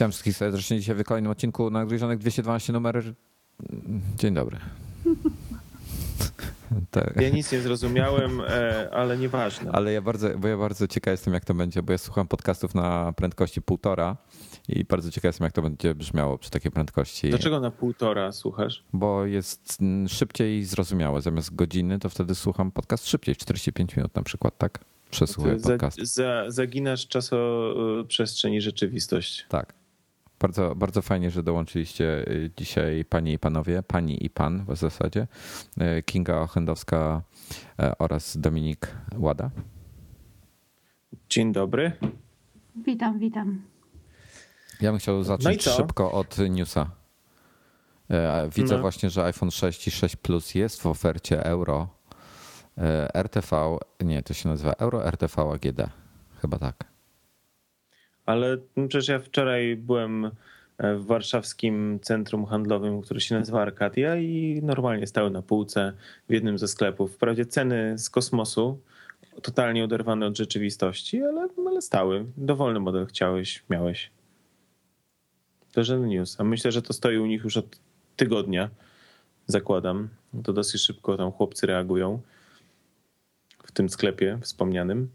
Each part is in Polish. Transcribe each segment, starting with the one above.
Witam wszystkich serdecznie dzisiaj w kolejnym odcinku Nagryzionek 212 numer. Dzień dobry. Tak. Ja nic nie zrozumiałem, e, ale nieważne. Ale ja bardzo, bo ja bardzo ciekaw jestem, jak to będzie, bo ja słucham podcastów na prędkości półtora i bardzo ciekaw jestem, jak to będzie brzmiało przy takiej prędkości. Dlaczego na półtora słuchasz? Bo jest szybciej zrozumiałe. Zamiast godziny, to wtedy słucham podcast szybciej, 45 minut na przykład, tak? Przesłuchuję podcast. Za, za, zaginasz czasoprzestrzeń i rzeczywistość. Tak. Bardzo, bardzo fajnie, że dołączyliście y, dzisiaj panie i panowie, pani i pan w zasadzie. Y, Kinga Ochendowska y, oraz Dominik Łada. Dzień dobry. Witam, witam. Ja bym chciał zacząć no szybko od newsa. Widzę no. właśnie, że iPhone 6 i 6 Plus jest w ofercie euro. RTV, nie, to się nazywa Euro RTV AGD. Chyba tak ale przecież ja wczoraj byłem e, w warszawskim centrum handlowym, które się nazywa Arkadia i normalnie stały na półce w jednym ze sklepów. Wprawdzie ceny z kosmosu, totalnie oderwane od rzeczywistości, ale, ale stały. Dowolny model chciałeś, miałeś. To żaden news. A myślę, że to stoi u nich już od tygodnia, zakładam. To dosyć szybko tam chłopcy reagują w tym sklepie wspomnianym.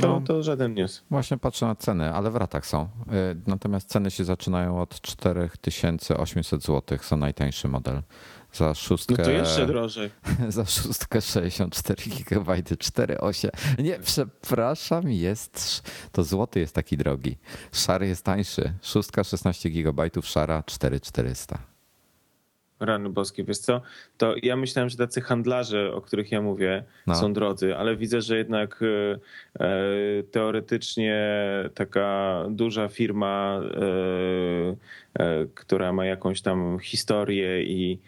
To, no, to żaden news. Właśnie patrzę na ceny, ale w ratach są. Y, natomiast ceny się zaczynają od 4800 zł, są najtańszy model. Za szóstkę. No to jeszcze drożej. Za szóstkę 64 GB 4,8. Nie, przepraszam, jest. To złoty jest taki drogi. Szary jest tańszy. Szóstka 16 GB, szara 4400. Rany boskie, wiesz co, to ja myślałem, że tacy handlarze, o których ja mówię, no. są drodzy, ale widzę, że jednak e, e teoretycznie taka duża firma, e, która ma jakąś tam historię i,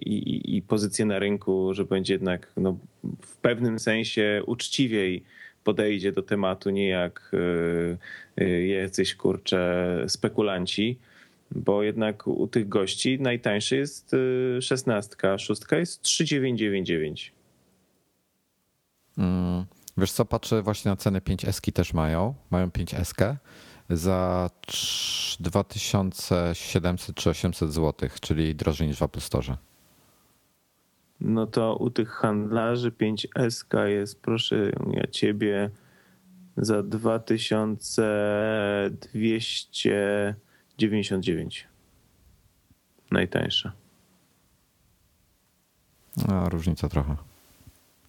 i, i pozycję na rynku, że będzie jednak no, w pewnym sensie uczciwiej podejdzie do tematu, nie jak jacyś kurcze spekulanci bo jednak u tych gości najtańszy jest 16, y, szóstka jest 3999. Mm, wiesz co, patrzę właśnie na ceny 5S też mają, mają 5S za 2700 czy 800 zł, czyli drożej niż w Apple Store. No to u tych handlarzy 5S jest, proszę ja ciebie, za 2200 99. Najtańsza. A, różnica trochę.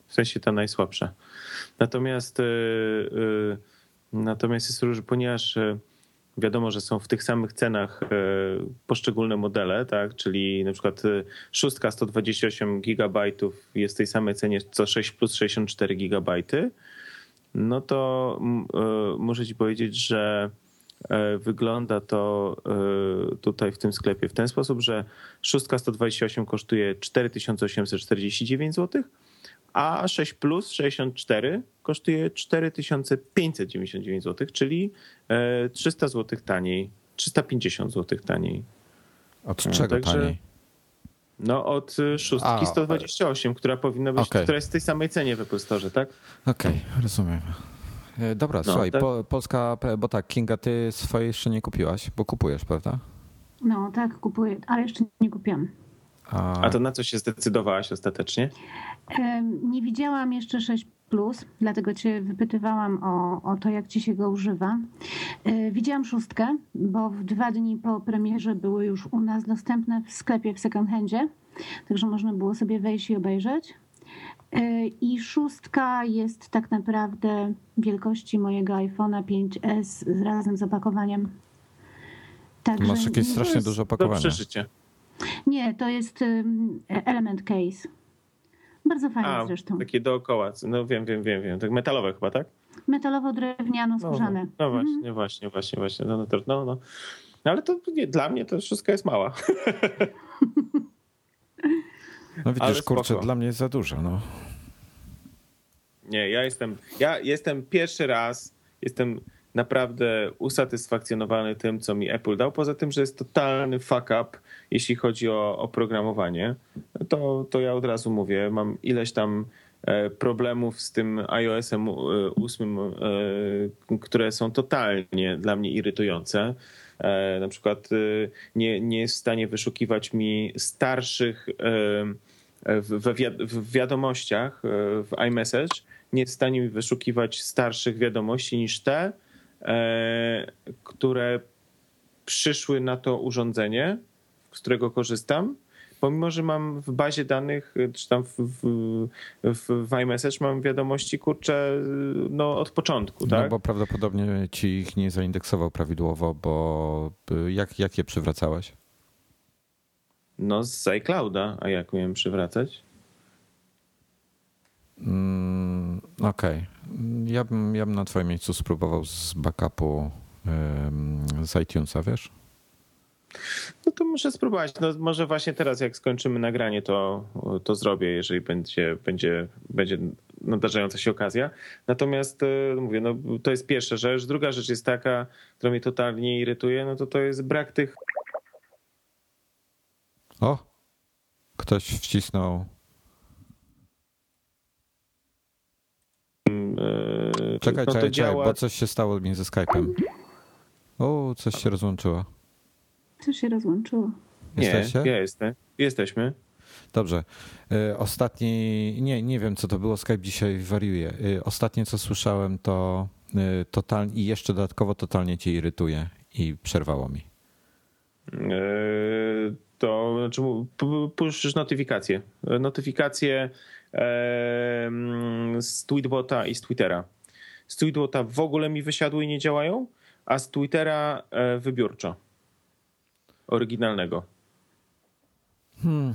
W sensie ta najsłabsza. Natomiast, yy, yy, natomiast jest różnica, ponieważ yy, wiadomo, że są w tych samych cenach poszczególne modele, tak? Czyli na przykład szóstka 128 GB jest w tej samej cenie co 6 plus 64 GB, no to muszę ci powiedzieć, że E, wygląda to e, tutaj w tym sklepie w ten sposób, że szóstka 128 kosztuje 4849 zł, a 6 plus 64 kosztuje 4599 zł, czyli 300 e, zł taniej, 350 zł taniej. Od czego Także, taniej? No od szóstki a, 128, która powinna być, okay. która jest w tej samej cenie w Apple Store, tak? Okej, okay, rozumiem. E, dobra, no, słuchaj, tak? po, Polska, bo tak, Kinga, ty swojej jeszcze nie kupiłaś, bo kupujesz, prawda? No tak, kupuję, ale jeszcze nie kupiłam. A... A to na co się zdecydowałaś ostatecznie? Nie widziałam jeszcze 6 plus, dlatego cię wypytywałam o, o to, jak ci się go używa. E, widziałam szóstkę, bo w dwa dni po premierze były już u nas dostępne w sklepie w second handzie, także można było sobie wejść i obejrzeć. I szóstka jest tak naprawdę wielkości mojego iPhone'a 5S razem z opakowaniem. Także Masz jakieś strasznie duże opakowanie. Do przeżycia. Nie, to jest element case. Bardzo fajne A, zresztą. Takie dookoła. No wiem, wiem, wiem, wiem. Tak metalowe chyba, tak? Metalowo-drewniano-skórzane. No, no, właśnie, mhm. właśnie, właśnie, właśnie. No, no, no, no. no ale to nie, dla mnie to wszystko jest mała. No widzisz, kurczę, dla mnie jest za dużo. No. Nie, ja jestem, ja jestem pierwszy raz, jestem naprawdę usatysfakcjonowany tym, co mi Apple dał. Poza tym, że jest totalny fuck up, jeśli chodzi o oprogramowanie, to, to ja od razu mówię, mam ileś tam problemów z tym iOS-em 8, które są totalnie dla mnie irytujące. Na przykład nie, nie jest w stanie wyszukiwać mi starszych w wiadomościach w iMessage. Nie jest w stanie mi wyszukiwać starszych wiadomości niż te, e, które przyszły na to urządzenie, z którego korzystam, pomimo, że mam w bazie danych, czy tam w, w, w, w iMessage mam wiadomości, kurczę, no od początku, no tak? No bo prawdopodobnie ci ich nie zaindeksował prawidłowo, bo jak, jak je przywracałeś? No z iClouda, a jak miałem przywracać? Mm, Okej. Okay. Ja, bym, ja bym na twoim miejscu spróbował z backupu z iTunesa, wiesz? No to muszę spróbować. No może właśnie teraz, jak skończymy nagranie, to, to zrobię, jeżeli będzie, będzie, będzie nadarzająca się okazja. Natomiast e, mówię, no, to jest pierwsza rzecz. Druga rzecz jest taka, która mnie totalnie irytuje, no to to jest brak tych. O! Ktoś wcisnął Yy, czekaj, no czekaj, działa... czekaj, bo coś się stało między Skype'em. O, coś się rozłączyło. Coś się rozłączyło. Nie, Jesteście? ja jestem. Jesteśmy. Dobrze. Yy, ostatni, nie, nie wiem co to było, Skype dzisiaj wariuje. Yy, ostatnie co słyszałem to totalnie i jeszcze dodatkowo totalnie cię irytuje i przerwało mi. To znaczy, puszczysz notyfikacje. Notyfikacje z Tweetbota i z Twittera. Z Tweetbota w ogóle mi wysiadły i nie działają, a z Twittera e, wybiórczo. Oryginalnego. Hmm.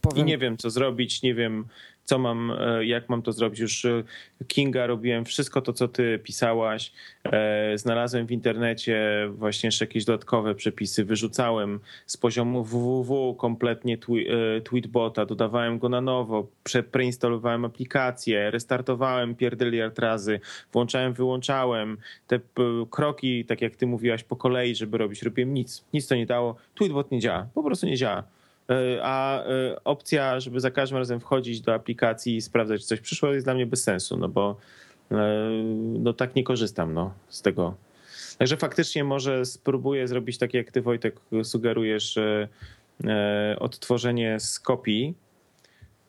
Powiem... I nie wiem, co zrobić, nie wiem, co mam, e, jak mam to zrobić. Już e, Kinga robiłem wszystko to, co ty pisałaś. E, znalazłem w internecie właśnie jeszcze jakieś dodatkowe przepisy. Wyrzucałem z poziomu www kompletnie tweetbota, dodawałem go na nowo, preinstalowałem aplikację, restartowałem pierdyliard razy, włączałem, wyłączałem. Te kroki, tak jak ty mówiłaś, po kolei, żeby robić, robiłem nic. Nic to nie dało. Tweetbot nie działa, po prostu nie działa. E, a e, opcja, żeby za każdym razem wchodzić do aplikacji i sprawdzać, czy coś przyszło, jest dla mnie bez sensu, no bo e, no tak nie korzystam no, z tego. Także faktycznie może spróbuję zrobić tak, jak ty Wojtek sugerujesz, odtworzenie z kopii,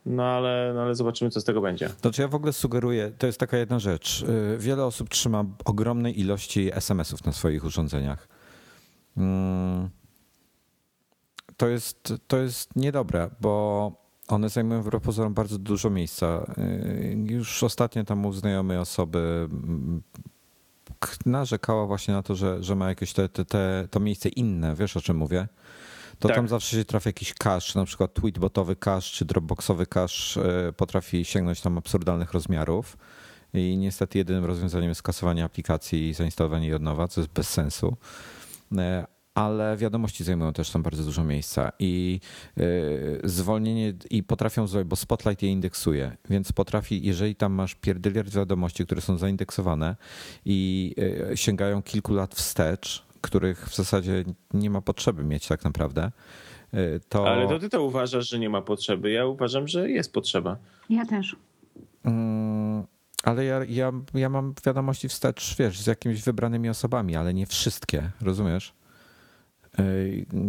no ale, no ale zobaczymy, co z tego będzie. Znaczy ja w ogóle sugeruję, to jest taka jedna rzecz. Wiele osób trzyma ogromnej ilości SMS-ów na swoich urządzeniach. Hmm to jest, to jest niedobre, bo one zajmują w pozorom bardzo dużo miejsca. Y, już ostatnio tam u znajomej osoby mm, narzekała właśnie na to, że, że ma jakieś te, te, te, to miejsce inne, wiesz o czym mówię? To tak. tam zawsze się trafia jakiś cache, na przykład tweetbotowy cache czy dropboxowy cache y, potrafi sięgnąć tam absurdalnych rozmiarów i niestety jedynym rozwiązaniem jest kasowanie aplikacji i zainstalowanie jej od nowa, co jest bez sensu y, ale wiadomości zajmują też tam bardzo dużo miejsca i y, zwolnienie i potrafią zrobić, bo Spotlight je indeksuje, więc potrafi, jeżeli tam masz pierdyliard wiadomości, które są zaindeksowane i y, sięgają kilku lat wstecz, których w zasadzie nie ma potrzeby mieć tak naprawdę, y, to... Ale to ty to uważasz, że nie ma potrzeby. Ja uważam, że jest potrzeba. Ja też. Mm, ale ja, ja, ja mam wiadomości wstecz, wiesz, z jakimiś wybranymi osobami, ale nie wszystkie, rozumiesz?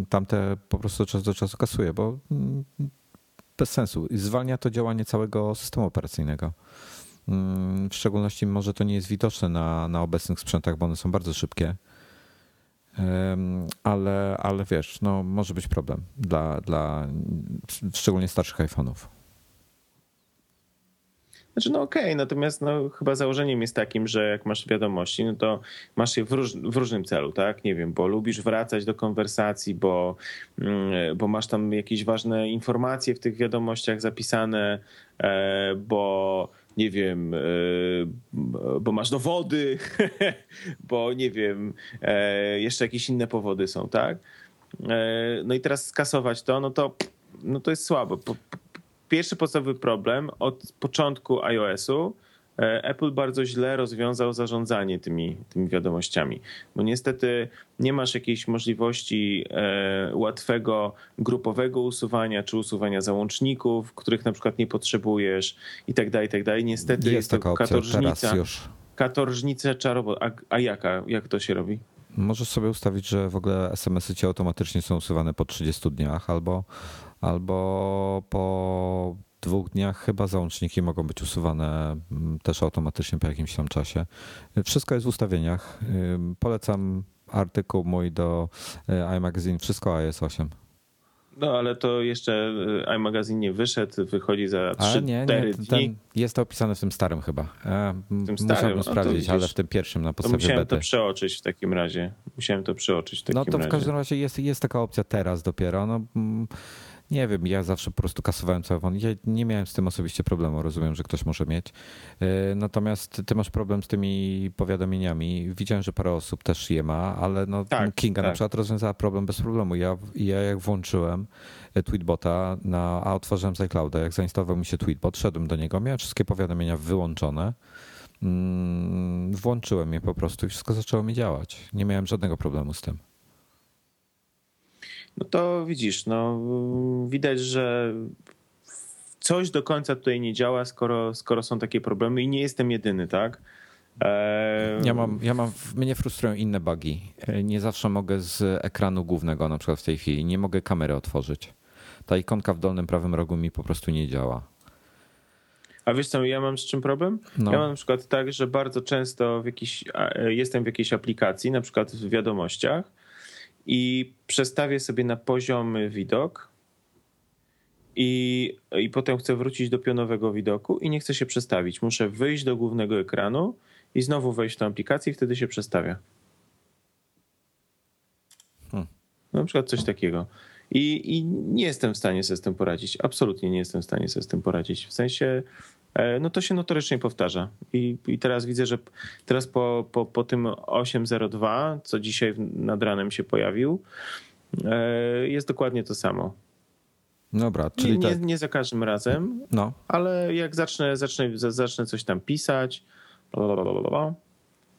Tamte po prostu czas do czasu kasuje, bo mm, bez sensu. I zwalnia to działanie całego systemu operacyjnego. Mm, w szczególności może to nie jest widoczne na, na obecnych sprzętach, bo one są bardzo szybkie. Ale, ale wiesz, no może być problem dla, dla szczególnie starszych iPhone'ów. Znaczy, no okej, okay, natomiast no, chyba założeniem jest takim, że jak masz wiadomości, no to masz je w, róż, w różnym celu, tak? Nie wiem, bo lubisz wracać do konwersacji, bo, mm, bo masz tam jakieś ważne informacje w tych wiadomościach zapisane, e, bo nie wiem, e, bo masz dowody, bo nie wiem, e, jeszcze jakieś inne powody są, tak? No i teraz skasować to, no to, no to jest słabo pierwszy podstawowy problem od początku iOS-u e, Apple bardzo źle rozwiązał zarządzanie tymi, tymi wiadomościami, bo niestety nie masz jakiejś możliwości e, łatwego grupowego usuwania czy usuwania załączników, których na przykład nie potrzebujesz i tak dalej, i tak dalej. Niestety jest, jest taka opcja katorżnica, już. Katorżnica czarowo. A, a jaka? Jak to się robi? Możesz sobie ustawić, że w ogóle SMS-y ci automatycznie są usuwane po 30 dniach albo, albo po dwóch dniach chyba załączniki mogą być usuwane mm, też automatycznie po jakimś tam czasie. Wszystko jest w ustawieniach. Polecam artykuł mój do y, iMagazine, wszystko iOS 8. No ale to jeszcze y, iMagazine nie wyszedł, wychodzi za 3 nie, nie, dni. jest to opisane w tym starym chyba. E, w tym starym. Musiałbym no sprawdzić, ale w tym pierwszym na podstawie to Musiałem bety. to przeoczyć w takim razie. Musiałem to przeoczyć w takim razie. No to w każdym razie jest, jest taka opcja teraz dopiero. No, nie wiem, ja zawsze po prostu kasowałem telefon. Ja nie miałem z tym osobiście problemu, rozumiem, że ktoś może mieć. E, natomiast ty masz problem z tymi powiadomieniami. Widziałem, że parę osób też je ma, ale no tak, Kinga tak. na przykład rozwiązała problem bez problemu. Ja, ja jak włączyłem e, Tweetbota, na, a otworzyłem z iClouda, jak zainstalował mi się Tweetbot, szedłem do niego, miałem wszystkie powiadomienia wyłączone. Mm, włączyłem je po prostu i wszystko zaczęło mi działać. Nie miałem żadnego problemu z tym. No to widzisz, no widać, że coś do końca tutaj nie działa, skoro, skoro są takie problemy i nie jestem jedyny, tak? Eee... Ja mam, ja mam, mnie frustrują inne bugi. Nie zawsze mogę z ekranu głównego, na przykład w tej chwili, nie mogę kamery otworzyć. Ta ikonka w dolnym prawym rogu mi po prostu nie działa. A wiesz co, ja mam z czym problem? No. Ja mam na przykład tak, że bardzo często w jakiś, jestem w jakiejś aplikacji, na przykład w wiadomościach i przestawię sobie na poziomy widok i, i potem chcę wrócić do pionowego widoku i nie chcę się przestawić. Muszę wyjść do głównego ekranu i znowu wejść w tę aplikację i wtedy się przestawia. Hmm. Na przykład coś takiego. I, I nie jestem w stanie sobie z tym poradzić. Absolutnie nie jestem w stanie sobie z tym poradzić. W sensie no to się notorycznie powtarza. I, i teraz widzę, że teraz po, po, po tym 8.02, co dzisiaj nad ranem się pojawił, e, jest dokładnie to samo. Dobra, czyli nie, tak. nie za każdym razem, no. ale jak zacznę, zacznę, zacznę coś tam pisać,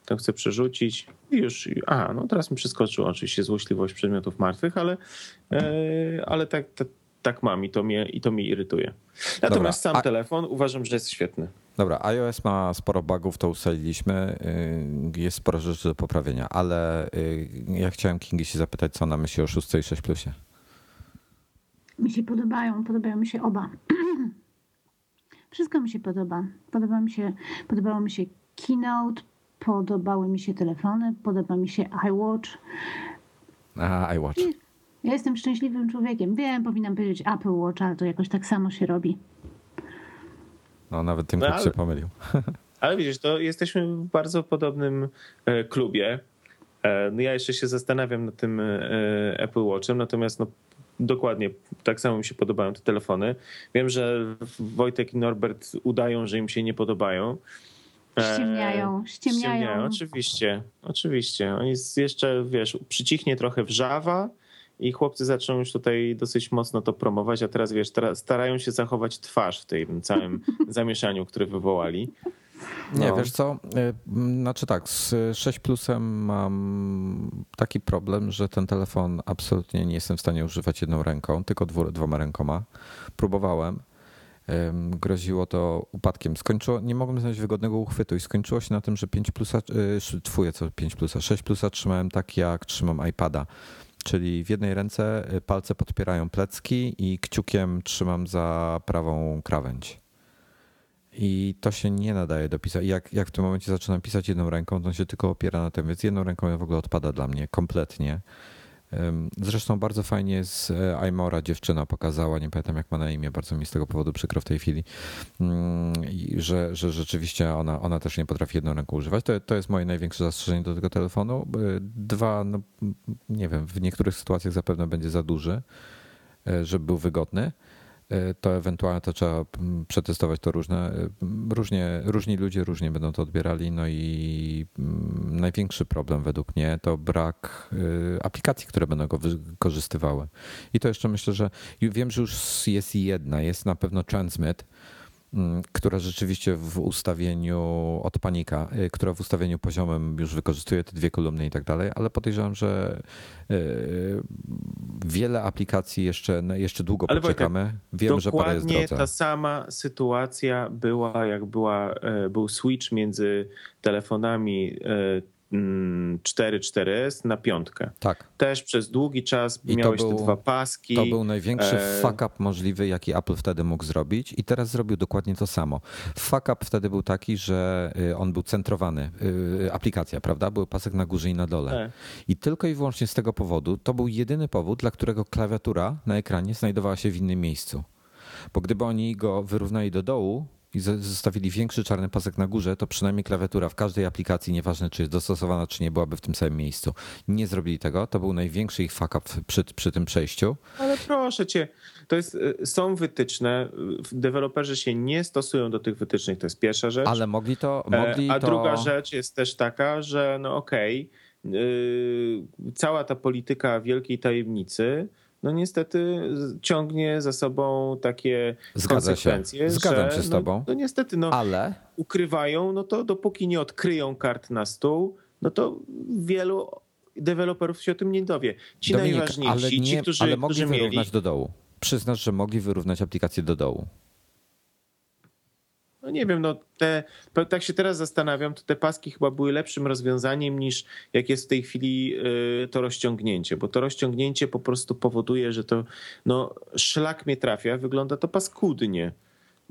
to chcę przerzucić i już, aha, no teraz mi przeskoczyło oczywiście złośliwość przedmiotów martwych, ale, e, ale tak, tak, tak mam i to mnie, i to mnie irytuje. Natomiast Dobra, sam a... telefon uważam, że jest świetny. Dobra, iOS ma sporo bugów, to ustaliliśmy. Y, jest sporo rzeczy do poprawienia, ale y, ja chciałem Kingi się zapytać, co ona myśli o 6 i 6 Plusie. Mi się podobają, podobają mi się oba. Wszystko mi się podoba. Podoba mi się, podobało mi się Keynote, podobały mi się telefony, podoba mi się iWatch. Aha, iWatch. I ja jestem szczęśliwym człowiekiem. Wiem, powinnam powiedzieć Apple Watch, ale to jakoś tak samo się robi. No, nawet tym no, ale, się pomylił. Ale widzisz, to jesteśmy w bardzo podobnym e, klubie. E, no ja jeszcze się zastanawiam nad tym e, Apple Watchem, natomiast no, dokładnie tak samo mi się podobają te telefony. Wiem, że Wojtek i Norbert udają, że im się nie podobają. Ściemniają, ściemniają. ściemniają oczywiście, oczywiście. Oni jeszcze, wiesz, przycichnie trochę wrzawa, i chłopcy zaczną już tutaj dosyć mocno to promować, a teraz wiesz, starają się zachować twarz w tym całym zamieszaniu, które wywołali. No. Nie, wiesz co, y, znaczy tak, z 6 Plusem mam taki problem, że ten telefon absolutnie nie jestem w stanie używać jedną ręką, tylko dwoma rękoma. Próbowałem, groziło to upadkiem. Skończyło, nie mogłem znaleźć wygodnego uchwytu i skończyło się na tym, że 5 plusa, twój co 5 plusa, 6 plusa trzymałem tak jak trzymam iPada czyli w jednej ręce y, palce podpierają plecki i kciukiem trzymam za prawą krawędź. I to się nie nadaje do pisania. Jak, jak w tym momencie zaczynam pisać jedną ręką, to on się tylko opiera na tym, więc jedną ręką w ogóle odpada dla mnie kompletnie. Zresztą bardzo fajnie z e, Aimora dziewczyna pokazała, nie pamiętam jak ma na imię, bardzo mi z tego powodu przykro w tej chwili, mm, że, że rzeczywiście ona, ona też nie potrafi jedną ręką używać. To, to jest moje największe zastrzeżenie do tego telefonu. Dwa, no, nie wiem, w niektórych sytuacjach zapewne będzie za duży, e, żeby był wygodny. To ewentualnie to trzeba mm, przetestować to różne, e, różnie, różni ludzie różnie będą to odbierali. No i mm, największy problem według mnie to brak e, aplikacji, które będą go wykorzystywały. I to jeszcze myślę, że wiem, że już jest jedna, jest na pewno Transmit, Mm, która rzeczywiście w ustawieniu od panika, y, która w ustawieniu poziomym już wykorzystuje te dwie kolumny i tak dalej, ale podejrzewam, że y, wiele aplikacji jeszcze, no, jeszcze długo ale poczekamy. Wojtek, Wiem, że parę jest Dokładnie ta sama sytuacja była, jak była, e, był switch między telefonami 4.4S mm, na piątkę. Tak. Też przez długi czas I miałeś był, te dwa paski. To był największy e... fuck up możliwy, jaki Apple wtedy mógł zrobić i teraz zrobił dokładnie to samo. Fuck up wtedy był taki, że y, on był centrowany, y, aplikacja, prawda? Był pasek na górze i na dole. E. I tylko i wyłącznie z tego powodu, to był jedyny powód, dla którego klawiatura na ekranie znajdowała się w innym miejscu. Bo gdyby oni go wyrównali do dołu, i zostawili większy czarny pasek na górze, to przynajmniej klawiatura w każdej aplikacji, nieważne czy jest dostosowana, czy nie, byłaby w tym samym miejscu. Nie zrobili tego, to był największy ich fuck up przy, przy tym przejściu. Ale proszę cię, to jest, y, są wytyczne, deweloperzy się nie stosują do tych wytycznych, to jest pierwsza rzecz. Ale mogli to... E, mogli A to... druga rzecz jest też taka, że no okej, okay, yy, cała ta polityka wielkiej tajemnicy no niestety ciągnie za sobą takie Zgadza konsekwencje. Się. Zgadzam że, się z tobą. No, no niestety, no, ale ukrywają, no to dopóki nie odkryją kart na stół, no to wielu deweloperów się o tym nie dowie. Ci Dominik, najważniejsi, ale nie, ci, którzy, ale mogli którzy wyrównać mieli... do dołu. Przyznasz, że mogli wyrównać aplikację do dołu. No nie wiem, no te, tak się teraz zastanawiam, to te paski chyba były lepszym rozwiązaniem niż jak jest w tej chwili y, to rozciągnięcie, bo to rozciągnięcie po prostu powoduje, że to no, szlak mnie trafia, wygląda to paskudnie.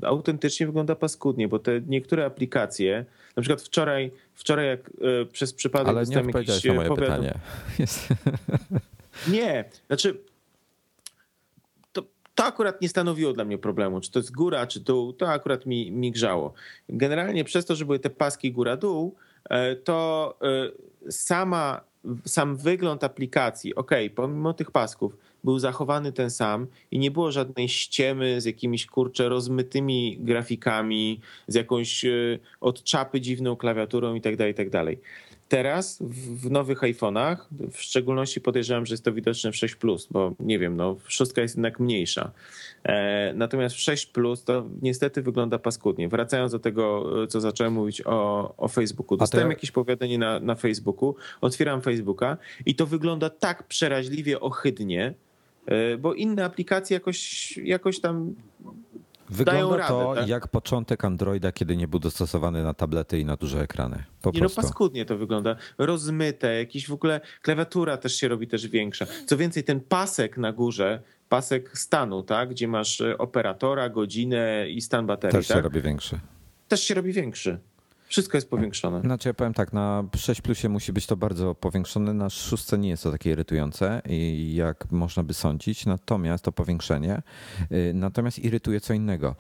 Autentycznie wygląda paskudnie, bo te niektóre aplikacje, na przykład wczoraj, wczoraj jak y, przez przypadek Ale nie odpowiedziałeś na moje pytanie. Nie, znaczy to akurat nie stanowiło dla mnie problemu. Czy to jest góra, czy dół, to akurat mi, mi grzało. Generalnie przez to, że były te paski góra-dół, e, to e, sama, sam wygląd aplikacji, ok, pomimo tych pasków, był zachowany ten sam i nie było żadnej ściemy z jakimiś kurcze rozmytymi grafikami, z jakąś e, od czapy dziwną klawiaturą itd., tak itd. Teraz w nowych iPhone'ach, w szczególności podejrzewam, że jest to widoczne w 6 Plus, bo nie wiem, no, szóstka jest jednak mniejsza. E, natomiast w 6 Plus to niestety wygląda paskudnie. Wracając do tego, co zacząłem mówić o, o Facebooku. Dostałem jakieś powiadomienie na, na Facebooku, otwieram Facebooka i to wygląda tak przeraźliwie ohydnie, e, bo inne aplikacje jakoś, jakoś tam Wygląda radę, to tak? jak początek Androida, kiedy nie był dostosowany na tablety i na duże ekrany. Po nie no, prostu. no paskudnie to wygląda. Rozmyte, jakiś w ogóle klawiatura też się robi też większa. Co więcej, ten pasek na górze, pasek stanu, tak, gdzie masz e, operatora, godzinę i stan baterii. Też tak? się robi większy. Też się robi większy. Wszystko jest powiększone. Znaczy ja powiem tak, na 6 plusie musi być to bardzo powiększone, na 6 nie jest to takie irytujące, jak można by sądzić, natomiast to powiększenie, y, natomiast irytuje co innego.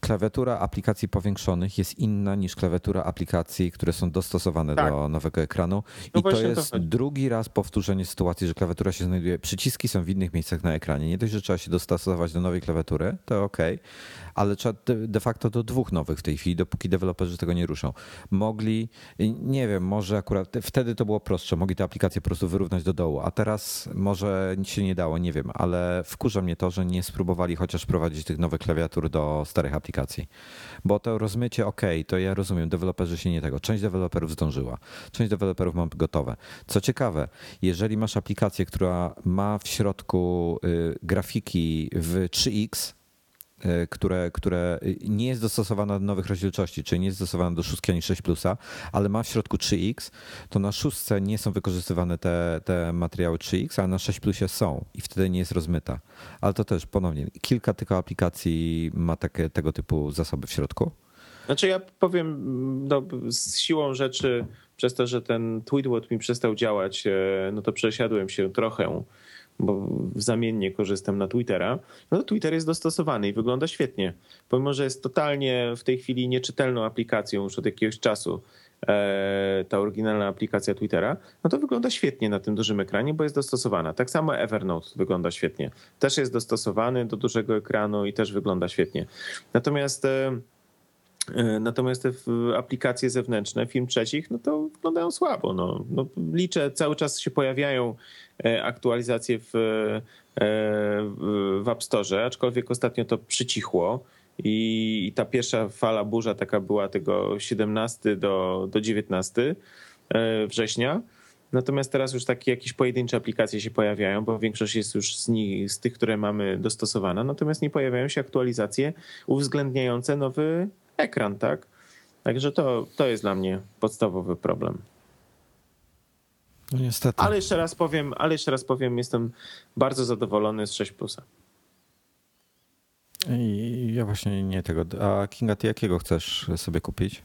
Klawiatura aplikacji powiększonych jest inna niż klawiatura aplikacji, które są dostosowane tak. do nowego ekranu no i to jest to drugi raz powtórzenie sytuacji, że klawiatura się znajduje, przyciski są w innych miejscach na ekranie. Nie dość, że trzeba się dostosować do nowej klawiatury, to ok, ale trzeba de facto do dwóch nowych w tej chwili, dopóki deweloperzy tego nie ruszą mogli, nie wiem, może akurat wtedy to było prostsze, mogli te aplikacje po prostu wyrównać do dołu, a teraz może się nie dało, nie wiem, ale wkurza mnie to, że nie spróbowali chociaż prowadzić tych nowych klawiatur do starych aplikacji. Bo to rozmycie, ok, to ja rozumiem, deweloperzy się nie tego. Część deweloperów zdążyła, część deweloperów ma gotowe. Co ciekawe, jeżeli masz aplikację, która ma w środku y, grafiki w 3x, E, które, które nie jest dostosowana do nowych rozdzielczości, czyli nie jest dostosowana do 6 ani 6 plusa, ale ma w środku 3x, to na 6 nie są wykorzystywane te, te materiały 3x, a na 6 plusie są i wtedy nie jest rozmyta. Ale to też ponownie, kilka tylko aplikacji ma takie, tego typu zasoby w środku. Znaczy ja powiem no, z siłą rzeczy, przez to, że ten Tweetbot mi przestał działać, e, no to przesiadłem się trochę bo zamiennie korzystam na Twittera, no to Twitter jest dostosowany i wygląda świetnie. Pomimo, że jest totalnie w tej chwili nieczytelną aplikacją już od jakiegoś czasu, e, ta oryginalna aplikacja Twittera, no to wygląda świetnie na tym dużym ekranie, bo jest dostosowana. Tak samo Evernote wygląda świetnie. Też jest dostosowany do dużego ekranu i też wygląda świetnie. Natomiast e, Natomiast te aplikacje zewnętrzne, film trzecich, no to wyglądają słabo. No, no, liczę, cały czas się pojawiają E, aktualizacje w, e, w App Store, aczkolwiek ostatnio to przycichło. I ta pierwsza fala burza taka była tego 17 do, do 19 września. Natomiast teraz już takie jakieś pojedyncze aplikacje się pojawiają, bo większość jest już z, nich, z tych, które mamy dostosowana. Natomiast nie pojawiają się aktualizacje uwzględniające nowy ekran, tak? Także to, to jest dla mnie podstawowy problem. No niestety. Ale jeszcze raz powiem, ale jeszcze raz powiem, jestem bardzo zadowolony z 6 Plusa. I ja właśnie nie tego. A Kinga, ty jakiego chcesz sobie kupić?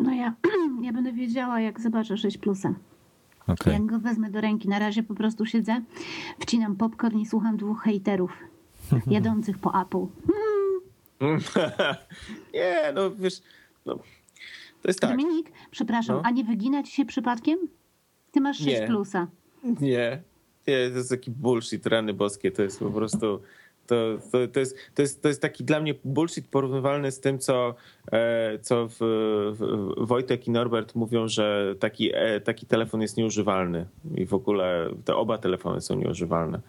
No ja, ja będę wiedziała, jak zobaczę 6 Plusa. Okay. Jak go wezmę do ręki, na razie po prostu siedzę, wcinam popcorn i słucham dwóch hejterów jadących po Apple. nie, no wiesz, no, to jest tak. Dominik, przepraszam, no. a nie wygina ci się przypadkiem? Ty masz 6 nie. plusa. Nie, nie, to jest taki bullshit, rany boskie, to jest po prostu... To, to, to, jest, to, jest, to jest taki dla mnie bullshit porównywalny z tym, co, e, co w, w Wojtek i Norbert mówią, że taki, e, taki telefon jest nieużywalny i w ogóle te oba telefony są nieużywalne.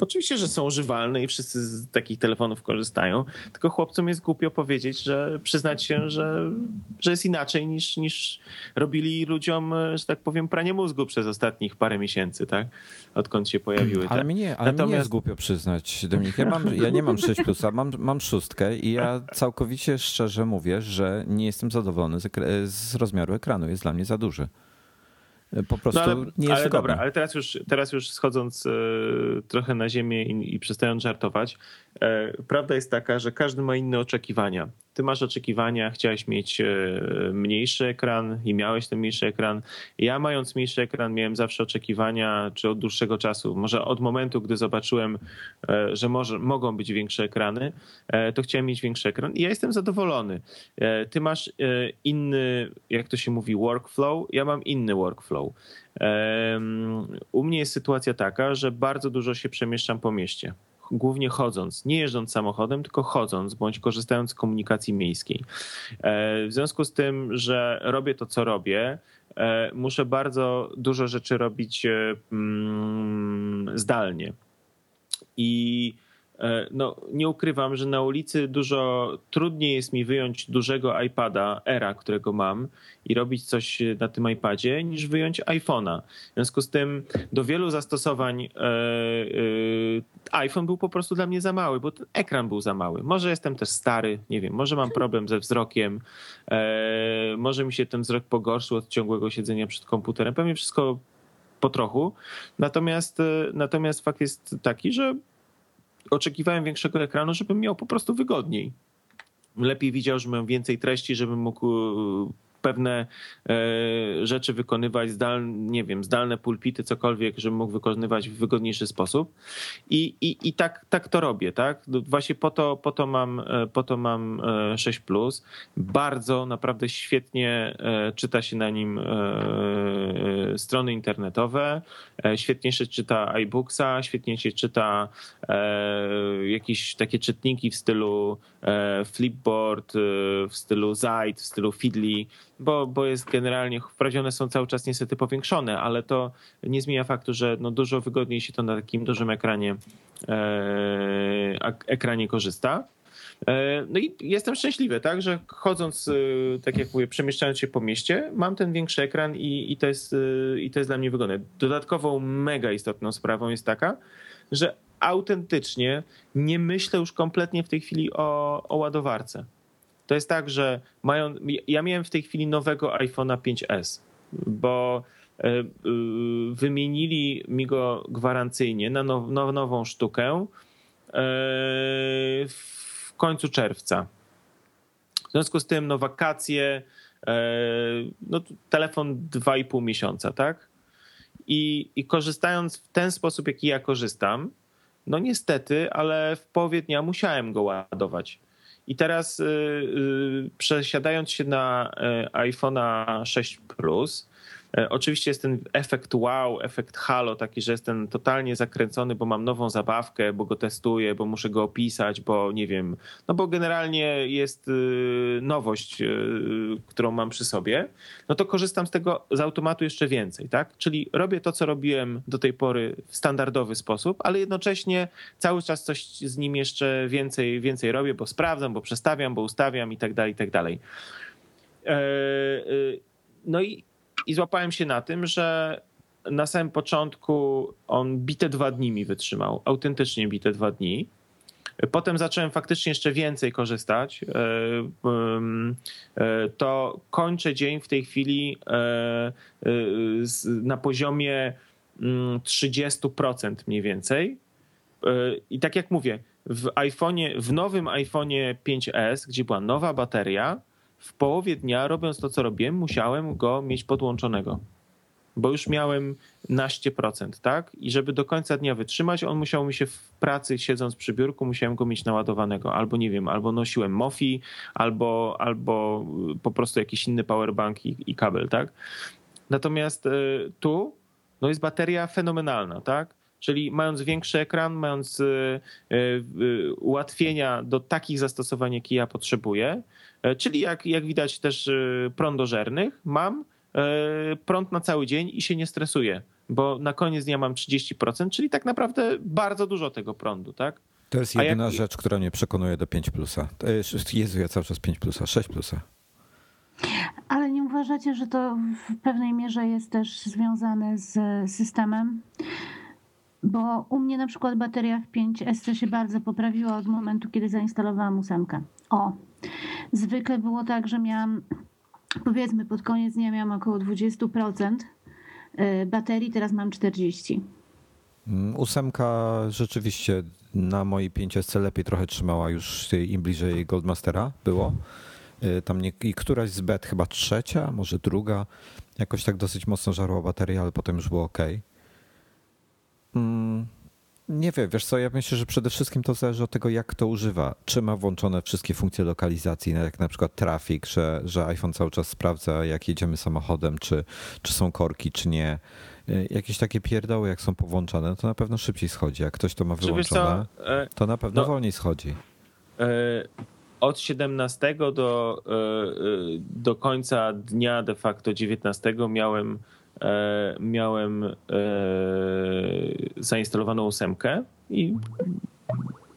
Oczywiście, że są używalne i wszyscy z takich telefonów korzystają, tylko chłopcom jest głupio powiedzieć, że przyznać się, że, że jest inaczej niż, niż robili ludziom, że tak powiem, pranie mózgu przez ostatnich parę miesięcy, tak? Odkąd się pojawiły. Ale, tak? mnie, ale Natomiast... mnie jest głupio przyznać, Dominik. Ja, mam, ja nie mam 6 plusa, mam, mam szóstkę i ja całkowicie szczerze mówię, że nie jestem zadowolony z, z rozmiaru ekranu. Jest dla mnie za duży. Po prostu no ale, nie jest Ale dobra, ale teraz już, teraz już schodząc e, trochę na ziemię i, i przestając żartować, e, prawda jest taka, że każdy ma inne oczekiwania ty masz oczekiwania, chciałeś mieć e, mniejszy ekran i miałeś ten mniejszy ekran. Ja mając mniejszy ekran miałem zawsze oczekiwania, czy od dłuższego czasu, może od momentu, gdy zobaczyłem, e, że może, mogą być większe ekrany, e, to chciałem mieć większy ekran i ja jestem zadowolony. Ty masz inny, jak to się mówi, workflow, ja mam inny workflow. U mnie jest sytuacja taka, że bardzo dużo się przemieszczam po mieście głównie chodząc, nie jeżdżąc samochodem, tylko chodząc bądź korzystając z komunikacji miejskiej. E, w związku z tym, że robię to, co robię, e, muszę bardzo dużo rzeczy robić e, mm, zdalnie. I no, nie ukrywam, że na ulicy dużo trudniej jest mi wyjąć dużego iPada Era, którego mam i robić coś na tym iPadzie, niż wyjąć iPhone'a. W związku z tym do wielu zastosowań e, e, iPhone był po prostu dla mnie za mały, bo ten ekran był za mały. Może jestem też stary, nie wiem, może mam problem ze wzrokiem, może mi się ten wzrok pogorszył od ciągłego siedzenia przed komputerem. Pewnie wszystko po trochu. Natomiast, natomiast fakt jest taki, że oczekiwałem większego ekranu, żebym miał po prostu wygodniej. Lepiej widział, że mam więcej treści, żebym mógł pewne e, rzeczy wykonywać, zdalne, nie wiem, zdalne pulpity, cokolwiek, żebym mógł wykonywać w wygodniejszy sposób. I, i, i tak, tak to robię, tak? Właśnie po to, po to mam, e, po to mam 6 e, Plus. Bardzo naprawdę świetnie czyta się na nim strony internetowe, świetnie się czyta iBooksa, świetnie się czyta jakieś takie czytniki w stylu Flipboard, w stylu Zite, w stylu Feedly, bo, bo jest generalnie, wprawdzie one są cały czas niestety powiększone, ale to nie zmienia faktu, że no dużo wygodniej się to na takim dużym ekranie, e, ekranie korzysta. E, no i jestem szczęśliwy, tak, że chodząc, e, tak jak mówię, przemieszczając się po mieście, mam ten większy ekran i, i, to, jest, e, i to jest dla mnie wygodne. Dodatkową, mega istotną sprawą jest taka, że autentycznie nie myślę już kompletnie w tej chwili o, o ładowarce. To jest tak, że mają. Ja miałem w tej chwili nowego iPhone'a 5S, bo e, e, wymienili mi go gwarancyjnie na now, nową sztukę e, w końcu czerwca. W związku z tym, no wakacje, no telefon 2,5 miesiąca, tak? I, I korzystając w ten sposób, jaki ja korzystam, no niestety, ale w połowie dnia musiałem go ładować. I teraz y, y, przesiadając się na y, iPhone'a 6 Plus, oczywiście jest ten efekt wow, efekt halo, taki, że jestem totalnie zakręcony, bo mam nową zabawkę, bo go testuję, bo muszę go opisać, bo nie wiem, no bo generalnie jest y, nowość, y, którą mam przy sobie, no to korzystam z tego z automatu jeszcze więcej, tak? Czyli robię to, co robiłem do tej pory w standardowy sposób, ale jednocześnie cały czas coś z nim jeszcze więcej, więcej robię, bo sprawdzam, bo przestawiam, bo ustawiam i tak dalej, i tak dalej. E, y, no i i złapałem się na tym, że na samym początku on bite dwa dni mi wytrzymał, autentycznie bite dwa dni. Potem zacząłem faktycznie jeszcze więcej korzystać. E, e, to kończę dzień w tej chwili e, na poziomie 30% mm, mniej więcej. I tak jak mówię, w iPhone'ie, w nowym iPhone'ie 5S, gdzie była nowa bateria, w połowie dnia, robiąc to, co robiłem, musiałem go mieć podłączonego. Bo już miałem naście procent, tak? I żeby do końca dnia wytrzymać, on musiał mi się w pracy, siedząc przy biurku, musiałem go mieć naładowanego. Albo nie wiem, albo nosiłem Mofi, albo, albo po prostu jakiś inny powerbank i, i kabel, tak? Natomiast y, tu no jest bateria fenomenalna, tak? Czyli mając większy ekran, mając y, y, ułatwienia do takich zastosowań, jakie ja potrzebuję, czyli jak, jak widać też e, prądożernych, mam e, prąd na cały dzień i się nie stresuję, bo na koniec dnia mam 30%, czyli tak naprawdę bardzo dużo tego prądu, tak? To jest jedyna jak... rzecz, która mnie przekonuje do 5 plusa. Jezu, ja cały czas 5 plusa, 6 plusa. Ale nie uważacie, że to w pewnej mierze jest też związane z systemem? Bo u mnie na przykład bateria w 5S się bardzo poprawiła od momentu, kiedy zainstalowałam ósemkę. O, zwykle było tak, że miałam, powiedzmy pod koniec dnia miałam około 20% y, baterii, teraz mam 40%. Mm, ósemka rzeczywiście na mojej 5S lepiej trochę trzymała już im bliżej Goldmastera było. Y, tam nie, i któraś z bet, chyba trzecia, może druga, jakoś tak dosyć mocno żarła bateria, ale potem już było ok. Nie wiem, wiesz co, ja myślę, że przede wszystkim to zależy od tego, jak to używa. Czy ma włączone wszystkie funkcje lokalizacji, no jak na przykład trafik, że, że iPhone cały czas sprawdza, jak jedziemy samochodem, czy, czy są korki, czy nie. Y, jakieś takie pierdoły, jak są powłączone, no to na pewno szybciej schodzi. Jak ktoś to ma wyłączone, e, to na pewno no, wolniej schodzi. E, od 17 do, e, do końca dnia de facto 19 miałem miałem e, zainstalowaną ósemkę i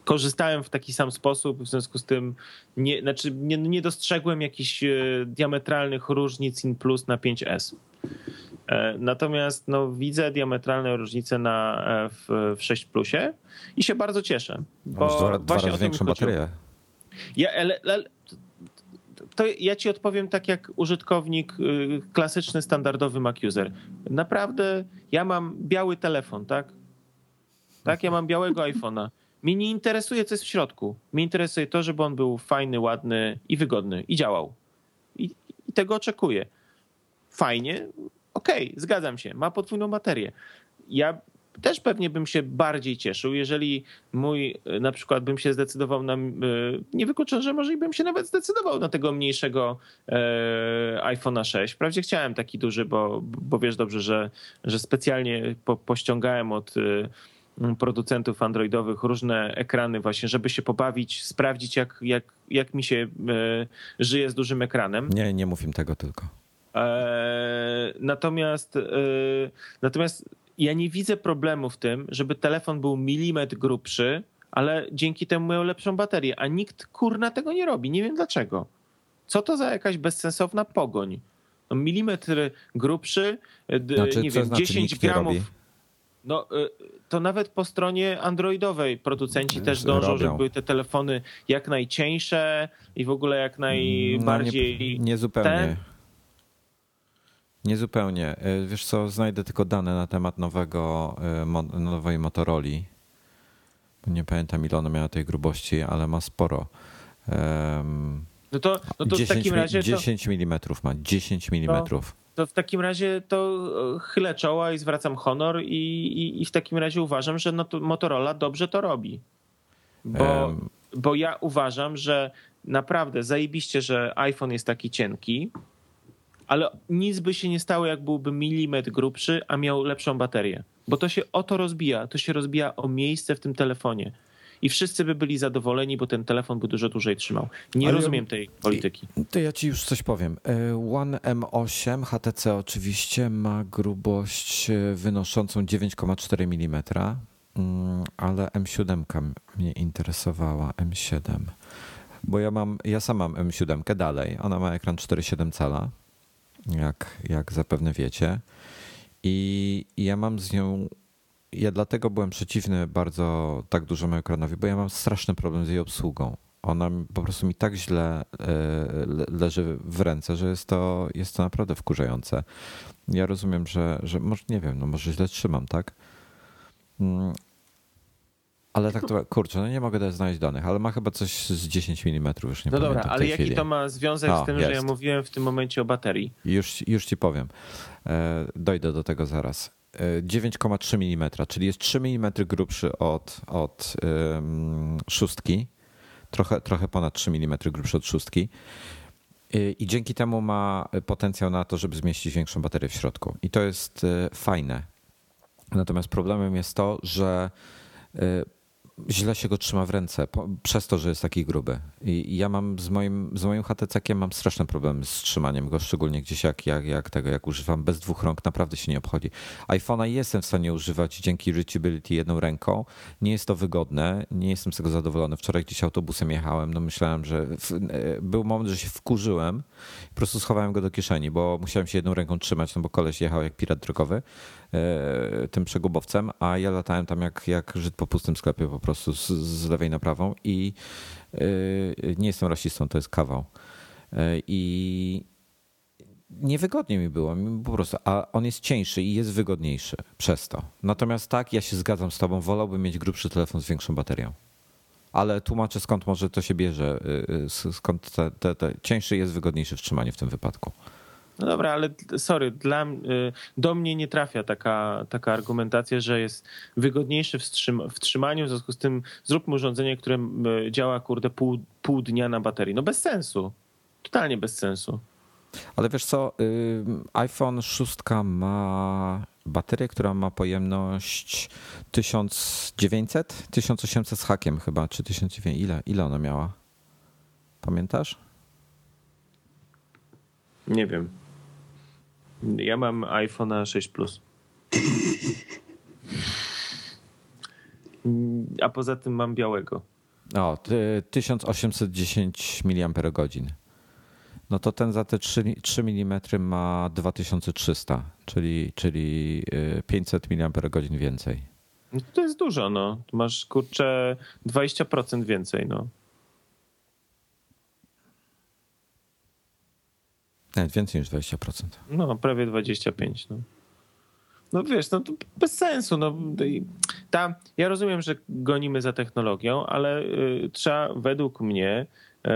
korzystałem w taki sam sposób, w związku z tym nie, znaczy nie, nie dostrzegłem jakichś e, diametralnych różnic in plus na 5S. Natomiast no, widzę diametralne różnice na, w, w 6 Plusie i się bardzo cieszę. Bo dwa, dwa razy większą baterię. Ja, ale, ale, to ja ci odpowiem tak jak użytkownik y, klasyczny, standardowy Mac user. Naprawdę ja mam biały telefon, tak? Tak, ja mam białego iPhone'a. Mnie nie interesuje, co jest w środku. Mnie interesuje to, żeby on był fajny, ładny i wygodny i działał. I, i tego oczekuję. Fajnie, okej, okay, zgadzam się. Ma podwójną baterię. Ja też pewnie bym się bardziej cieszył, jeżeli mój, na przykład bym się zdecydował na, e, nie wykluczam, że może i bym się nawet zdecydował na tego mniejszego e, iPhone'a 6. Wprawdzie chciałem taki duży, bo, bo wiesz dobrze, że, że specjalnie po, pościągałem od e, producentów androidowych różne ekrany właśnie, żeby się pobawić, sprawdzić jak, jak, jak mi się żyje z dużym ekranem. Nie, nie mów im tego tylko. Natomiast, natomiast ja nie widzę problemu w tym, żeby telefon był milimetr grubszy, ale dzięki temu mają lepszą baterię, a nikt kurna tego nie robi. Nie wiem dlaczego. Co to za jakaś bezsensowna pogoń? No, milimetr grubszy, znaczy, nie wiem, znaczy 10 gramów. No, y, to nawet po stronie androidowej producenci też dążą, robią. żeby były te telefony jak najcieńsze i w ogóle jak najbardziej. No, nie, nie zupełnie. Niezupełnie. E, wiesz co, znajdę tylko dane na temat nowego, e, nowej Motorola. Nie pamiętam ile ona miała tej grubości, ale ma sporo. No to, no to 10, w takim razie. 10 to... mm ma, 10 mm. To, to, w takim razie to e, chylę czoła i zwracam honor, i, i, i w takim razie uważam, że no Motorola dobrze to robi. Bo, um... bo ja uważam, że naprawdę zajebiście, że iPhone jest taki cienki ale nic by się nie stało, jak byłby milimetr grubszy, a miał lepszą baterię. Bo to się o to rozbija. To się rozbija o miejsce w tym telefonie. I wszyscy by byli zadowoleni, bo ten telefon by dużo dłużej trzymał. Nie ale rozumiem tej polityki. To ja ci już coś powiem. E, One M8 HTC oczywiście ma grubość e, wynoszącą 9,4 mm, mm, ale M7 mnie interesowała. M7. Bo ja mam, ja sam mam M7 dalej. Ona ma ekran 4,7 cala jak, jak zapewne wiecie. I, ja mam z nią ja dlatego byłem przeciwny bardzo tak dużemu ekranowi, bo ja mam straszny problem z jej obsługą. Ona po prostu mi tak źle e, leży w ręce, że jest to, jest to naprawdę wkurzające. Ja rozumiem, że, że może nie wiem, no może źle trzymam, tak? Ale tak to, kurczę, no nie mogę też znaleźć danych, ale ma chyba coś z 10 mm, już nie No dobra, ale jaki chwili. to ma związek z tym, jest. że ja mówiłem w tym momencie o baterii? Już, już ci powiem. E, dojdę do tego zaraz. 9,3 e, mm, czyli jest 3 mm grubszy od, od um, szóstki, trochę, trochę ponad 3 mm grubszy od szóstki. E, I dzięki temu ma potencjał na to, żeby zmieścić większą baterię w środku. I to jest fajne. Natomiast problemem jest to, że źle się go trzyma w ręce przez to, że jest taki gruby. I ja mam z moim, z moim HTC-kiem mam straszne problemy z trzymaniem go, szczególnie gdzieś jak, jak, jak tego, jak używam bez dwóch rąk, naprawdę się nie obchodzi. iPhone'a jestem w stanie używać dzięki reachability jedną ręką. Nie jest to wygodne, nie jestem z tego zadowolony. Wczoraj gdzieś autobusem jechałem, no myślałem, że w, e, był moment, że się wkurzyłem. Po prostu schowałem go do kieszeni, bo musiałem się jedną ręką trzymać, no bo koleś jechał jak pirat drogowy tym przegubowcem, a ja latałem tam jak, jak Żyd po pustym sklepie po prostu z, z lewej na prawą i e, nie jestem rasistą, to jest kawał. E, I niewygodnie mi było po prostu, a on jest cieńszy i jest wygodniejszy przez to. Natomiast tak, ja się zgadzam z tobą, wolałbym mieć grubszy telefon z większą baterią. Ale tłumaczę skąd może to się bierze, skąd te, te, te cieńszy jest wygodniejszy w trzymaniu w tym wypadku. No dobra, ale sorry, dla, y, do mnie nie trafia taka, taka argumentacja, że jest wygodniejszy w, wstrzym, w trzymaniu, w związku z tym zróbmy urządzenie, które y, działa kurde pół, pół dnia na baterii. No bez sensu. Totalnie bez sensu. Ale wiesz co, y, iPhone 6 ma baterię, która ma pojemność 1900, 1800 z hakiem chyba, czy 1900, ile, ile ona miała? Pamiętasz? Nie wiem. Ja mam iPhone'a 6 Plus. A poza tym mam białego. O, 1810 mAh. No to ten za te 3, 3 mm ma 2300, czyli, czyli 500 mAh więcej. No to jest dużo, no. Masz kurczę 20% więcej, no. Nawet więcej niż 20%. No, prawie 25%. No. No wiesz, no to bez sensu. No, ta, ja rozumiem, że gonimy za technologią, ale y, trzeba według mnie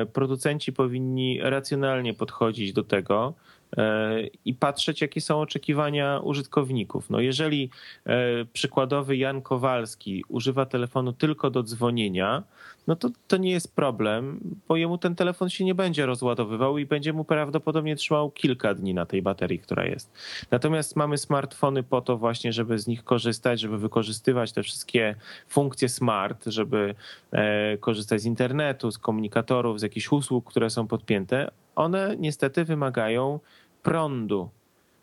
y, producenci powinni racjonalnie podchodzić do tego, i patrzeć, jakie są oczekiwania użytkowników. No jeżeli e, przykładowy Jan Kowalski używa telefonu tylko do dzwonienia, no to to nie jest problem, bo jemu ten telefon się nie będzie rozładowywał i będzie mu prawdopodobnie trzymał kilka dni na tej baterii, która jest. Natomiast mamy smartfony po to właśnie, żeby z nich korzystać, żeby wykorzystywać te wszystkie funkcje smart, żeby e, korzystać z internetu, z komunikatorów, z jakichś usług, które są podpięte. One niestety wymagają prądu.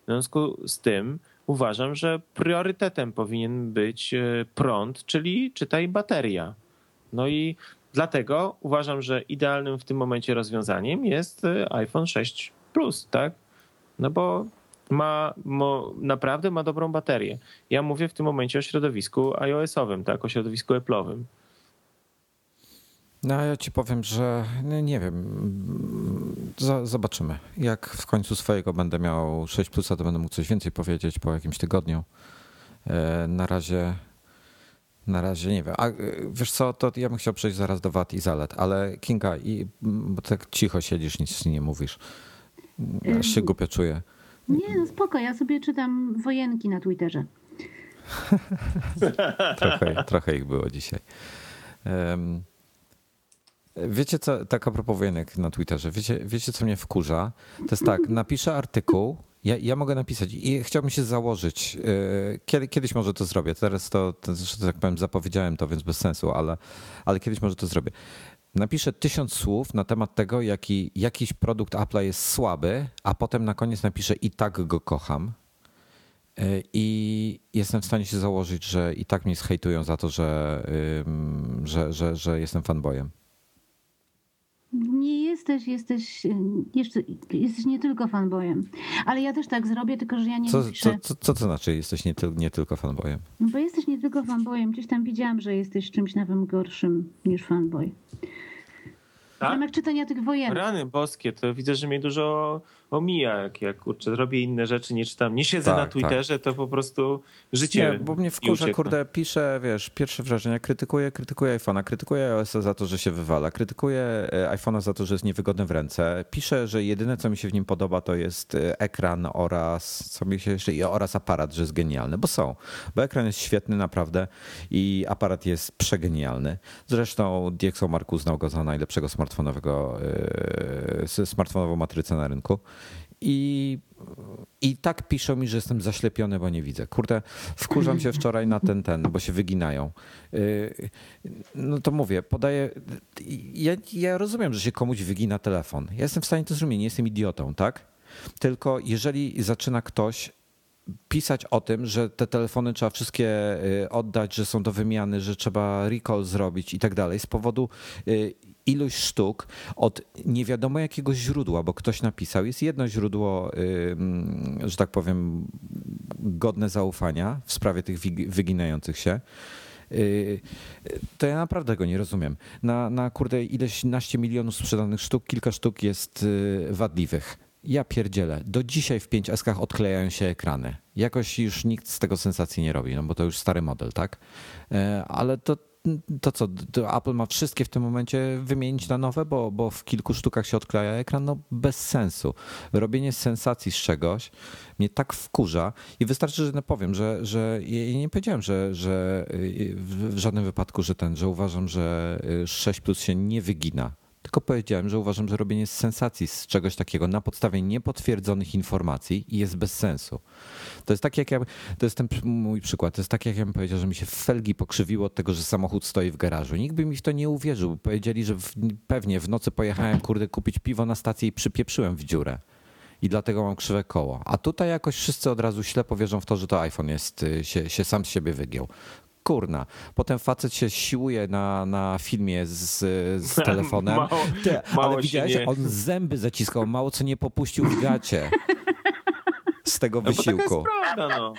W związku z tym uważam, że priorytetem powinien być e, prąd, czyli czytaj bateria. No i dlatego uważam, że idealnym w tym momencie rozwiązaniem jest e, iPhone 6 Plus, tak? No bo ma, naprawdę ma dobrą baterię. Ja mówię w tym momencie o środowisku iOS-owym, tak? O środowisku Apple'owym. No ja ci powiem, że nie wiem. zobaczymy. Jak w końcu swojego będę miał 6 plusa, to będę mógł coś więcej powiedzieć po jakimś tygodniu. E, na razie na razie nie wiem. A e, wiesz co, to ja bym chciał przejść zaraz do wad i zalet, ale Kinga, i, bo tak cicho siedzisz, nic nie mówisz. Aż się głupio czuję. Nie, no spoko, ja sobie czytam wojenki na Twitterze. trochę, trochę ich było dzisiaj. Um, Wiecie co, tak a propos wojenek na Twitterze, wiecie, wiecie co mnie wkurza? To jest tak, napiszę artykuł, ja, ja mogę napisać i chciałbym się założyć, y, kiedy, kiedyś może to zrobię, teraz to, to, że tak powiem, zapowiedziałem to, więc bez sensu, ale, ale kiedyś może to zrobię. Napiszę tysiąc słów na temat tego, jaki jakiś produkt Apple'a jest słaby, a potem na koniec napiszę i tak go kocham. Y, I jestem w stanie się założyć, że i tak mnie zhejtują za to, że, że, że, że jestem fanboyem. Nie jesteś, jesteś, jeszcze, jesteś nie tylko fanboyem. Ale ja też tak zrobię, tylko że ja nie co, co, co, co to znaczy jesteś nie, nie tylko fanboyem? No bo jesteś nie tylko fanboyem. Gdzieś tam widziałam, że jesteś czymś nowym gorszym niż fanboy. Tak? W ramach czytania tych wojen. Rany boskie, to widzę, że mnie dużo omija, jak, jak kurczę, robię inne rzeczy, nie czytam, nie siedzę tak, na Twitterze, tak. to po prostu życie Nie, bo mnie wkurza, kurde, piszę, wiesz, pierwsze wrażenia, krytykuję, krytykuję iPhone'a, krytykuję iOS za to, że się wywala, krytykuję e, iPhone'a za to, że jest niewygodny w ręce, piszę, że jedyne, co mi się w nim podoba, to jest e, ekran oraz, co mi się jeszcze, oraz aparat, że jest genialny, bo są, bo ekran jest świetny naprawdę i aparat jest przegenialny. Zresztą DxO Mark uznał go za najlepszego smartfonowego, e, smartfonową matrycę na rynku. I, I tak piszą mi, że jestem zaślepiony, bo nie widzę. Kurde, wkurzam się wczoraj na ten, ten, bo się wyginają. Y, no to mówię, podaję. Ja, ja rozumiem, że się komuś wygina telefon. Ja jestem w stanie to zrozumieć, nie jestem idiotą, tak? Tylko jeżeli zaczyna ktoś pisać o tym, że te telefony trzeba wszystkie y, oddać, że są do wymiany, że trzeba recall zrobić i tak dalej, z powodu ilość sztuk od nie wiadomo jakiego źródła, bo ktoś napisał. Jest jedno źródło, że tak powiem, godne zaufania w sprawie tych wyginających się. Y, to ja naprawdę go nie rozumiem. Na, na kurde ileś naście milionów sprzedanych sztuk, kilka sztuk jest y, wadliwych. Ja pierdzielę. Do dzisiaj w 5S odklejają się ekrany. Jakoś już nikt z tego sensacji nie robi, no bo to już stary model, tak? E, ale to to co, to Apple ma wszystkie w tym momencie wymienić na nowe, bo, bo w kilku sztukach się odkleja ekran, no bez sensu. Robienie sensacji z czegoś mnie tak wkurza i wystarczy, że powiem, że, że ja nie powiedziałem, że, że w żadnym wypadku, że ten, że uważam, że 6 Plus się nie wygina tylko powiedziałem, że uważam, że robienie sensacji z czegoś takiego na podstawie niepotwierdzonych informacji jest bez sensu. To jest tak jak ja, to jest ten mój przykład, to jest tak jak ja bym powiedział, że mi się felgi pokrzywiło od tego, że samochód stoi w garażu. Nikt by mi w to nie uwierzył. Powiedzieli, że w, pewnie w nocy pojechałem, kurde, kupić piwo na stację i przypieprzyłem w dziurę i dlatego mam krzywe koło. A tutaj jakoś wszyscy od razu ślepo wierzą w to, że to iPhone jest, y, się, się sam z siebie wygiął kurna. Potem facet się siłuje na, na filmie z, z telefonem. mało, Te, mało ale widziałeś, nie... on zęby zaciskał, mało co nie popuścił w gacie z tego no wysiłku. No, prawda, no.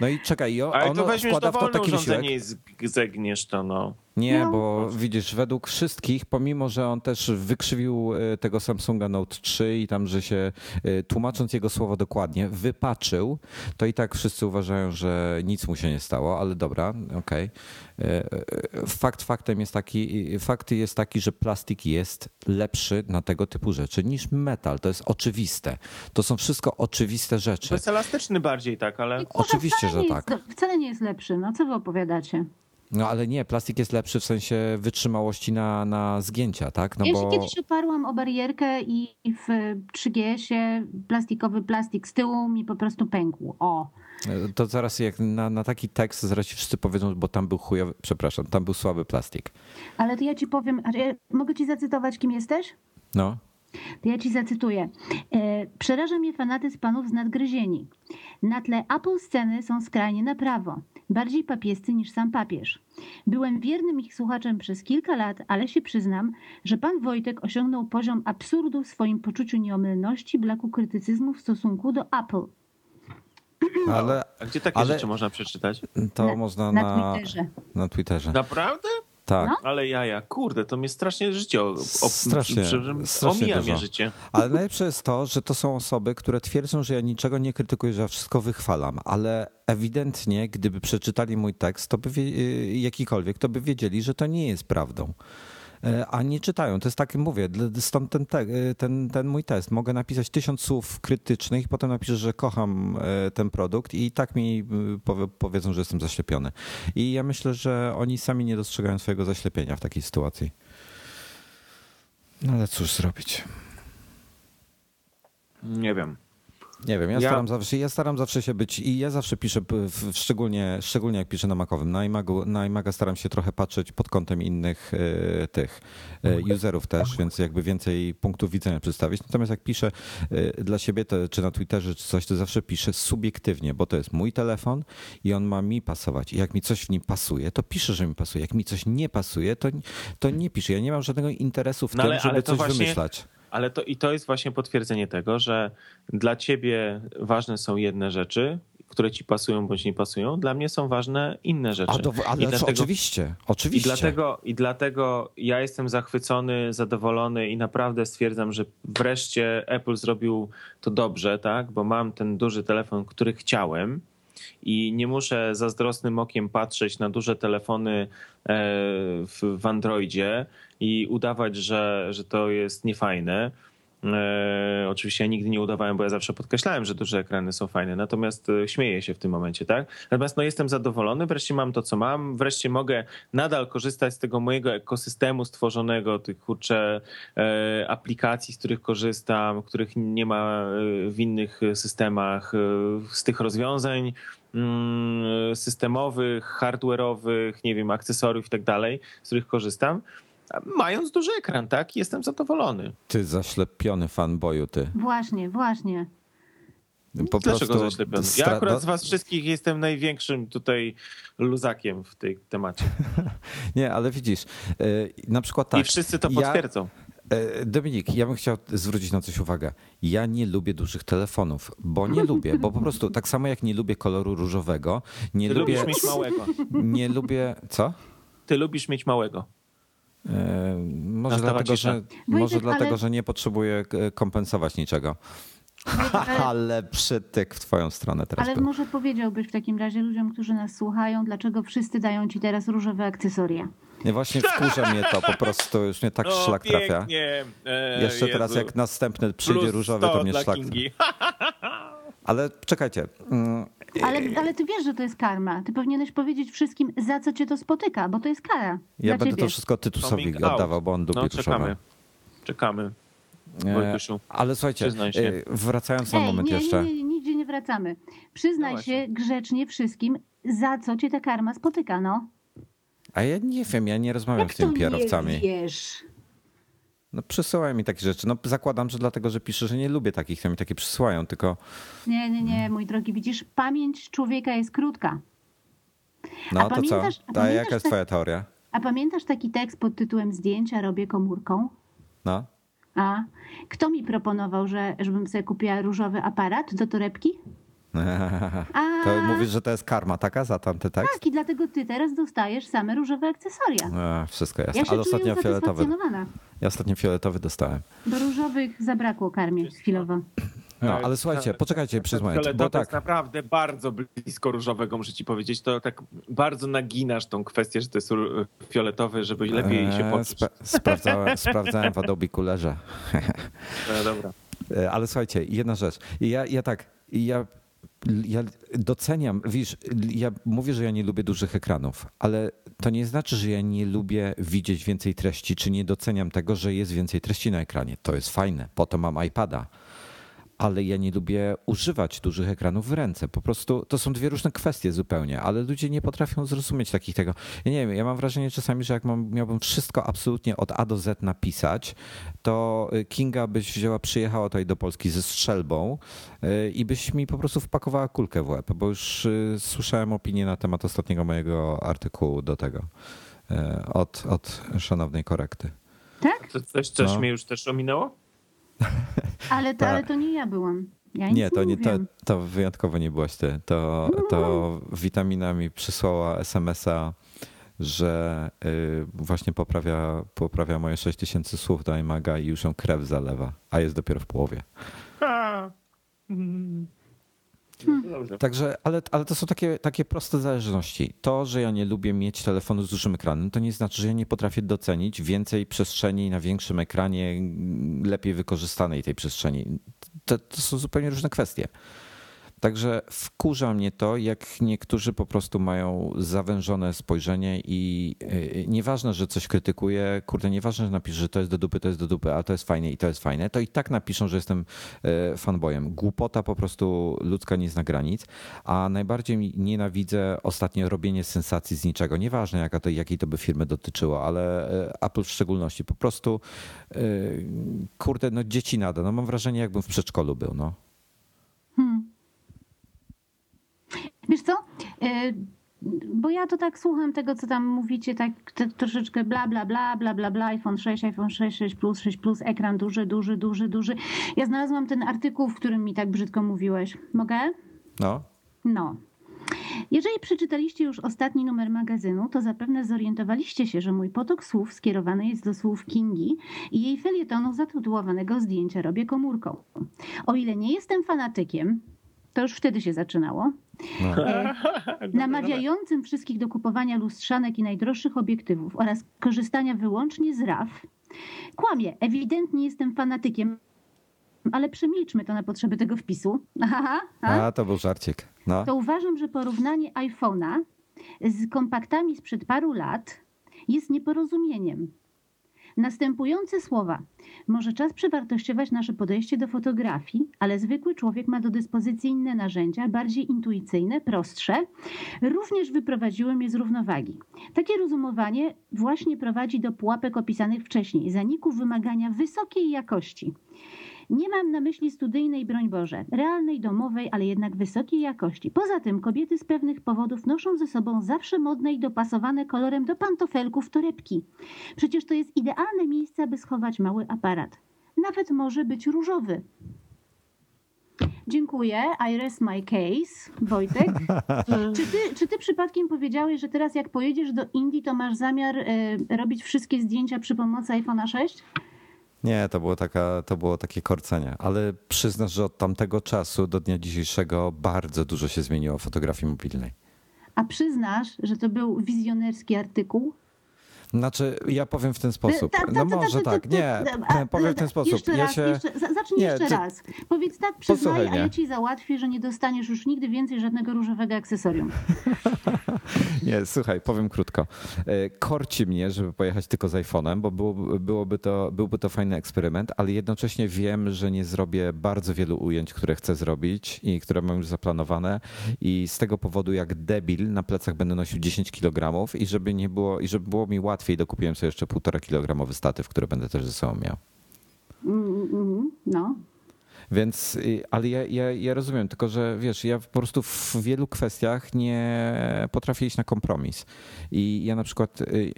no i czekaj, on wkłada w to taki wysiłek. i zegniesz to, no. Nie, no. bo widzisz, według wszystkich, pomimo, że on też wykrzywił e, tego Samsunga Note 3 i tam, że się e, tłumacząc jego słowo dokładnie, wypaczył, to i tak wszyscy uważają, że nic mu się nie stało, ale dobra, okej. Okay. E, fakt faktem jest taki, fakt jest taki, że plastik jest lepszy na tego typu rzeczy niż metal. To jest oczywiste. To są wszystko oczywiste rzeczy. To jest elastyczny bardziej, tak, ale... Oczywiście, że tak. Jest, wcale nie jest lepszy. No co wy opowiadacie? No ale nie, plastik jest lepszy w sensie wytrzymałości na, na zgięcia, tak? No ja bo... się kiedyś oparłam o barierkę i w 3GS-ie plastikowy plastik z tyłu mi po prostu pękł. O. To zaraz jak na, na taki tekst zaraz ci wszyscy powiedzą, bo tam był chujowy, przepraszam, tam był słaby plastik. Ale to ja ci powiem, mogę ci zacytować, kim jesteś? No. To ja ci zacytuję. E, przeraża mnie fanatyzm panów z nadgryzieni. Na tle Apple sceny są skrajnie na prawo bardziej papiescy niż sam papież. Byłem wiernym ich słuchaczem przez kilka lat, ale się przyznam, że pan Wojtek osiągnął poziom absurdu w swoim poczuciu nieomylności, braku krytycyzmu w stosunku do Apple. Ale, A gdzie takie ale, rzeczy można przeczytać? To na, można na, na Twitterze. Na Twitterze. Naprawdę? Tak. No? Ale jaja, kurde, to mnie strasznie życie o, o, strasznie, strasznie omija mnie życie. Ale najlepsze jest to, że to są osoby, które twierdzą, że ja niczego nie krytykuję, że ja wszystko wychwalam, ale ewidentnie, gdyby przeczytali mój tekst, to by y, jakikolwiek, to by wiedzieli, że to nie jest prawdą. E, a nie czytają. To jest tak, mówię, stąd ten, te, e, ten, ten mój test. Mogę napisać tysiąc słów krytycznych, potem napiszę, że kocham e, ten produkt i tak mi powiedzą, że jestem zaślepiony. I ja myślę, że oni sami nie dostrzegają swojego zaślepienia w takiej sytuacji. No ale cóż zrobić? Nie wiem. Nie wiem, ja, ja, Staram zawsze, ja staram zawsze się być i ja zawsze piszę, w, szczególnie, szczególnie jak piszę na Macowym. Na iMagu, na iMaga staram się trochę patrzeć pod kątem innych y, tych y, userów też, więc jakby więcej punktów widzenia przedstawić. Natomiast jak piszę y, dla siebie, to, czy na Twitterze, czy coś, to zawsze piszę subiektywnie, bo to jest mój telefon i on ma mi pasować. I jak mi coś w nim pasuje, to piszę, że mi pasuje. Jak mi coś nie pasuje, to, to nie piszę. Ja nie mam żadnego interesu w no tym, ale, żeby ale coś właśnie... wymyślać ale to i to jest właśnie potwierdzenie tego, że dla ciebie ważne są jedne rzeczy, które ci pasują bądź nie pasują. Dla mnie są ważne inne rzeczy. Do, ale dlatego, oczywiście, oczywiście. I dlatego, I dlatego ja jestem zachwycony, zadowolony i naprawdę stwierdzam, że wreszcie Apple zrobił to dobrze, tak? Bo mam ten duży telefon, który chciałem i nie muszę zazdrosnym okiem patrzeć na duże telefony e, w, Androidzie i udawać, że, że to jest niefajne. E, oczywiście ja nigdy nie udawałem, bo ja zawsze podkreślałem, że duże ekrany są fajne, natomiast e, śmieję się w tym momencie, tak? Natomiast no, jestem zadowolony, wreszcie mam to, co mam, wreszcie mogę nadal korzystać z tego mojego ekosystemu stworzonego, tych kurczę e, aplikacji, z których korzystam, których nie ma e, w innych systemach, e, z tych rozwiązań mm, systemowych, hardware'owych, nie wiem, akcesoriów i tak dalej, z których korzystam mając duży ekran, tak? Jestem zadowolony. Ty zaślepiony fanboyu, ty. Właśnie, właśnie. Po Dlaczego prostu zaślepiony? Ja akurat z was wszystkich jestem największym tutaj luzakiem w tej temacie. Nie, ale widzisz, e, na przykład tak. I wszyscy to potwierdzą. Ja... E, Dominik, ja bym chciał zwrócić na coś uwagę. Ja nie lubię dużych telefonów, bo nie lubię, bo po prostu tak samo jak nie lubię koloru różowego, nie Ty lubię. Lubisz mieć małego. Nie lubię. Co? Ty lubisz mieć małego. E, może dlatego, że, może dlatego ale... że nie potrzebuję e, kompensować niczego. Ale przytyk w twoją stronę teraz. Ale był. może powiedziałbyś w takim razie ludziom, którzy nas słuchają, dlaczego wszyscy dają ci teraz różowe akcesoria? Nie, właśnie wkurza mnie to, po prostu już mnie tak szlak trafia. E, Jeszcze Jezu. teraz jak następny przyjdzie Plus różowy, to mnie szlak Ale czekajcie. Ale, ale ty wiesz, że to jest karma. Ty powinieneś powiedzieć wszystkim, za co cię to spotyka, bo to jest kara. Ja będę ciebie. to wszystko Tytusowi oddawał, bo on lubi no, czekamy. Czekamy. E, ale słuchajcie, e, wracając na Ej, moment nie, jeszcze. Nie, nie, nigdzie nie wracamy. Przyznaj no się grzecznie wszystkim, za co cię ta karma spotyka, no. A ja nie wiem, ja nie rozmawiam Jak z tymi kierowcami. Nie wiesz? No przysyłają mi takie rzeczy. No zakładam, że dlatego, że piszę, że nie lubię takich, to mi takie przysyłają, tylko... Nie, nie, nie, mój drogi, widzisz, pamięć człowieka jest krótka. No a to co? A, a jaka jest twoja teoria? A pamiętasz taki tekst pod tytułem Zdjęcia robię komórką? No. A kto mi proponował, że, żebym sobie kupiła różowy aparat do torebki? A... To mówisz, że to jest karma taka za tamty tekst? Tak, i dlatego ty teraz dostajesz same różowe akcesoria. A, wszystko jasne. Ja się Ale ostatnio fioletowy. Ja ostatnio fioletowy dostałem. Do różowych zabrakło karmie chwilowo. No, ale słuchajcie, poczekajcie przez moment. Bo tak. jest naprawdę bardzo blisko różowego, muszę ci powiedzieć. To tak bardzo naginasz tą kwestię, że to jest fioletowy, żeby lepiej się eee, poczuć. Spra sprawdzałem, sprawdzałem w Adobe Coolerze. No, dobra. E, ale słuchajcie, jedna rzecz. Ja, ja tak, ja ja doceniam, wiesz, ja mówię, że ja nie lubię dużych ekranów, ale to nie znaczy, że ja nie lubię widzieć więcej treści, czy nie doceniam tego, że jest więcej treści na ekranie. To jest fajne, po to mam iPada ale ja nie lubię używać dużych ekranów w ręce. Po prostu to są dwie różne kwestie zupełnie, ale ludzie nie potrafią zrozumieć takich tego. Ja nie wiem, ja mam wrażenie czasami, że jak mam, miałbym wszystko absolutnie od A do Z napisać, to y, Kinga byś wzięła, przyjechała tutaj do Polski ze strzelbą y, i byś mi po prostu wpakowała kulkę w łeb, bo już y, słyszałem opinię na temat ostatniego mojego artykułu do tego od, od szanownej korekty. Tak? To coś, coś no. mnie już też ominęło? Ale to, tak. ale to nie ja byłam. Ja nie, to, nie, to, to wyjątkowo nie byłaś ty. To, to witamina mi przysłała SMS-a, że y, właśnie poprawia, poprawia moje 6000 słów do iMaga i już ją krew zalewa, a jest dopiero w połowie. Hmm. Także, ale, ale to są takie, takie proste zależności. To, że ja nie lubię mieć telefonu z dużym ekranem, to nie znaczy, że ja nie potrafię docenić więcej przestrzeni na większym ekranie, lepiej wykorzystanej tej przestrzeni. To, to są zupełnie różne kwestie. Także wkurza mnie to, jak niektórzy po prostu mają zawężone spojrzenie i yy, nieważne, że coś krytykuje, kurde, nieważne, że napisz, że to jest do dupy, to jest do dupy, a to jest fajne i to jest fajne, to i tak napiszą, że jestem yy, fanboyem. Głupota po prostu ludzka nie zna granic, a najbardziej nienawidzę ostatnio robienie sensacji z niczego. Nieważne, jaka to, jakiej to by firmy dotyczyło, ale Apple w szczególności. Po prostu kurde, no dzieci nada. No mam wrażenie, jakbym w przedszkolu był, no. Hmm. Wiesz co? E, bo ja to tak słucham tego, co tam mówicie, tak troszeczkę bla, bla, bla, bla, bla, bla, iPhone 6, iPhone 6, 6 Plus, 6 Plus, ekran duży, duży, duży, duży. Ja znalazłam ten artykuł, w którym mi tak brzydko mówiłeś. Mogę? No. No. Jeżeli przeczytaliście już ostatni numer magazynu, to zapewne zorientowaliście się, że mój potok słów skierowany jest do słów Kingi i jej felietonu zatytułowanego Zdjęcia robię komórką. O ile nie jestem fanatykiem, to już wtedy się zaczynało. No. E, namawiającym wszystkich do kupowania lustrzanek i najdroższych obiektywów oraz korzystania wyłącznie z RAW. Kłamie, ewidentnie jestem fanatykiem, ale przemilczmy to na potrzeby tego wpisu. Aha, a? a to był żarcik. No. To uważam, że porównanie iPhone'a z kompaktami sprzed paru lat jest nieporozumieniem. Następujące słowa. Może czas przewartościować nasze podejście do fotografii, ale zwykły człowiek ma do dyspozycji inne narzędzia, bardziej intuicyjne, prostsze. Również wyprowadziłem je z równowagi. Takie rozumowanie właśnie prowadzi do pułapek opisanych wcześniej, zaniku wymagania wysokiej jakości. Nie mam na myśli studyjnej, broń Boże, realnej, domowej, ale jednak wysokiej jakości. Poza tym kobiety z pewnych powodów noszą ze sobą zawsze modne i dopasowane kolorem do pantofelków torebki. Przecież to jest idealne miejsce, aby schować mały aparat. Nawet może być różowy. Dziękuję. I rest my case, Wojtek. czy, ty, czy ty przypadkiem powiedziałeś, że teraz jak pojedziesz do Indii, to masz zamiar y, robić wszystkie zdjęcia przy pomocy iPhone'a 6? Nie, to było, taka, to było takie korcenie, ale przyznasz, że od tamtego czasu do dnia dzisiejszego bardzo dużo się zmieniło w fotografii mobilnej. A przyznasz, że to był wizjonerski artykuł? Znaczy, ja powiem w ten sposób. No może tak, nie, powiem w ten sposób. Jeszcze ja raz, się... jeszcze, zacznij nie, jeszcze ty... raz. Powiedz tak, przyznaj, a ja ci załatwię, że nie dostaniesz już nigdy więcej żadnego różowego akcesorium. nie, słuchaj, powiem krótko. E, korci mnie, żeby pojechać tylko z iPhone'em, bo byłoby, byłoby to, byłby to fajny eksperyment, ale jednocześnie wiem, że nie zrobię bardzo wielu ujęć, które chcę zrobić i które mam już zaplanowane i z tego powodu jak debil na plecach będę nosił 10 kg i żeby nie było, i żeby było mi łatwiej łatwiej dokupiłem sobie jeszcze półtora kilogramowy statyw, który będę też ze sobą miał. Mm, mm, no. Więc, ale ja, ja, ja, rozumiem, tylko że wiesz, ja po prostu w wielu kwestiach nie potrafię iść na kompromis. I ja na przykład y,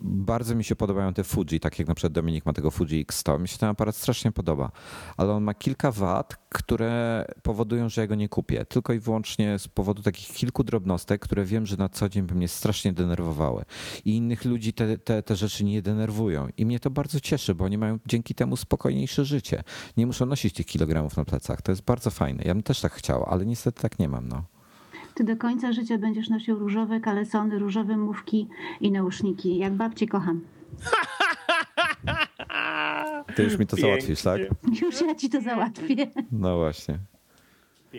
bardzo mi się podobają te Fuji, tak jak na przykład Dominik ma tego Fuji X100. Mi się ten aparat strasznie podoba, ale on ma kilka wad, które powodują, że ja go nie kupię. Tylko i wyłącznie z powodu takich kilku drobnostek, które wiem, że na co dzień by mnie strasznie denerwowały. I innych ludzi te, te, te rzeczy nie denerwują. I mnie to bardzo cieszy, bo oni mają dzięki temu spokojniejsze życie. Nie muszą nosić tych kilogramów na plecach. To jest bardzo fajne. Ja bym też tak chciał, ale niestety tak nie mam. No. Ty do końca życia będziesz nosił różowe kalesony, różowe mówki i nauszniki. Jak babci kocham. Ty już mi to Pięknie. załatwisz, tak? Już ja ci to załatwię. No właśnie.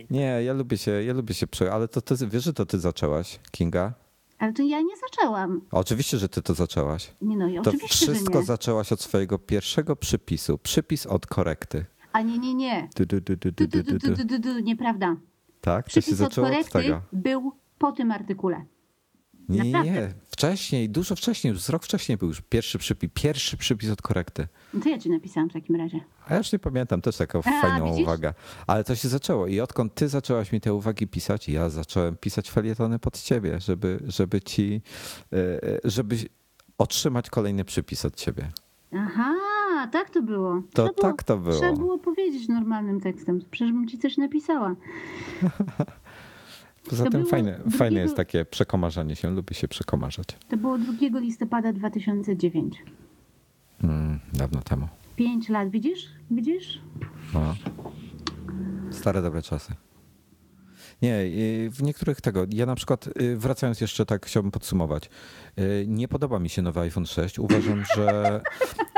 Nie, ja lubię się, ja lubię się ale to ty, wiesz, że to ty zaczęłaś, Kinga? Ale to ja nie zaczęłam. Oczywiście, że ty to zaczęłaś. Nie no, to oczywiście, wszystko że zaczęłaś od swojego pierwszego przypisu. Przypis od korekty. A nie, nie, nie. Nieprawda. Tak? Przypis to się zaczęło od tego. był po tym artykule. Nie, nie, wcześniej, dużo wcześniej, już rok wcześniej był już pierwszy przypis, pierwszy przypis od korekty. No to ja ci napisałam w takim razie. A ja już nie pamiętam, też taka A, fajna widzisz? uwaga. Ale to się zaczęło i odkąd ty zaczęłaś mi te uwagi pisać, ja zacząłem pisać felietony pod ciebie, żeby, żeby ci, e, e, żeby otrzymać kolejny przypis od ciebie. Aha, tak to było. To trzeba tak to było. Trzeba było powiedzieć normalnym tekstem. Przecież bym ci coś napisała. Poza to tym fajne, drugiego... fajne jest takie przekomarzanie się, lubię się przekomarzać. To było 2 listopada 2009. Mm, dawno temu. Pięć lat, widzisz? Widzisz? No. Stare dobre czasy. Nie, w niektórych tego. Ja na przykład, y, wracając jeszcze tak, chciałbym podsumować. Y, nie podoba mi się nowy iPhone 6. Uważam, że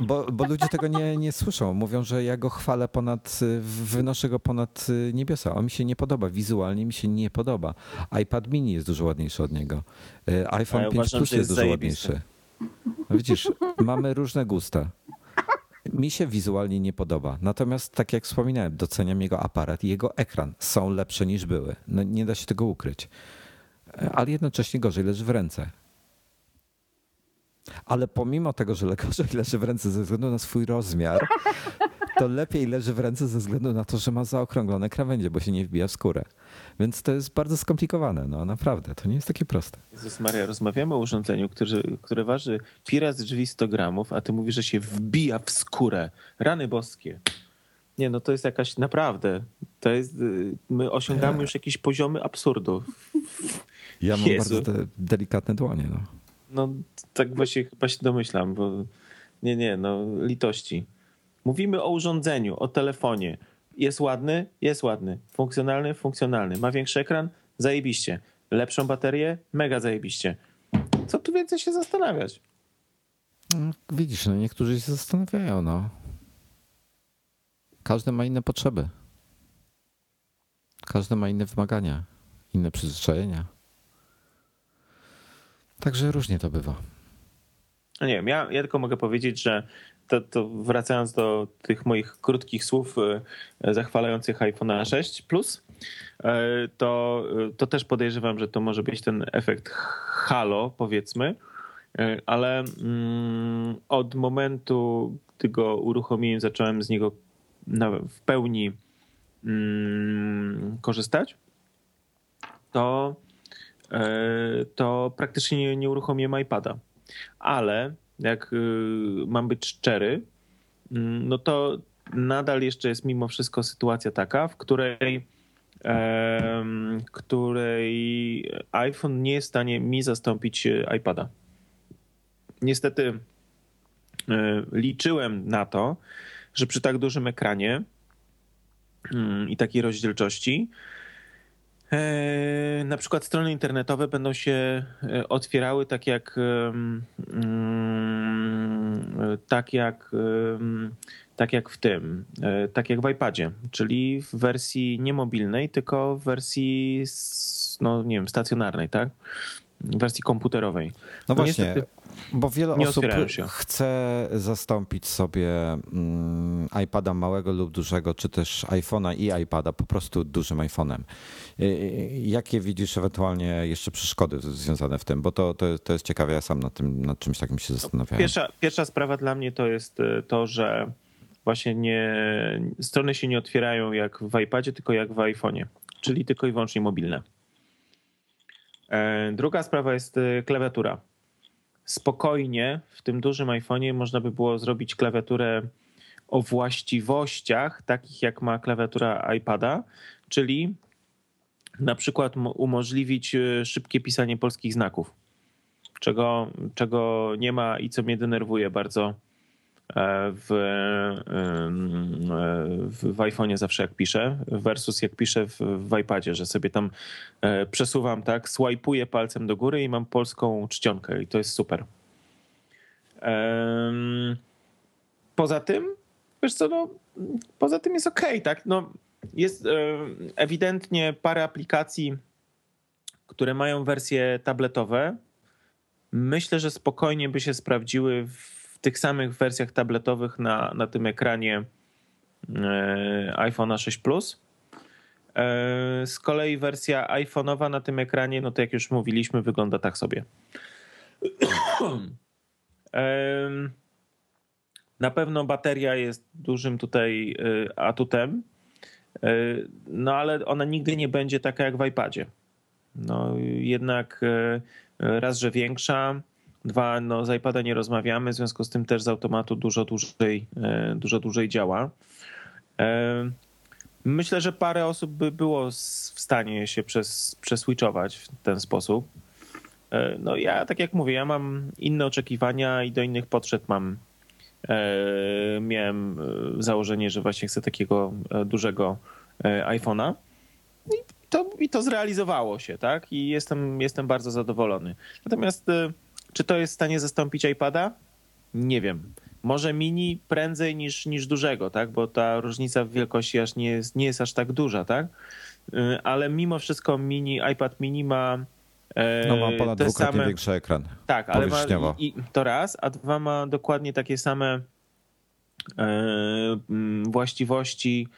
Bo, bo ludzie tego nie, nie słyszą. Mówią, że ja go chwalę ponad, wynoszę go ponad niebiosa. On mi się nie podoba, wizualnie mi się nie podoba. iPad mini jest dużo ładniejszy od niego. Y, iPhone ja 5 uważam, Plus jest, jest dużo ładniejszy. No widzisz, mamy różne gusta. Mi się wizualnie nie podoba. Natomiast, tak jak wspominałem, doceniam jego aparat i jego ekran. Są lepsze niż były. No, nie da się tego ukryć. Y, ale jednocześnie gorzej leży w ręce. Ale pomimo tego, że gorzej leży w ręce ze względu na swój rozmiar, to lepiej leży w ręce ze względu na to, że ma zaokrąglone krawędzie, bo się nie wbija w skórę. Więc to jest bardzo skomplikowane, no naprawdę, to nie jest takie proste. Jezus Maria, rozmawiamy o urządzeniu, które, które waży pi z drzwi 100 gramów, a ty mówisz, że się wbija w skórę. Rany boskie. Nie, no to jest jakaś, naprawdę, to jest, y, my osiągamy już jakieś poziomy absurdu. Ja mam Jezu. bardzo de delikatne dłonie, no. No, tak właśnie chyba się domyślam, bo nie, nie, no litości. Mówimy o urządzeniu, o telefonie. Jest ładny? Jest ładny. Funkcjonalny? Funkcjonalny. Ma większy ekran? Zajebiście. Lepszą baterię? Mega zajebiście. Co tu więcej się zastanawiać? No, widzisz, no niektórzy się zastanawiają, no. Każdy ma inne potrzeby. Każdy ma inne wymagania, inne przyzwyczajenia. Także różnie to bywa. No nie wiem, ja, ja tylko mogę powiedzieć, że to, to, wracając do tych moich krótkich słów e, zachwalających iPhone 6 Plus, e, to, to też podejrzewam, że to może być ten efekt halo, powiedzmy, ale mm, od momentu, gdy go uruchomiłem, zacząłem z niego w pełni mm, korzystać, to to praktycznie nie, nie uruchomiłem iPada. Ale jak y, mam być szczery, mm, no to nadal jeszcze jest mimo wszystko sytuacja taka, w której, której iPhone nie jest w stanie mi zastąpić e, iPada. Niestety e, liczyłem na to, że przy tak dużym ekranie mm, i takiej rozdzielczości E, na przykład strony internetowe będą się e, otwierały tak jak mm, tak jak tak jak w tym, e, tak jak w iPadzie, czyli w wersji nie mobilnej, tylko w wersji no nie wiem, stacjonarnej, tak? W wersji komputerowej. No, no właśnie, niestety... Bo wiele nie osób chce zastąpić sobie mm, iPada małego lub dużego, czy też iPhone'a i iPada po prostu dużym iPhone'em. Jakie widzisz ewentualnie jeszcze przeszkody związane w tym? Bo to, to, to jest ciekawe, ja sam nad, tym, nad czymś takim się zastanawiałem. Pierwsza, pierwsza sprawa dla mnie to jest e, to, że właśnie nie, strony się nie otwierają jak w iPadzie, tylko jak w iPhone'ie, czyli tylko i wyłącznie mobilne. E, druga sprawa jest e, klawiatura spokojnie w tym dużym iPhone'ie można by było zrobić klawiaturę o właściwościach, takich jak ma klawiatura iPada, czyli na przykład umożliwić e, szybkie pisanie polskich znaków, czego, czego nie ma i co mnie denerwuje bardzo w, e, w, w iPhone'ie zawsze jak piszę, versus jak piszę w, w iPadzie, że sobie tam przesuwam, tak, swajpuję palcem do góry i mam polską czcionkę i to jest super. Poza tym, wiesz co, no, poza tym jest ok, tak, no, jest ewidentnie parę aplikacji, które mają wersje tabletowe. Myślę, że spokojnie by się sprawdziły w tych samych wersjach tabletowych na, na tym ekranie e, iPhone 6 Plus. E, z kolei wersja iPhone'owa na tym ekranie, no to jak już mówiliśmy, wygląda tak sobie. Na pewno bateria jest dużym tutaj e, atutem, e, no ale ona nigdy nie będzie taka jak w iPadzie. No jednak e, raz, że większa, dwa, no z iPada nie rozmawiamy, w związku z tym też z automatu dużo dłużej, dużo dłużej działa. Myślę, że parę osób by było w stanie się przes, przeswitchować w ten sposób. No ja, tak jak mówię, ja mam inne oczekiwania i do innych potrzeb mam E, miałem e, założenie, że właśnie chcę takiego e, dużego iPhone'a. I to, I to zrealizowało się, tak? I jestem, jestem bardzo zadowolony. Natomiast czy to jest w stanie zastąpić iPada? Nie wiem. może mini prędzej niż, niż dużego, tak? Bo ta różnica w wielkości aż nie jest, nie jest aż tak duża, tak? Y, ale mimo wszystko mini, iPad mini ma e, no ma ponad dwukrotnie same... większy ekran. Tak, ale ma, i, i, to raz, a dwa ma dokładnie takie same e, właściwości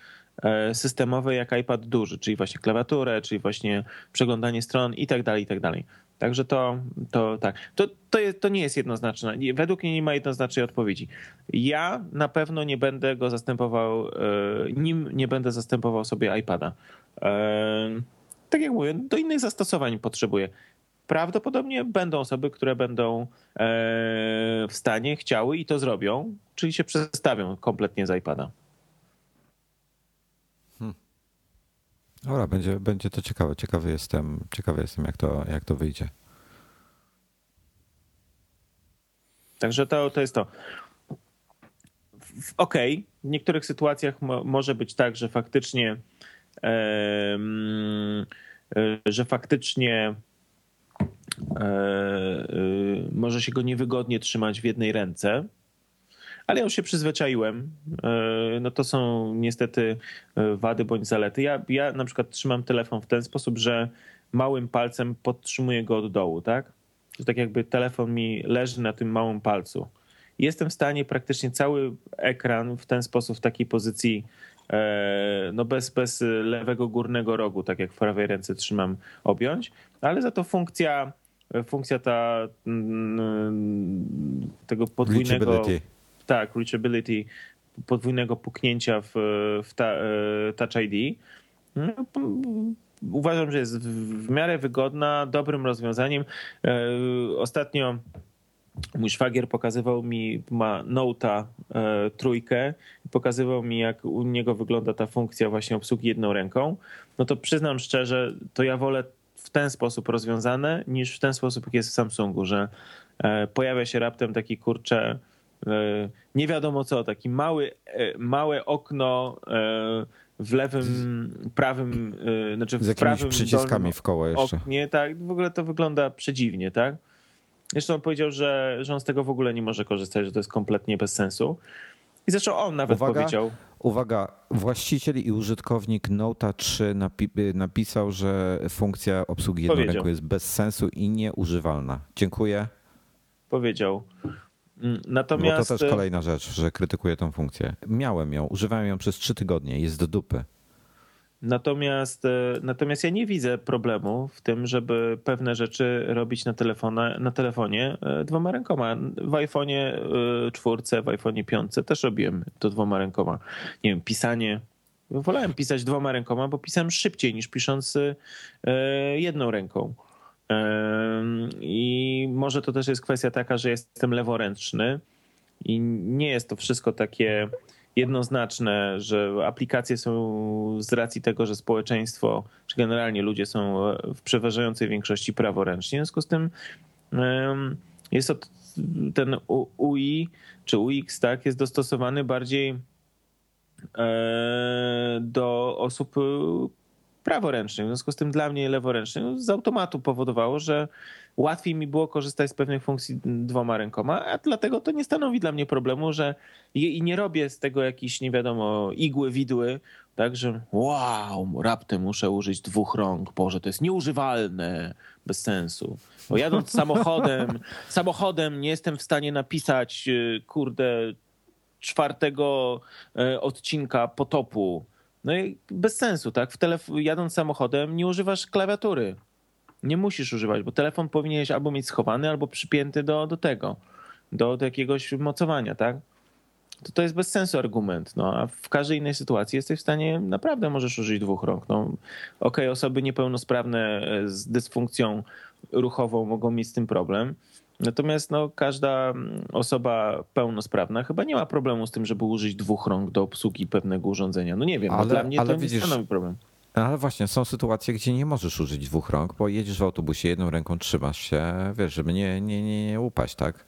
e, systemowe jak iPad duży, czyli właśnie klawiaturę, czyli właśnie przeglądanie stron i tak dalej, i tak dalej. Także to, to tak. To, to, jest, to nie jest jednoznaczne. Według mnie nie ma jednoznacznej odpowiedzi. Ja na pewno nie będę go zastępował, e, nim nie będę zastępował sobie iPada. E, tak jak mówię, do innych zastosowań potrzebuję. Prawdopodobnie będą osoby, które będą e, w stanie, chciały i to zrobią, czyli się przestawią kompletnie z iPada. Dobra, będzie, będzie to ciekawe. Ciekawy jestem, ciekawy jestem jak, to, jak to wyjdzie. Także to, to jest to. Okej, okay. w niektórych sytuacjach mo, może być tak, że faktycznie e, że faktycznie e, e, może się go niewygodnie trzymać w jednej ręce, ale ja już się przyzwyczaiłem. E, no to są niestety e, wady bądź zalety. Ja, ja na przykład trzymam telefon w ten sposób, że małym palcem podtrzymuję go od dołu, tak? Że tak jakby telefon mi leży na tym małym palcu. Jestem w stanie praktycznie cały ekran w ten sposób, w takiej pozycji, e, no bez, bez lewego górnego rogu, tak jak w prawej ręce trzymam, objąć, ale za to funkcja, funkcja ta mm, tego podwójnego tak, reachability podwójnego puknięcia w, w ta, e, Touch ID. No, uważam, że jest w miarę wygodna, dobrym rozwiązaniem. E, ostatnio mój szwagier pokazywał mi, ma Note'a e, trójkę pokazywał mi, jak u niego wygląda ta funkcja właśnie obsługi jedną ręką. No to przyznam szczerze, to ja wolę w ten sposób rozwiązane, niż w ten sposób, jak jest w Samsungu, że pojawia się raptem taki kurcze E, nie wiadomo co, taki mały, e, małe okno e, w lewym, prawym, znaczy w Z prawym przyciskami w koło jeszcze. Oknie, tak, w ogóle to wygląda przedziwnie, tak? Zresztą on powiedział, że, że on z tego w ogóle nie może korzystać, że to jest kompletnie bez sensu. I zresztą on nawet uwaga, powiedział. Uwaga, właściciel i użytkownik Nota 3 napi napisał, że funkcja obsługi jedną ręką jest bez sensu i nieużywalna. Dziękuję. Powiedział. Natomiast... Bo to też kolejna rzecz, że krytykuję tą funkcję. Miałem ją, używałem ją przez trzy tygodnie, jest do dupy. Natomiast, e, natomiast ja nie widzę problemu w tym, żeby pewne rzeczy robić na, telefona, na telefonie e, dwoma rękoma. W iPhone'ie e, czwórce, w iPhone'ie piątce też robiłem to dwoma rękoma. Nie wiem, pisanie. Wolałem pisać dwoma rękoma, bo pisałem szybciej niż pisząc jedną ręką. I może to też jest kwestia taka, że jestem leworęczny i nie jest to wszystko takie jednoznaczne, że aplikacje są z racji tego, że społeczeństwo, czy generalnie ludzie są w przeważającej większości praworęczni. W związku z tym jest to ten UI czy UX, tak, jest dostosowany bardziej e, do osób praworęczny. W związku z tym dla mnie leworęczny no, z automatu powodowało, że łatwiej mi było korzystać z pewnych funkcji dwoma rękoma, a dlatego to nie stanowi dla mnie problemu, że i nie robię z tego jakiś, nie wiadomo, igły, widły, tak, że wow, raptem muszę użyć dwóch rąk, Boże, to jest nieużywalne, bez sensu. Bo jadąc samochodem, samochodem nie jestem w stanie napisać, y, kurde, czwartego y, odcinka potopu no i bez sensu, tak? W telef- jadąc samochodem nie używasz klawiatury. Nie musisz używać, bo telefon powinieneś albo mieć schowany, albo przypięty do, do tego, do, do jakiegoś mocowania, tak? To, to jest bez sensu argument. No, a w każdej innej sytuacji jesteś w stanie, naprawdę możesz użyć dwóch rąk. No, Okej, okay, osoby niepełnosprawne z dysfunkcją ruchową mogą mieć z tym problem, Natomiast no, każda osoba pełnosprawna chyba nie ma problemu z tym, żeby użyć dwóch rąk do obsługi pewnego urządzenia. No nie wiem, ale, dla mnie ale to widzisz, nie stanowi problem. Ale właśnie, są sytuacje, gdzie nie możesz użyć dwóch rąk, bo jedziesz w autobusie, jedną ręką trzymasz się, wiesz, żeby nie, nie, nie, nie upaść, tak?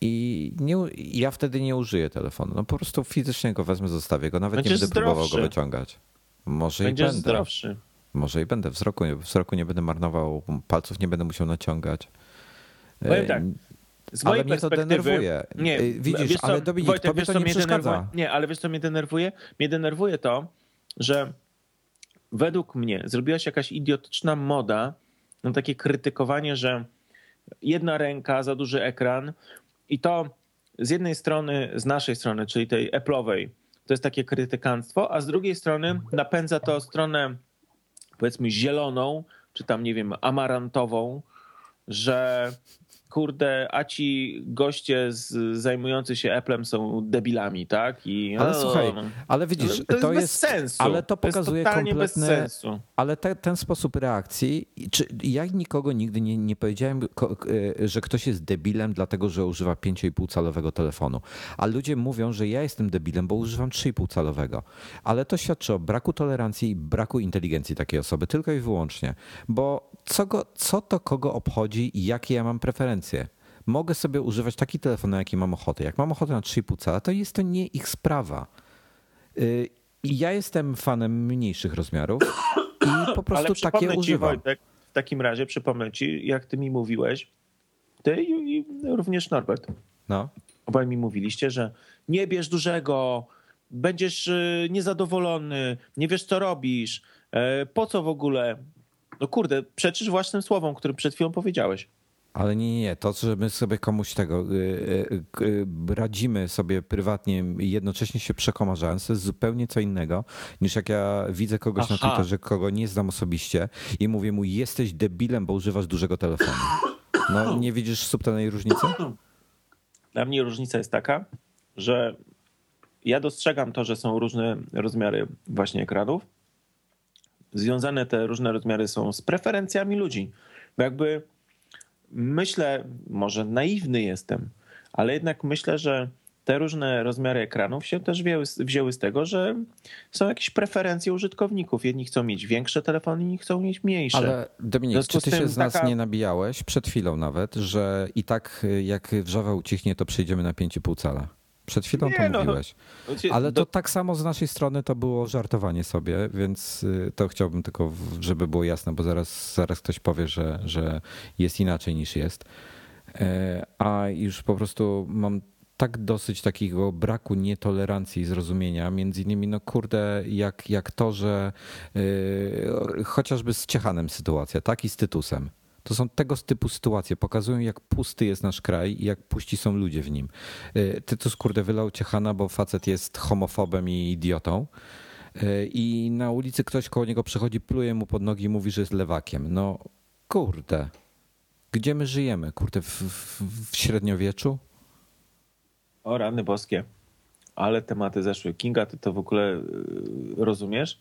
I nie, ja wtedy nie użyję telefonu. No po prostu fizycznie go wezmę, zostawię go, nawet Będziesz nie będę zdrowszy. próbował go wyciągać. Może Będziesz i będę. zdrowszy. Może i będę. Wzroku, wzroku nie będę marnował, palców nie będę musiał naciągać. Powiem tak. z mojej ale mnie to denerwuje. Nie, y, widzisz, co, ale Dominik, Wojtek, tobie to nie przeszkadza. Nie, ale wiesz co mnie denerwuje? Mnie denerwuje to, że według mnie zrobiła się jakaś idiotyczna moda na takie krytykowanie, że jedna ręka, za duży ekran i to z jednej strony, z naszej strony, czyli tej Apple'owej, to jest takie krytykanstwo, a z drugiej strony napędza to stronę powiedzmy zieloną, czy tam nie wiem, amarantową, że kurde, a ci goście z, zajmujący się Applem są debilami, tak? I, ale słuchaj, no. ale widzisz, to, to, jest, bez sensu. Ale to pokazuje to kompletne, bez sensu. Ale te, ten sposób reakcji, czy ja nikogo nigdy nie, nie powiedziałem, e, że ktoś jest debilem dlatego, że używa 5,5 calowego telefonu. A ludzie mówią, że ja jestem debilem, bo używam 3,5 calowego. Ale to świadczy o braku tolerancji i braku inteligencji takiej osoby, tylko i wyłącznie. Bo co, go, co to kogo obchodzi i jakie ja mam preferencje? mogę sobie używać taki telefon, na jaki mam ochotę. Jak mam ochotę na 3,5 cala, to jest to nie ich sprawa. Y, I ja jestem fanem mniejszych rozmiarów i po prostu takie ci, używam. Wojtek, w takim razie przypomnę ci, jak ty mi mówiłeś, ty i również Norbert. No. Obaj mi mówiliście, że nie bierz dużego, będziesz y, niezadowolony, nie wiesz co robisz, e, po co w ogóle? No kurde, przeczysz własnym słowom, którym przed chwilą powiedziałeś. Ale nie, nie, to, że my sobie komuś tego y, y, y, radzimy sobie prywatnie i jednocześnie się przekomarzając, to jest zupełnie co innego, niż jak ja widzę kogoś Aha. na Twitterze, kogo nie znam osobiście i mówię mu, jesteś debilem, bo używasz dużego telefonu. No nie widzisz subtelnej różnicy? Dla mnie różnica jest taka, że ja dostrzegam to, że są różne rozmiary właśnie ekranów. Związane te różne rozmiary są z preferencjami ludzi. Bo jakby myślę, może naiwny jestem, ale jednak myślę, że te różne rozmiary ekranów się też wzięły, wzięły z tego, że są jakieś preferencje użytkowników. Jedni chcą mieć większe telefony, inni chcą mieć mniejsze. Ale Dominik, czy ty się z nas taka... nie nabijałeś, przed chwilą nawet, że i tak jak wrzawa ucichnie, to przejdziemy na 5,5 cala? Przed chwilą nie, to no, mówiłeś. Ale to tak samo z naszej strony to było żartowanie sobie, więc y, to chciałbym tylko, żeby było jasne, bo zaraz, zaraz ktoś powie, że, że jest inaczej niż jest. E, a już po prostu mam tak dosyć takiego braku nietolerancji i zrozumienia, między innymi, no kurde, jak, jak to, że yy, chociażby z Ciechanem sytuacja, tak i z Tytusem. To są tego typu sytuacje. Pokazują, jak pusty jest nasz kraj i jak puści są ludzie w nim. Y, Tytus kurde wylał Ciechana, bo facet jest homofobem i idiotą. Y, I na ulicy ktoś koło niego przechodzi, pluje mu pod nogi i mówi, że jest lewakiem. No kurde. Gdzie my żyjemy? Kurde, w, w, w średniowieczu? O rany boskie. Ale tematy zeszły. Kinga, ty to w ogóle y, rozumiesz?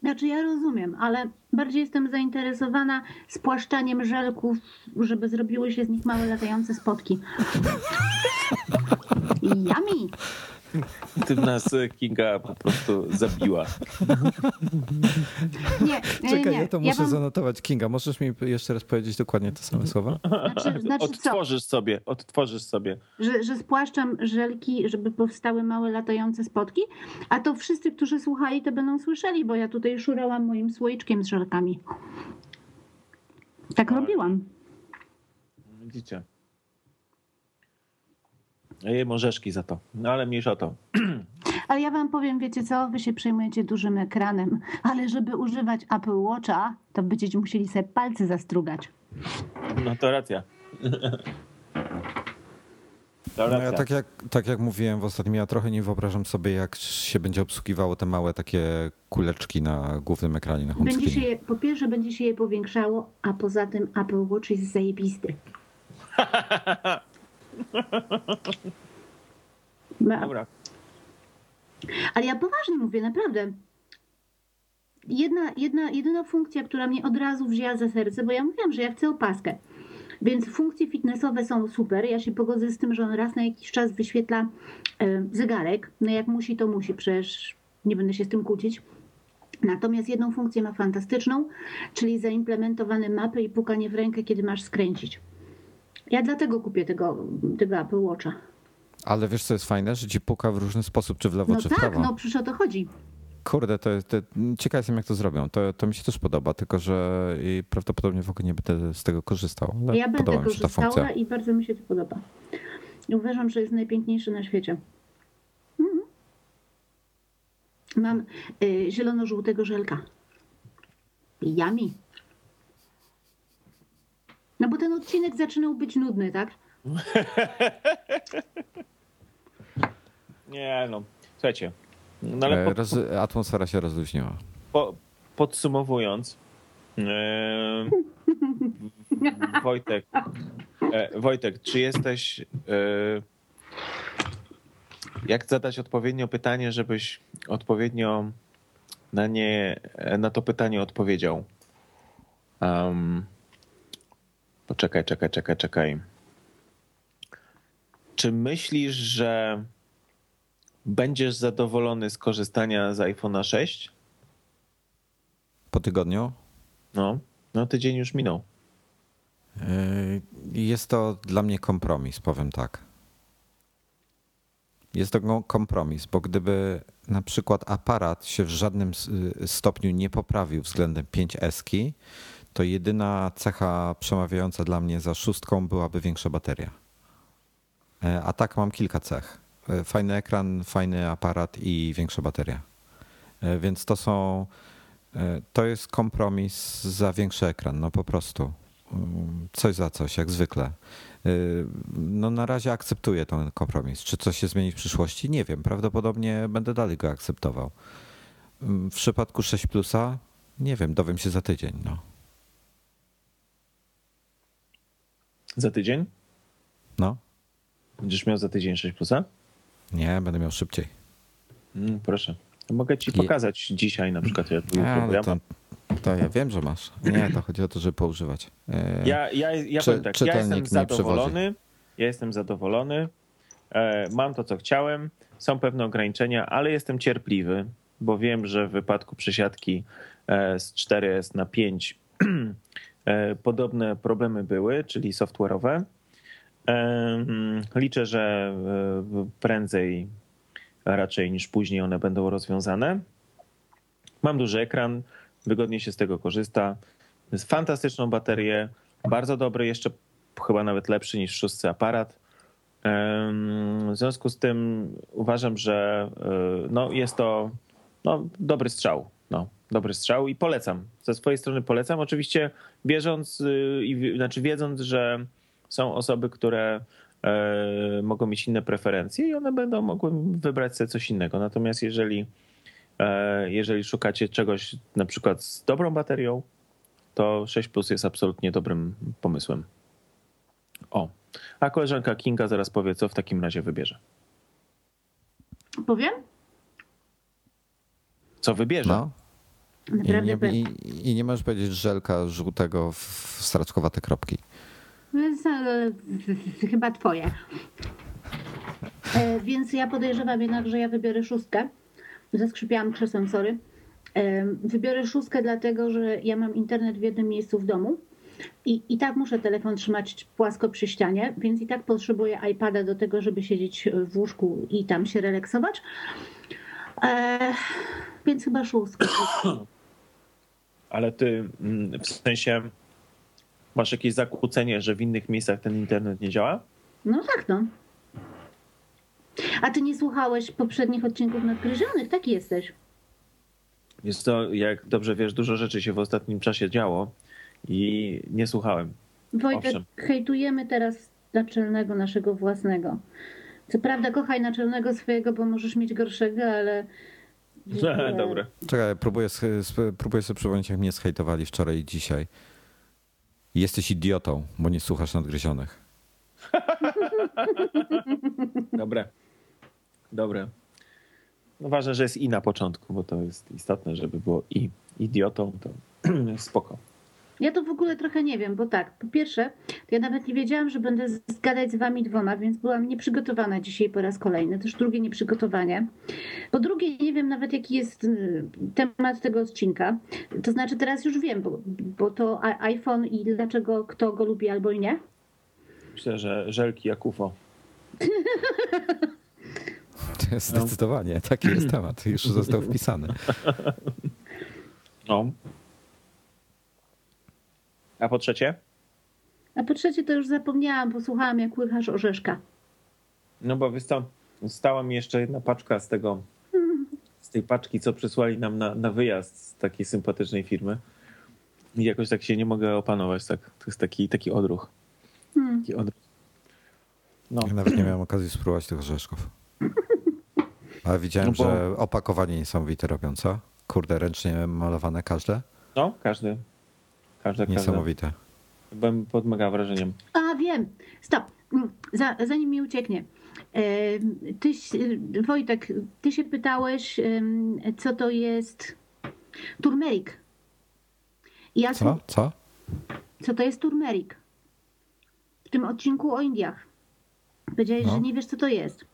Znaczy ja rozumiem, ale bardziej jestem zainteresowana spłaszczaniem żelków, żeby zrobiły się z nich małe latające spotki. Yummy! Ty nas e, Kinga po prostu zabiła. Nie, Czekaj, nie, ja to muszę ja zanotować. Kinga, możesz mi jeszcze raz powiedzieć dokładnie te same słowa? Znaczy, znaczy odtworzysz co? sobie, odtworzysz sobie. Że, że spłaszczam żelki, żeby powstały małe latające spotki, a to wszyscy, którzy słuchali, to będą słyszeli, bo ja tutaj szurałam moim słoiczkiem z żelkami. Tak robiłam. Widzicie. Jem orzeszki za to. No ale mniejsza o to. Ale ja wam powiem, wiecie co, wy się przejmujecie dużym ekranem, ale żeby używać Apple Watcha, to będziecie musieli sobie palce zastrugać. No to racja. No ja tak jak, tak jak mówiłem w ostatnim, ja trochę nie wyobrażam sobie, jak się będzie obsługiwało te małe takie kuleczki na głównym ekranie na home będzie się je, Po pierwsze będzie się je powiększało, a poza tym Apple Watch jest zajebisty. Dobra. Ale ja poważnie mówię, naprawdę. Jedna, jedna, jedyna funkcja, która mnie od razu wzięła za serce, bo ja mówiłam, że ja chcę opaskę. Więc funkcje fitnessowe są super. Ja się pogodzę z tym, że on raz na jakiś czas wyświetla e, zegarek. No jak musi, to musi, przecież nie będę się z tym kłócić. Natomiast jedną funkcję ma fantastyczną, czyli zaimplementowane mapy i pukanie w rękę, kiedy masz skręcić. Ja dlatego kupię tego, tego Apple Watcha. Ale wiesz, co jest fajne, że ci puka w różny sposób, czy w lewo, no czy tak, w prawo. No przecież o to chodzi. kurde, to, to ciekaw jestem jak to zrobią. To, to mi się też podoba, tylko że prawdopodobnie w ogóle nie będę z tego korzystał. ja będę korzystała i bardzo mi się to podoba. Uważam, że jest najpiękniejszy na świecie. Mhm. Mam y, zielono-żółtego żelka. Yummy. No bo ten odcinek zaczynał być nudny, tak? Nie no, słuchajcie. No ale po, Roz, atmosfera się rozluźniła. Po, podsumowując, e, Wojtek, e, Wojtek, czy jesteś. E, jak zadać odpowiednio pytanie, żebyś odpowiednio na nie, na to pytanie odpowiedział? Um, poczekaj, czekaj, czekaj, czekaj. Czy myślisz, że będziesz zadowolony z korzystania z iPhone'a 6? Po tygodniu? No, no tydzień już minął. Yy, jest to dla mnie kompromis, powiem tak. Jest to kompromis, bo gdyby na przykład aparat się w żadnym stopniu nie poprawił względem 5S, to jedyna cecha przemawiająca dla mnie za szóstką byłaby większa bateria. E, a tak mam kilka cech. E, fajny ekran, fajny aparat i większa bateria. E, więc to są, to jest kompromis za większy ekran, no po prostu. Mm, coś za coś, jak zwykle. No na razie akceptuję ten kompromis. Czy coś się zmieni w przyszłości? Nie wiem. Prawdopodobnie będę dalej go akceptował. Mm, w przypadku 6 Plusa nie wiem, dowiem się za tydzień. No. Za tydzień? No. Będziesz miał za tydzień 6 plusa? Nie, będę miał szybciej. Mm, proszę. mogę ci pokazać dzisiaj na przykład. Jak ja, to, to, ja wiem, że masz. Nie, to chodzi o to, żeby poużywać. E, ja, ja, ja Czy, tak, ja jestem zadowolony. Ja jestem zadowolony. E, mam to, co chciałem. Są pewne ograniczenia, ale jestem cierpliwy, bo wiem, że w wypadku przesiadki e, z 4S na 5 podobne problemy były, czyli software'owe. Liczę, że e, prędzej raczej niż później one będą rozwiązane. Mam duży ekran, wygodnie się z tego korzysta. Jest fantastyczną baterię, bardzo dobry, jeszcze chyba nawet lepszy niż w szóstce aparat. W związku z tym uważam, że e, no, jest to no, dobry strzał. No, dobry strzał i polecam. Ze swojej strony polecam. Oczywiście bieżąc, y, i znaczy wiedząc, że są osoby, które e, mogą mieć inne preferencje i one będą mogły wybrać sobie coś innego. Natomiast jeżeli, e, jeżeli szukacie czegoś na przykład z dobrą baterią, to 6 Plus jest absolutnie dobrym pomysłem. O, a koleżanka Kinga zaraz powie, co w takim razie wybierze. Powiem? Co wybierze? No. I nie, i, I nie możesz powiedzieć żelka żółtego w straczkowate kropki. Więc e, chyba twoje. E, więc ja podejrzewam jednak, że ja wybiorę szóstkę. Zaskrzypiałam krzesłem, sorry. E, wybiorę szóstkę, dlatego że ja mam internet w jednym miejscu w domu. I, I tak muszę telefon trzymać płasko przy ścianie, więc i tak potrzebuję iPada do tego, żeby siedzieć w łóżku i tam się relaksować. E, więc chyba szóstka. Ale ty mm, w sensie Masz jakieś zakłócenie, że w innych miejscach ten internet nie działa? No tak, no. A ty nie słuchałeś poprzednich odcinków nadgryzionych? Taki jesteś. Jest to, jak dobrze wiesz, dużo rzeczy się w ostatnim czasie działo i nie słuchałem. Wojtek, Owszem. hejtujemy teraz naczelnego naszego własnego. Co prawda kochaj naczelnego swojego, bo możesz mieć gorszego, ale... Dobra. Czekaj, próbuję, próbuję sobie przypomnieć, jak mnie zhejtowali wczoraj i dzisiaj. Jesteś idiotą, bo nie słuchasz nadgryzionych. Dobre. Dobre. No ważne, że jest i na początku, bo to jest istotne, żeby było i idiotą, to spoko. Ja to w ogóle trochę nie wiem, bo tak, po pierwsze, ja nawet nie wiedziałam, że będę zgadać z wami dwoma, więc byłam nieprzygotowana dzisiaj po raz kolejny, też drugie nieprzygotowanie. Po drugie, nie wiem nawet jaki jest y, temat tego odcinka. To znaczy teraz już wiem, bo, bo to iPhone i dlaczego kto go lubi albo i nie. Myślę, że żelki jak UFO. Zdecydowanie, taki jest temat. Już został wpisany. No. A po trzecie? A po trzecie to już zapomniałam, posłuchałam jak łychasz orzeszka. No bo wystał, stała mi jeszcze jedna paczka z tego, z tej paczki, co przysłali nam na, na wyjazd z takiej sympatycznej firmy. I jakoś tak się nie mogę opanować, tak. To jest taki, taki odruch. Hmm. Taki odruch. No. Ja nawet nie miałem okazji spróbować tych orzeszków. Ale widziałem, no bo... że opakowanie niesamowite robią, co? Kurde, ręcznie malowane każde? No, każdy. Każde, Niesamowite. Byłem pod mega wrażeniem. A, wiem. Stop. Mm, zanim mi ucieknie. Ty, Wojtek, ty się pytałeś, co to jest turmerik. Ja co? Co? Co to jest turmerik? W tym odcinku o Indiach. Powiedziałeś, no. że nie wiesz, co to jest.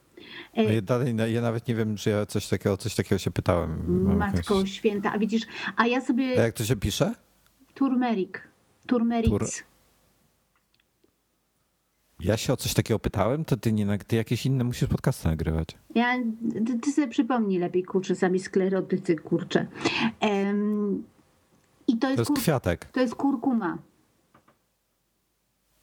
No ja, dalej, ja nawet nie wiem, czy ja coś takiego, coś takiego się pytałem. Matko jakieś... święta, a widzisz, a ja sobie... A jak to się pisze? Turmerik. Turmeric. Tur... Ja się o coś takiego pytałem, to ty, nie, ty jakieś inne musisz podcasty nagrywać. Ja, ty, ty sobie przypomnij lepiej, kurczę, sami sklerotycy, kurczę. Um, I to jest, to jest kur... kwiatek. To jest kurkuma.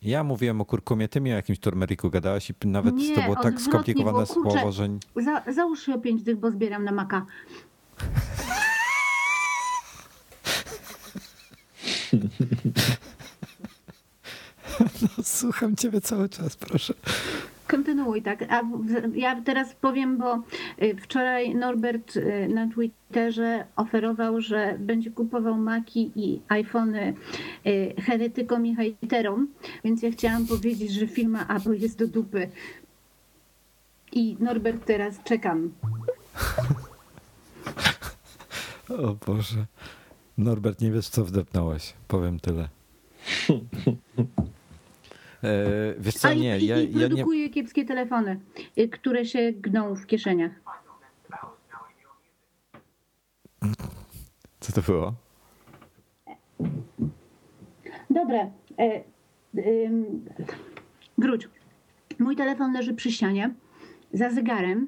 Ja mówiłem o kurkumie, ty mi o jakimś turmeriku gadałaś i nawet nie, to było tak skomplikowane było, słowo, że... Za, załóż się o pięć dych, bo zbieram na maka. No, słucham ciebie cały czas, proszę. Kontynuuj tak. A ja teraz powiem, bo y, wczoraj Norbert y, na Twitterze oferował, że będzie kupował Maki i iPhony y, heretykom i hejterom, więc ja chciałam powiedzieć, że firma Apple jest do dupy. I Norbert, teraz czekam. O Boże. Norbert, nie wiesz, co wdepnąłeś. Powiem tyle. E, wiesz co, nie, ja, produkuje ja nie... kiepskie telefony, y, które się gną w kieszeniach. Co to było? Dobra. E, wróć. Mój telefon leży przy ścianie za zegarem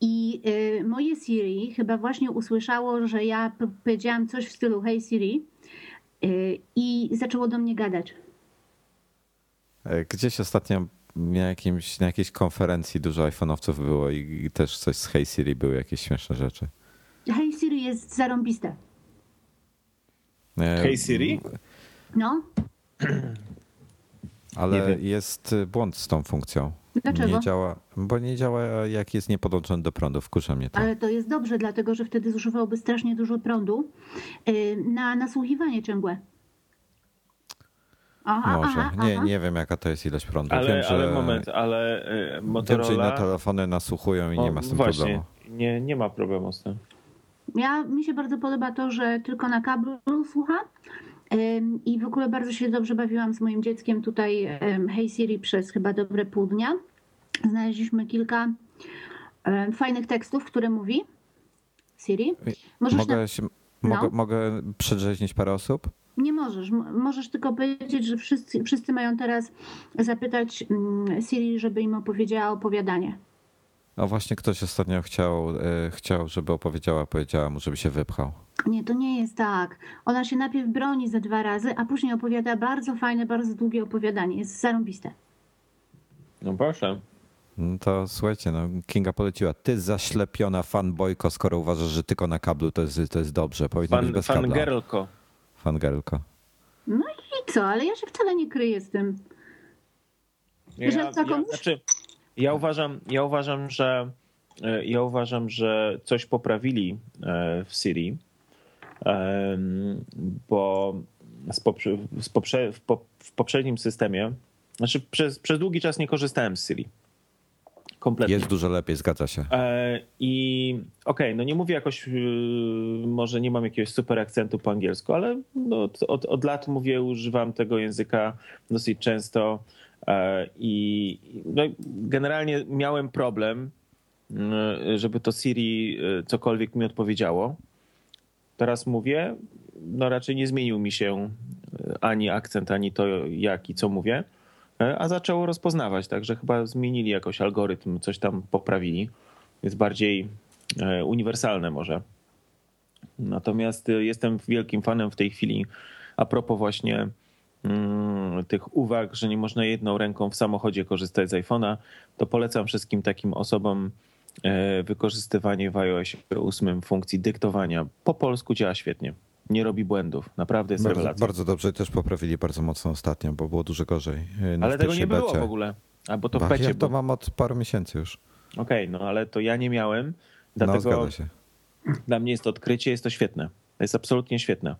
i y, moje Siri chyba właśnie usłyszało, że ja powiedziałam coś w stylu Hey Siri y, i zaczęło do mnie gadać. E, gdzieś ostatnio na, jakimś, na jakiejś konferencji dużo iPhone'owców było i też coś z Hey Siri były jakieś śmieszne rzeczy. Hey Siri jest zarąbiste. Hey Siri? No. Ale jest błąd z tą funkcją. Dlaczego? Nie działa, bo nie działa jak jest niepodłączony do prądu. Wkurza mnie to. Ale to jest dobrze, dlatego że wtedy zużywałby strasznie dużo prądu y, na nasłuchiwanie ciągłe. Aha, Może. Aha, nie, aha. nie wiem, jaka to jest ilość prądu. Ale, wiem, że, ale moment, ale Motorola... Wiem, że inne telefony nasłuchują i o, nie ma z tym właśnie, problemu. Nie, nie ma problemu z tym. Ja, mi się bardzo podoba to, że tylko na kablu słucha. I w ogóle bardzo się dobrze bawiłam z moim dzieckiem tutaj Hey Siri przez chyba dobre pół dnia. Znaleźliśmy kilka fajnych tekstów, które mówi Siri. Możesz mogę, na... się, no? mogę, mogę przedrzeźnić parę osób? Nie możesz. Możesz tylko powiedzieć, że wszyscy, wszyscy mają teraz zapytać mm, Siri, żeby im opowiedziała opowiadanie. No właśnie ktoś ostatnio chciał, e, chciał, żeby opowiedziała, powiedziała mu, żeby się wypchał. Nie, to nie jest tak. Ona się najpierw broni za dwa razy, a później opowiada bardzo fajne, bardzo długie opowiadanie. Jest zarąbiste. No proszę. No to słuchajcie, no Kinga poleciła. Ty zaślepiona fanboyko, skoro uważasz, że tylko na kablu to jest, to jest dobrze. Powinno fan, być bez kabla. Fangirlko. Fangirlko. No i co, ale ja się wcale nie kryję z tym. Ja, że ja, znaczy, ja uważam, ja uważam, że e, ja uważam, że coś poprawili e, w Siri, bo w poprzednim systemie, znaczy przez, przez długi czas nie korzystałem z Siri. Kompletnie. Jest dużo lepiej, zgadza się. E, I okej, okay, no nie mówię jakoś, y, może nie mam jakiegoś super akcentu po angielsku, ale no, od, od lat mówię, używam tego języka dosyć często i no, generalnie miałem problem, y, żeby to Siri y, cokolwiek mi odpowiedziało. Teraz mówię, no raczej nie zmienił mi się ani akcent, ani to jak i co mówię. E, a zaczęło rozpoznawać, także chyba zmienili jakoś algorytm, coś tam poprawili. jest bardziej uniwersalne może. Natomiast jestem wielkim fanem w tej chwili a propos właśnie tych uwag, że nie można jedną ręką w samochodzie korzystać z iPhone'a, to polecam wszystkim takim osobom wykorzystywanie w iOS 8 funkcji dyktowania. Po polsku działa świetnie nie robi błędów. Naprawdę jest bardzo, rewelacja. Bardzo dobrze też poprawili bardzo mocno ostatnio, bo było dużo gorzej. No ale tego nie becie. było w ogóle. A bo to w becie. Ja to mam od paru miesięcy już. Okej, okay, no ale to ja nie miałem. No, dlatego no, się. dla mnie jest to odkrycie, jest to świetne. Jest absolutnie świetne.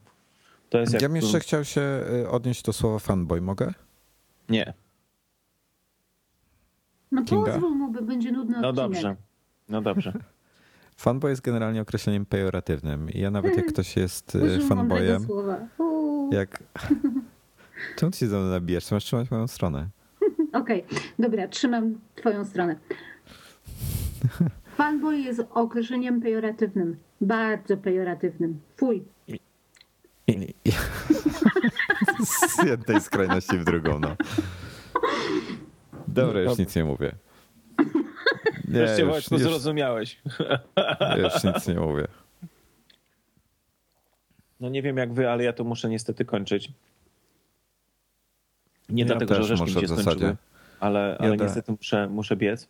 To jest ja bym jeszcze chciał się y, odnieść do słowa fanboy, mogę? Nie. No pozwól mu, by będzie nudno No dobrze, no dobrze. Fanboy jest generalnie określeniem pejoratywnym. I ja nawet jak ktoś jest y, fanboyem. Jak. Czemu ty się ze mną nabijasz? Masz trzymać moją stronę. Okej, okay. dobra, trzymam twoją stronę. Fanboy jest określeniem pejoratywnym. Bardzo pejoratywnym. Fuj. Z jednej skrajności w drugą, no. Dobra, już nic nie mówię. Nie, Wreszcie już, Wojtku, już, zrozumiałeś. Już nic nie mówię. No nie wiem jak wy, ale ja to muszę niestety kończyć. Nie ja dlatego, że orzeszki się skończyły, ale, ale niestety muszę, muszę biec.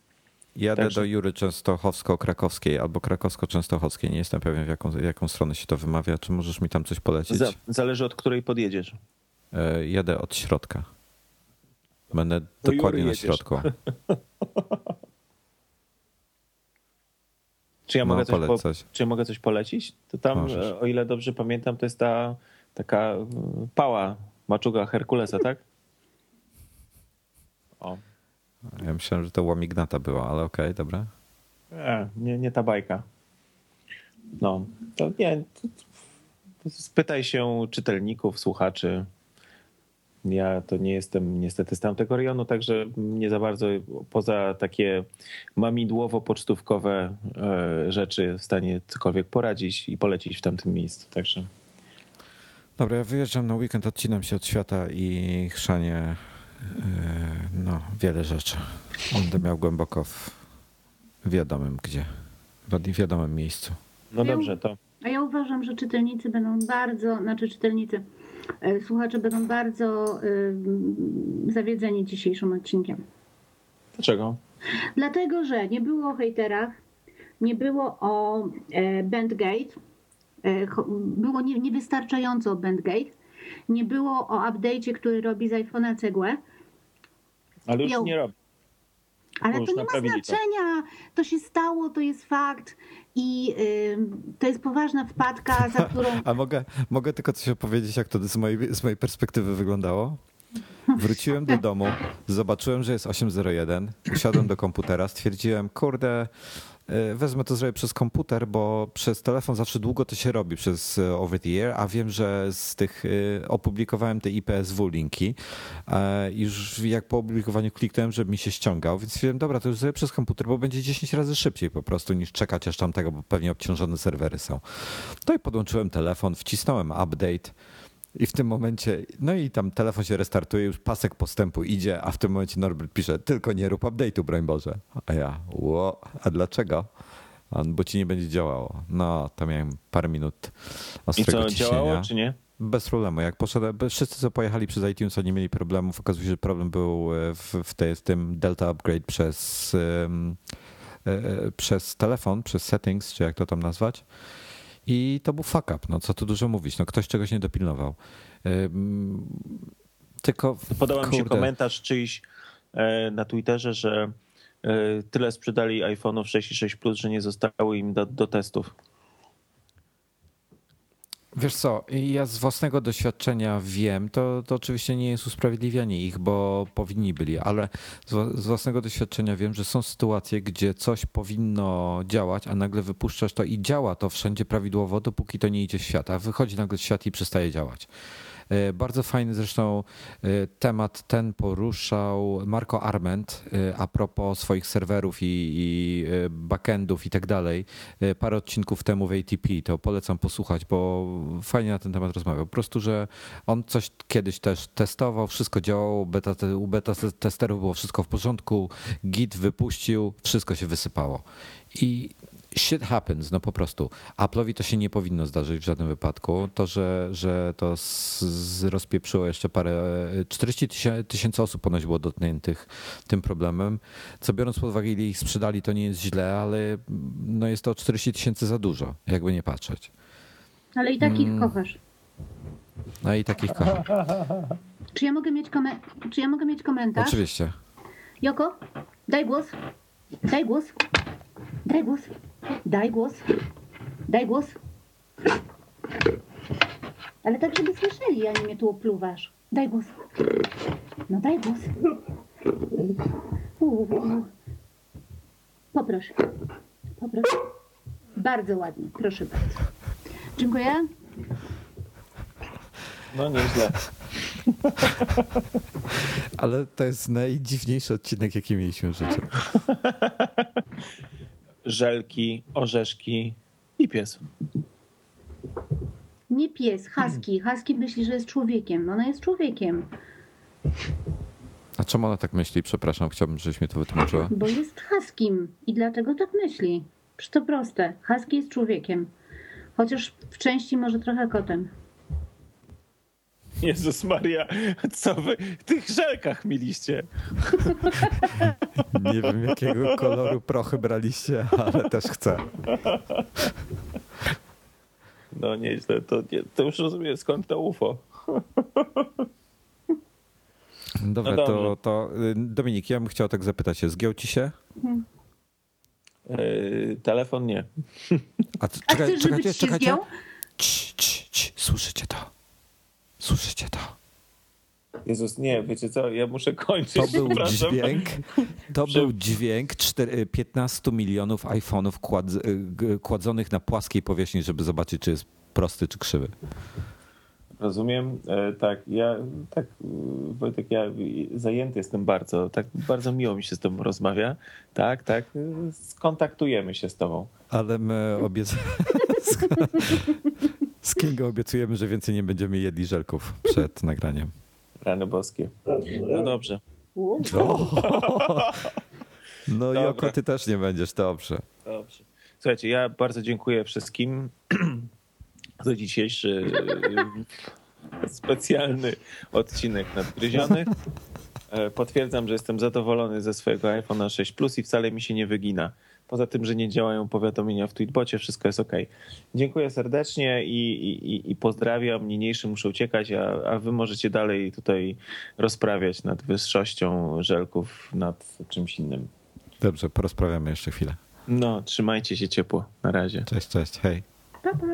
Jadę Także... do Jury Częstochowsko-Krakowskiej albo Krakowsko-Częstochowskiej. Nie jestem pewien, w jaką, w jaką stronę się to wymawia. Czy możesz mi tam coś polecić? Zależy od której podjedziesz. E, jadę od środka. Będę do dokładnie na środku. Czy ja, mogę coś po, czy ja mogę coś polecić? To tam, Możesz. o ile dobrze pamiętam, to jest ta taka e, pała maczuga Herkulesa, tak? Ja myślałem, że to łamignata była, ale okej, okay, dobra. Nie, nie, nie ta bajka. No, to nie. Spytaj się czytelników, słuchaczy, ja to nie jestem niestety z tamtego rejonu, także nie za bardzo poza takie mamidłowo-pocztówkowe e, rzeczy w stanie cokolwiek poradzić i polecić w tamtym miejscu. Także. Dobra, ja wyjeżdżam na weekend, odcinam się od świata i chrzanie no, wiele rzeczy. Będę miał głęboko w wiadomym gdzie, w wiadomym miejscu. No dobrze, to. A ja uważam, że czytelnicy będą bardzo, znaczy czytelnicy, E, słuchacze będą bardzo e, zawiedzeni dzisiejszym odcinkiem. Dlaczego? Dlatego, że nie było o hejterach, nie było o e, Bandgate, było niewystarczająco o Bandgate, nie było o update'cie, który robi z iPhone'a cegłę. Ale już nie robi. Ale to nie ma znaczenia. To. to się stało, to jest fakt. I to jest poważna wpadka, za którą. A mogę, mogę tylko coś opowiedzieć, jak to z mojej, z mojej perspektywy wyglądało? Wróciłem do domu, zobaczyłem, że jest 801, usiadłem do komputera, stwierdziłem, kurde, wezmę to zrobię przez komputer, bo przez telefon zawsze długo to się robi przez e, over the air, a wiem, że z tych e, opublikowałem te IPSW linki. Już jak po opublikowaniu kliknąłem, żeby mi się ściągał, więc wiem, dobra, to już zrobię przez komputer, bo będzie 10 razy szybciej po prostu niż czekać aż tamtego, bo pewnie obciążone serwery są. To i podłączyłem telefon, wcisnąłem update i w tym momencie, no i tam telefon się restartuje, już pasek postępu idzie, a w tym momencie Norbert pisze, tylko nie rób update'u, broń Boże. A ja, ło, a dlaczego? bo ci nie będzie działało. No, to miałem parę minut ostrego I co, ciśnienia. działało czy nie? Bez problemu. Jak poszedłem, wszyscy co pojechali przez iTunes, nie mieli problemów. Okazuje się, że problem był e, w, w, tej, w tym Delta Upgrade przez, um, przez telefon, przez settings, czy jak to tam nazwać. I to był fuck up, no co tu dużo mówić, no ktoś czegoś nie dopilnował. Tylko. Podobał mi się komentarz czyjś e, na Twitterze, że e, tyle sprzedali iPhone'ów 6 i 6 Plus, że nie zostały im do, do testów. Wiesz co, ja z własnego doświadczenia wiem, to, to oczywiście nie jest usprawiedliwianie ich, bo powinni byli, ale z, z własnego doświadczenia wiem, że są sytuacje, gdzie coś powinno działać, a nagle wypuszczasz to i działa to wszędzie prawidłowo, dopóki to nie idzie w świat, a wychodzi nagle w świat i przestaje działać. Bardzo fajny zresztą temat ten poruszał Marco Arment a propos swoich serwerów i, i backendów i tak dalej. Parę odcinków temu w ATP, to polecam posłuchać, bo fajnie na ten temat rozmawiał. Po prostu, że on coś kiedyś też testował, wszystko działało, beta, u beta testerów było wszystko w porządku, Git wypuścił, wszystko się wysypało. I shit happens, no po prostu. Apple'owi to się nie powinno zdarzyć w żadnym wypadku. To, że, że to z, z rozpieprzyło jeszcze parę, 40 tysięcy osób ponoć było dotkniętych tym problemem, co biorąc pod uwagę ile ich sprzedali to nie jest źle, ale no jest to 40 tysięcy za dużo, jakby nie patrzeć. Ale i takich hmm. kochasz. No i takich kochasz. Czy ja mogę mieć, komen- czy ja mogę mieć komentarz? Oczywiście. Joko, daj głos. Daj głos. Daj głos. Daj głos. Daj głos. Ale tak, żeby słyszeli, a nie mnie tu opluwasz. Daj głos. No daj głos. Poproszę. Poproszę. Bardzo ładnie, proszę bardzo. Dziękuję. No nieźle. Ale to jest najdziwniejszy odcinek, jaki mieliśmy w życiu. Żelki, orzeszki i pies. Nie pies, husky. Husky myśli, że jest człowiekiem. Ona jest człowiekiem. A czemu ona tak myśli? Przepraszam, chciałbym, żebyś mi to wytłumaczyła. Bo jest huskim i dlatego tak myśli. Przecież to proste. Husky jest człowiekiem. Chociaż w części może trochę kotem. Jezus Maria, co wy w tych żelkach mieliście? Nie wiem, jakiego koloru prochy braliście, ale też chcę. No nieźle, to, nie, to już rozumiem skąd to UFO. Dobra, no to, to y, Dominik, ja bym chciał tak zapytać zgiął ci się? Yy, telefon nie. A, A chcesz, żeby ci się czekajcie. Cii, cii, cii. Słyszycie to? Słyszycie to? Jezus, nie, wiecie co, ja muszę kończyć. To był dźwięk, to był dźwięk 4, 15 milionów iPhone'ów kładz, y, kładzonych na płaskiej powierzchni, żeby zobaczyć, czy jest prosty, czy krzywy. Rozumiem, e, tak, ja tak, Wojtek, ja zajęty jestem bardzo, tak bardzo miło mi się z tobą rozmawia, tak, tak, skontaktujemy się z tobą. Ale my obiecamy, z Kingo obiecujemy, że więcej nie będziemy jedli żelków przed nagraniem. Rany boskie. No dobrze. No, no Joko, ty też nie będziesz, dobrze. Dobrze. Słuchajcie, ja bardzo dziękuję wszystkim za dzisiejszy e, specjalny odcinek nadgryziony. E, potwierdzam, że jestem zadowolony ze swojego iPhone 6 Plus i wcale mi się nie wygina. Poza tym, że nie działają powiadomienia w Tweetbocie, wszystko jest ok. Dziękuję serdecznie i, i, i pozdrawiam. Niniejszy muszę uciekać, a, a wy możecie dalej tutaj rozprawiać nad wyższością żelków, nad czymś innym. Dobrze, porozprawiamy jeszcze chwilę. No, trzymajcie się ciepło. Na razie. Cześć, cześć, hej. Pa, pa.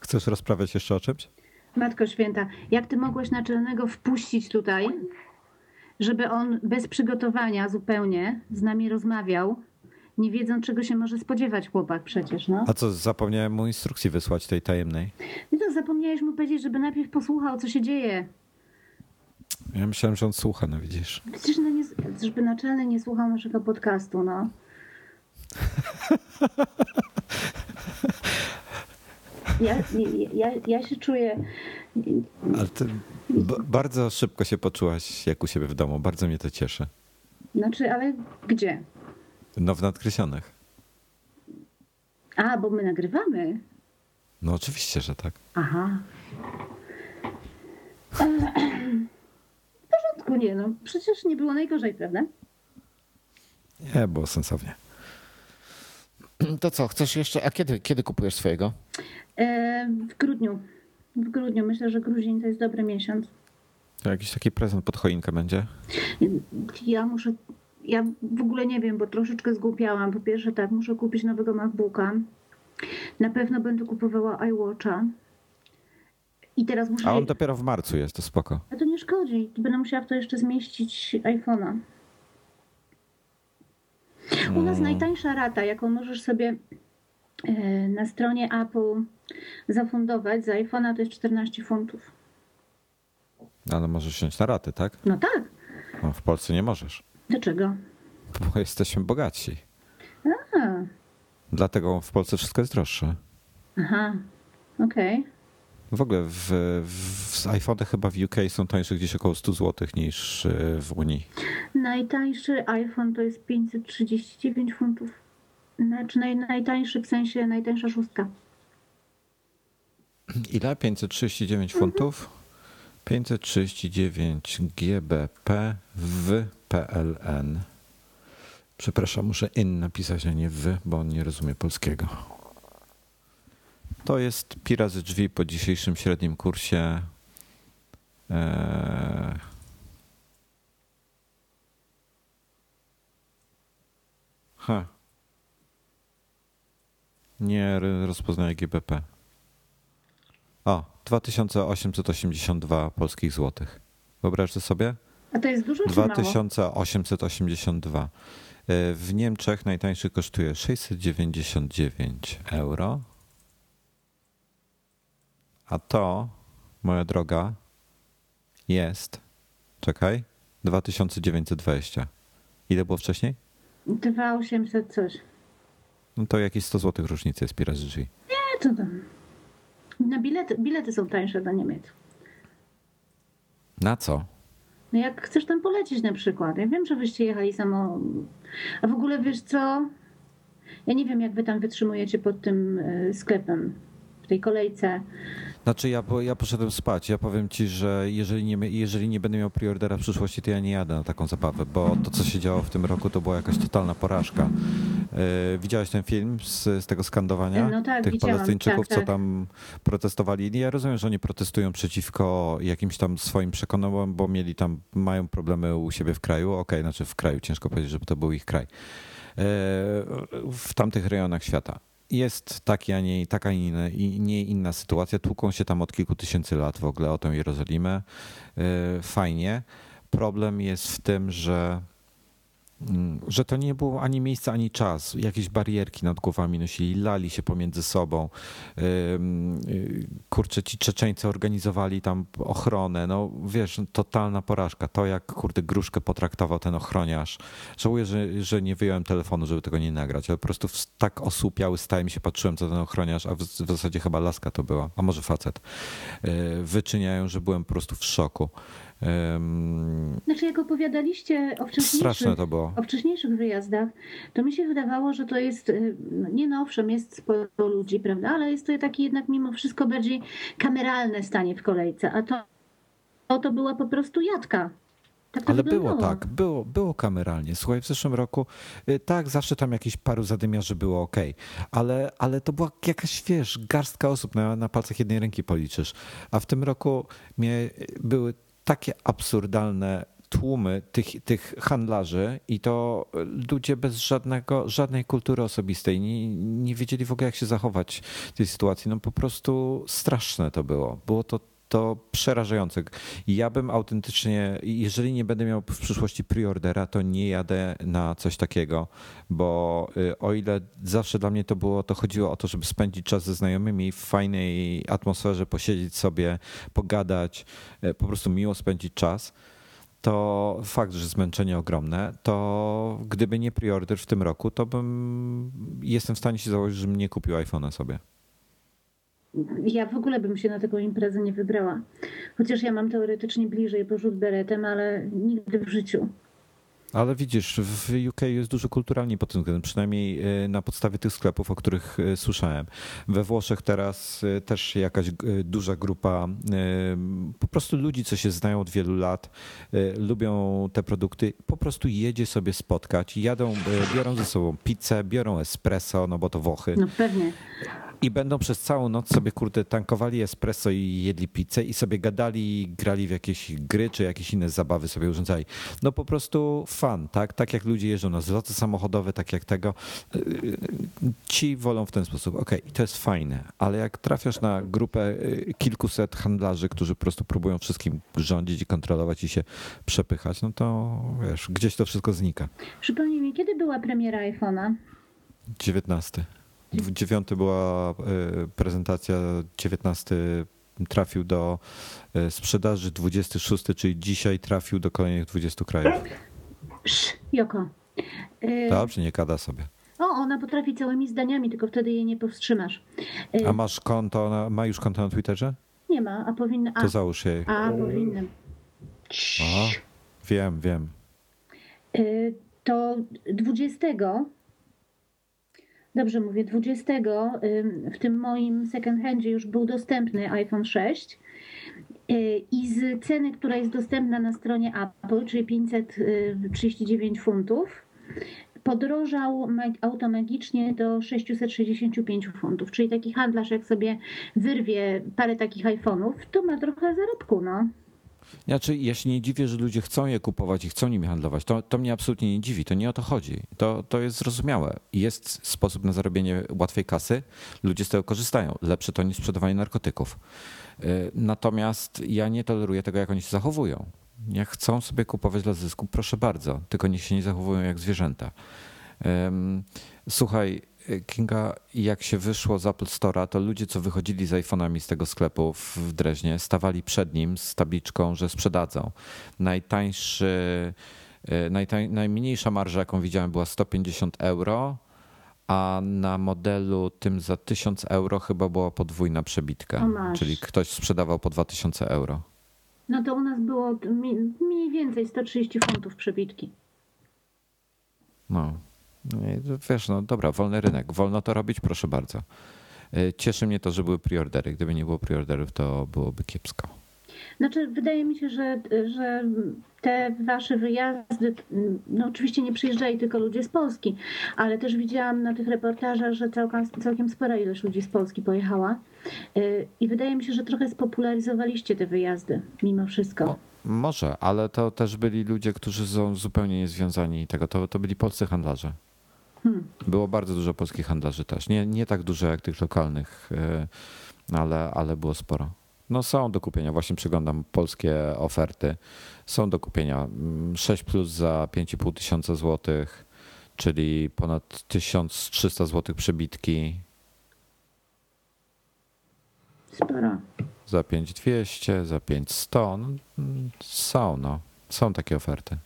Chcesz rozprawiać jeszcze o czymś? Matko Święta, jak ty mogłeś naczelnego wpuścić tutaj, żeby on bez przygotowania zupełnie z nami rozmawiał, nie wiedząc, czego się może spodziewać chłopak przecież, no. A co, zapomniałem mu instrukcji wysłać tej tajemnej? No to zapomniałeś mu powiedzieć, żeby najpierw posłuchał, co się dzieje. Ja myślałem, że on słucha, no widzisz. Przecież no nie, żeby naczelny nie słuchał naszego podcastu, no. Ja, ja, ja się czuję. Ale ty bardzo szybko się poczułaś jak u siebie w domu. Bardzo mnie to cieszy. Znaczy, ale gdzie? No w nadkreślonych. A, bo my nagrywamy. No oczywiście, że tak. Aha. W porządku, nie no. Przecież nie było najgorzej, prawda? Nie, było sensownie. To co, chcesz jeszcze, a kiedy, kiedy kupujesz swojego? E, w grudniu. W grudniu. Myślę, że grudzień to jest dobry miesiąc. To jakiś taki prezent pod choinkę będzie? Ja muszę, ja w ogóle nie wiem, bo troszeczkę zgłupiałam. Po pierwsze tak, muszę kupić nowego MacBooka. Na pewno będę kupowała iWatcha. I teraz muszę... A on dopiero w marcu jest, to spoko. A to nie szkodzi. Będę musiała w to jeszcze zmieścić iPhone'a. U nas hmm. najtańsza rata, jaką możesz sobie e, na stronie Apple zafundować za iPhone'a to jest 14 funtów. Ale możesz wziąć na raty, tak? No tak. No, w Polsce nie możesz. Dlaczego? Bo jesteśmy bogatsi. A. Dlatego w Polsce wszystko jest droższe. Aha, okej. Okay. W ogóle w, w, iPhony chyba w UK są tańsze gdzieś około 100 zł niż e, w Unii. Najtańszy iPhone to jest 539 funtów. Znaczy naj, najtańszy w sensie najtańsza szóstka. Ile? 539 mhm. funtów? 539 GBP w PLN. Przepraszam, muszę in napisać, a nie w, bo on nie rozumie polskiego. To jest pi razy drzwi po dzisiejszym średnim kursie. Eee... Ha. Nie rozpoznaje GBP. O, 2882 polskich złotych. Wyobraźcie sobie? A to jest dużo 2882. E, w Niemczech najtańszy kosztuje 699 euro. A to, moja droga, jest, czekaj, 2920. Ile było wcześniej? 2800 coś. No to jakieś 100 zł różnicy jest Piracy Nie, to tam. Na bilety, bilety są tańsze do Niemiec. Na co? No jak chcesz tam polecieć na przykład. Ja wiem, że wyście jechali samo. A w ogóle wiesz co? Ja nie wiem, jak wy tam wytrzymujecie pod tym e, sklepem, w tej kolejce. Znaczy ja, ja poszedłem spać. Ja powiem ci, że jeżeli nie, jeżeli nie będę miał preordera w przyszłości, to ja nie jadę na taką zabawę, bo to, co się działo w tym roku, to była jakaś totalna porażka. Yy, widziałeś ten film z, z tego skandowania? No tak, tych. Palestyńczyków, tak, tak. co tam protestowali. Ja rozumiem, że oni protestują przeciwko jakimś tam swoim przekonaniom, bo mieli tam, mają problemy u siebie w kraju. Okej, okay, znaczy w kraju, ciężko powiedzieć, żeby to był ich kraj. Yy, w tamtych rejonach świata jest taki, a nie, taka inna, nie inna sytuacja. Tłuką się tam od kilku tysięcy lat w ogóle o tę Jerozolimę. Y, fajnie. Problem jest w tym, że że to nie było ani miejsce, ani czas. Jakieś barierki nad głowami nosili, lali się pomiędzy sobą. Y, kurczę, ci Czeczeńcy organizowali tam ochronę. No wiesz, totalna porażka. To jak, kurde, gruszkę potraktował ten ochroniarz. Żałuję, że, że nie wyjąłem telefonu, żeby tego nie nagrać, ale po prostu tak osłupiały stałem się, patrzyłem, co ten ochroniarz, a w, w zasadzie chyba laska to była, a może facet, y, wyczyniają, że byłem po prostu w szoku. Znaczy, jak opowiadaliście o wcześniejszych, o wcześniejszych wyjazdach, to mi się wydawało, że to jest, y, no nie no owszem, jest sporo ludzi, prawda, ale jest to takie jednak mimo wszystko bardziej kameralne stanie w kolejce, a to, to, to była po prostu jadka. Tak Ale było tak, było, było kameralnie. Słuchaj, w zeszłym roku y, tak, zawsze tam jakiś paru zadymiarzy było ok, ale, ale to była jakaś, wiesz, garstka osób, na, na palcach jednej ręki policzysz. A w tym roku mnie, były takie absurdalne tłumy tych, tych handlarzy i to ludzie bez żadnego, żadnej kultury osobistej nie, nie wiedzieli w ogóle jak się zachować w tej sytuacji. No po prostu straszne to było. Było to to przerażające. Ja bym autentycznie, jeżeli nie będę miał w przyszłości preordera, to nie jadę na coś takiego, bo y, o ile zawsze dla mnie to było, to chodziło o to, żeby spędzić czas ze znajomymi w fajnej atmosferze, posiedzieć sobie, pogadać, y, po prostu miło spędzić czas to fakt, że zmęczenie ogromne, to gdyby nie preorder w tym roku, to bym jestem w stanie się założyć, że nie kupił iPhone'a sobie. Ja w ogóle bym się na taką imprezę nie wybrała. Chociaż ja mam teoretycznie bliżej porzut beretem, ale nigdy w życiu. Ale widzisz, w UK jest dużo kulturalnie pod tym względem, przynajmniej e, na podstawie tych sklepów, o których e, słyszałem. We Włoszech teraz e, też jakaś duża grupa po prostu ludzi, co się znają od wielu lat, lubią te produkty, po prostu jedzie sobie spotkać, jadą, biorą ze sobą pizzę, biorą espresso, no bo to Włochy. No pewnie. I będą przez całą noc sobie, kurde, tankowali espresso i jedli pizzę i sobie gadali, grali w jakieś gry czy jakieś inne zabawy sobie urządzali. No po prostu fan, tak? Tak jak ludzie jeżdżą na zloty samochodowe, tak jak tego. Ci wolą w ten sposób. Okej, okay, to jest fajne, ale jak trafiasz na grupę y, kilkuset handlarzy, którzy po prostu próbują wszystkim rządzić i kontrolować i się przepychać, no to wiesz, gdzieś to wszystko znika. Przypomnij mi, kiedy była premiera iPhone'a? 19. w 9 była prezentacja, 19 trafił do sprzedaży, 26, czyli dzisiaj trafił do kolejnych 20 krajów. Joko. Dobrze, nie kada sobie. O, ona potrafi całymi zdaniami, tylko wtedy jej nie powstrzymasz. A masz konto, na, ma już konto na Twitterze? Nie ma, a powinna. To załóż jej. A, powinnam. Aha, wiem, wiem. Y, to 20. Dobrze mówię, 20 w tym moim second handzie już był dostępny iPhone 6 y, i z ceny, która jest dostępna na stronie Apple, czyli 539 funtów, podrożał automagicznie do 665 funtów. Czyli taki handlarz, jak sobie wyrwie parę takich iPhone'ów, to ma trochę zarobku, no. Znaczy, ja się nie dziwię, że ludzie chcą je kupować i chcą nimi handlować. To, to mnie absolutnie nie dziwi. To nie o to chodzi. To, to jest zrozumiałe. Jest sposób na zarobienie łatwej kasy. Ludzie z tego korzystają. Lepsze to niż sprzedawanie narkotyków. Y, natomiast ja nie toleruję tego, jak oni się zachowują. Jak chcą sobie kupować dla zysku, proszę bardzo, tylko niech się nie zachowują jak zwierzęta. Słuchaj, Kinga, jak się wyszło z Apple Store'a, to ludzie, co wychodzili z iPhone'ami z tego sklepu w Dreźnie, stawali przed nim z tabliczką, że sprzedadzą. Najtańszy, e, najtań, najmniejsza marża, jaką widziałem, była 150 euro, a na modelu tym za 1000 euro chyba była podwójna przebitka. Czyli ktoś sprzedawał po 2000 euro. No to u nas było mniej więcej 130 funtów przebitki. No, wiesz, no dobra, wolny rynek, wolno to robić, proszę bardzo. E, cieszy mnie to, że były preordery. Gdyby nie było preorderów, to byłoby kiepsko. Znaczy, wydaje mi się, że, że te wasze wyjazdy, no oczywiście nie przyjeżdżali tylko ludzie z Polski, ale też widziałam na tych reportażach, że całkiem, całkiem spora ilość ludzi z Polski pojechała. Y, I wydaje mi się, że trochę spopularyzowaliście te wyjazdy mimo wszystko. Może, ale to też byli ludzie, którzy są zupełnie niezwiązani tego. To, to byli polscy handlarze. Hmm. Było bardzo dużo polskich handlarzy też. Nie, nie tak dużo jak tych lokalnych, y, ale, ale było sporo. No są do kupienia, właśnie przyglądam polskie oferty. Są do kupienia 6 plus za 5,5 tysiąca złotych, czyli ponad 1300 złotych przebitki. Sporo. Za 5200, za 5100. No, są, no. Są takie oferty.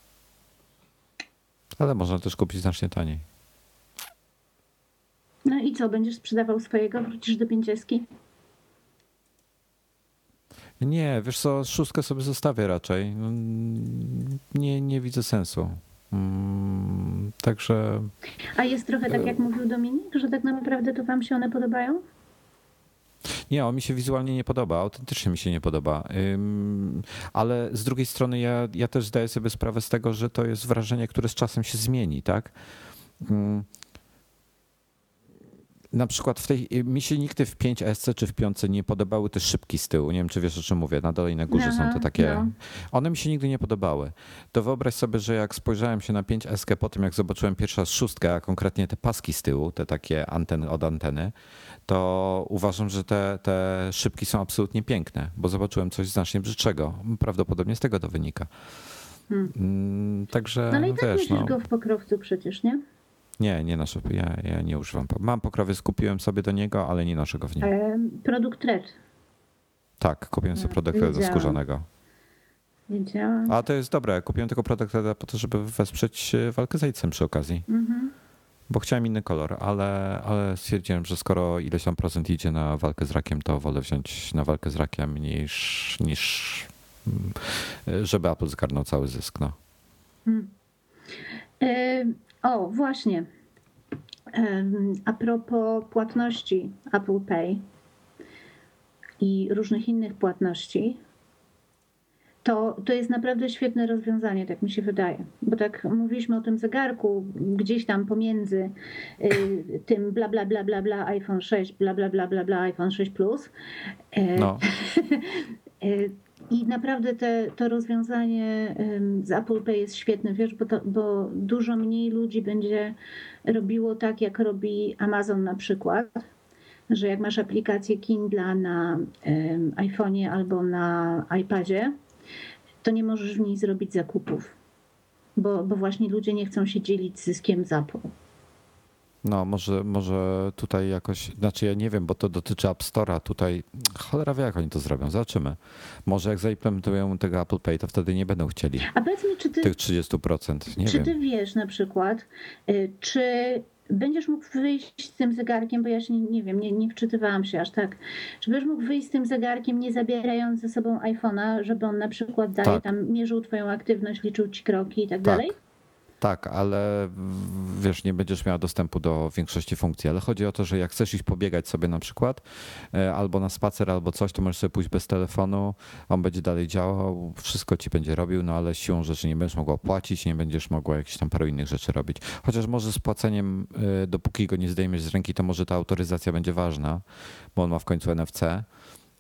Ale można też kupić znacznie taniej. No i co, będziesz sprzedawał swojego? Wrócisz do pięcioski? Nie, wiesz co, szóstkę sobie zostawię raczej. No, nie, nie widzę sensu. Mm, także. A jest trochę tak, jak mówił Dominik, że tak naprawdę to wam się one podobają? Nie, on mi się wizualnie nie podoba, autentycznie mi się nie podoba. Ale z drugiej strony ja, ja też zdaję sobie sprawę z tego, że to jest wrażenie, które z czasem się zmieni, tak? Na przykład w tej, mi się nigdy w 5SC czy w 5 nie podobały te szybki z tyłu. Nie wiem, czy wiesz o czym mówię. Na dole i na górze Aha, są to takie. No. One mi się nigdy nie podobały. To wyobraź sobie, że jak spojrzałem się na 5SK po tym, jak zobaczyłem pierwszy raz szóstkę, a konkretnie te paski z tyłu, te takie anteny od anteny, to uważam, że te, te szybki są absolutnie piękne, bo zobaczyłem coś znacznie brzydszego. Prawdopodobnie z tego to wynika. Hmm. Mm, także. No ale i tak wiesz, no. go w pokrowcu przecież, nie? Nie, nie noszę. Ja, ja nie używam. Mam pokrowiec, kupiłem sobie do niego, ale nie noszę go w nim. E, produkt Red. Tak, kupiłem sobie produkt Red skórzanego. Wiedziałam. A to jest dobre. Kupiłem tylko produkt Red po to, żeby wesprzeć e, walkę z AIDS przy okazji. Mhm. Bo chciałem inny kolor, ale, ale stwierdziłem, że skoro ileś tam procent idzie na walkę z rakiem, to wolę wziąć na walkę z rakiem niż, niż mm, żeby Apple zgarnął cały zysk. No. Hmm. O, właśnie. A propos płatności Apple Pay i różnych innych płatności, to, to jest naprawdę świetne rozwiązanie, tak mi się wydaje. Bo tak mówiliśmy o tym zegarku, gdzieś tam pomiędzy y, tym bla bla bla bla bla iPhone 6, bla bla bla bla bla iPhone 6 Plus. E, no. Y, i naprawdę te, to rozwiązanie z Apple Pay jest świetne, wiesz, bo, to, bo dużo mniej ludzi będzie robiło tak, jak robi Amazon na przykład, że jak masz aplikację Kindle na iPhone'ie albo na iPadzie, to nie możesz w niej zrobić zakupów, bo, bo właśnie ludzie nie chcą się dzielić zyskiem z Apple. No, może, może tutaj jakoś, znaczy ja nie wiem, bo to dotyczy App Store'a. Tutaj cholera wie, jak oni to zrobią. Zobaczymy. Może jak zaimplementują tego Apple Pay, to wtedy nie będą chcieli A powiedz mi, czy ty, tych 30%. Nie czy wiem. ty wiesz na przykład, y, czy będziesz mógł wyjść z tym zegarkiem, bo ja się nie, nie wiem, nie, nie wczytywałam się aż tak, czy będziesz mógł wyjść z tym zegarkiem, nie zabierając ze sobą iPhone'a, żeby on na przykład dalej Tak. tam mierzył twoją aktywność, liczył ci kroki i tak, Tak. dalej? Tak, ale wiesz, nie będziesz miała dostępu do większości funkcji, ale chodzi o to, że jak chcesz iść pobiegać sobie na przykład, e, albo na spacer, albo coś, to możesz sobie pójść bez telefonu, on będzie dalej działał, wszystko ci będzie robił, no ale siłą rzeczy nie będziesz mogła płacić, nie będziesz mogła jakichś tam paru innych rzeczy robić. Chociaż może z płaceniem, e, dopóki go nie zdejmiesz z ręki, to może ta autoryzacja będzie ważna, bo on ma w końcu NFC.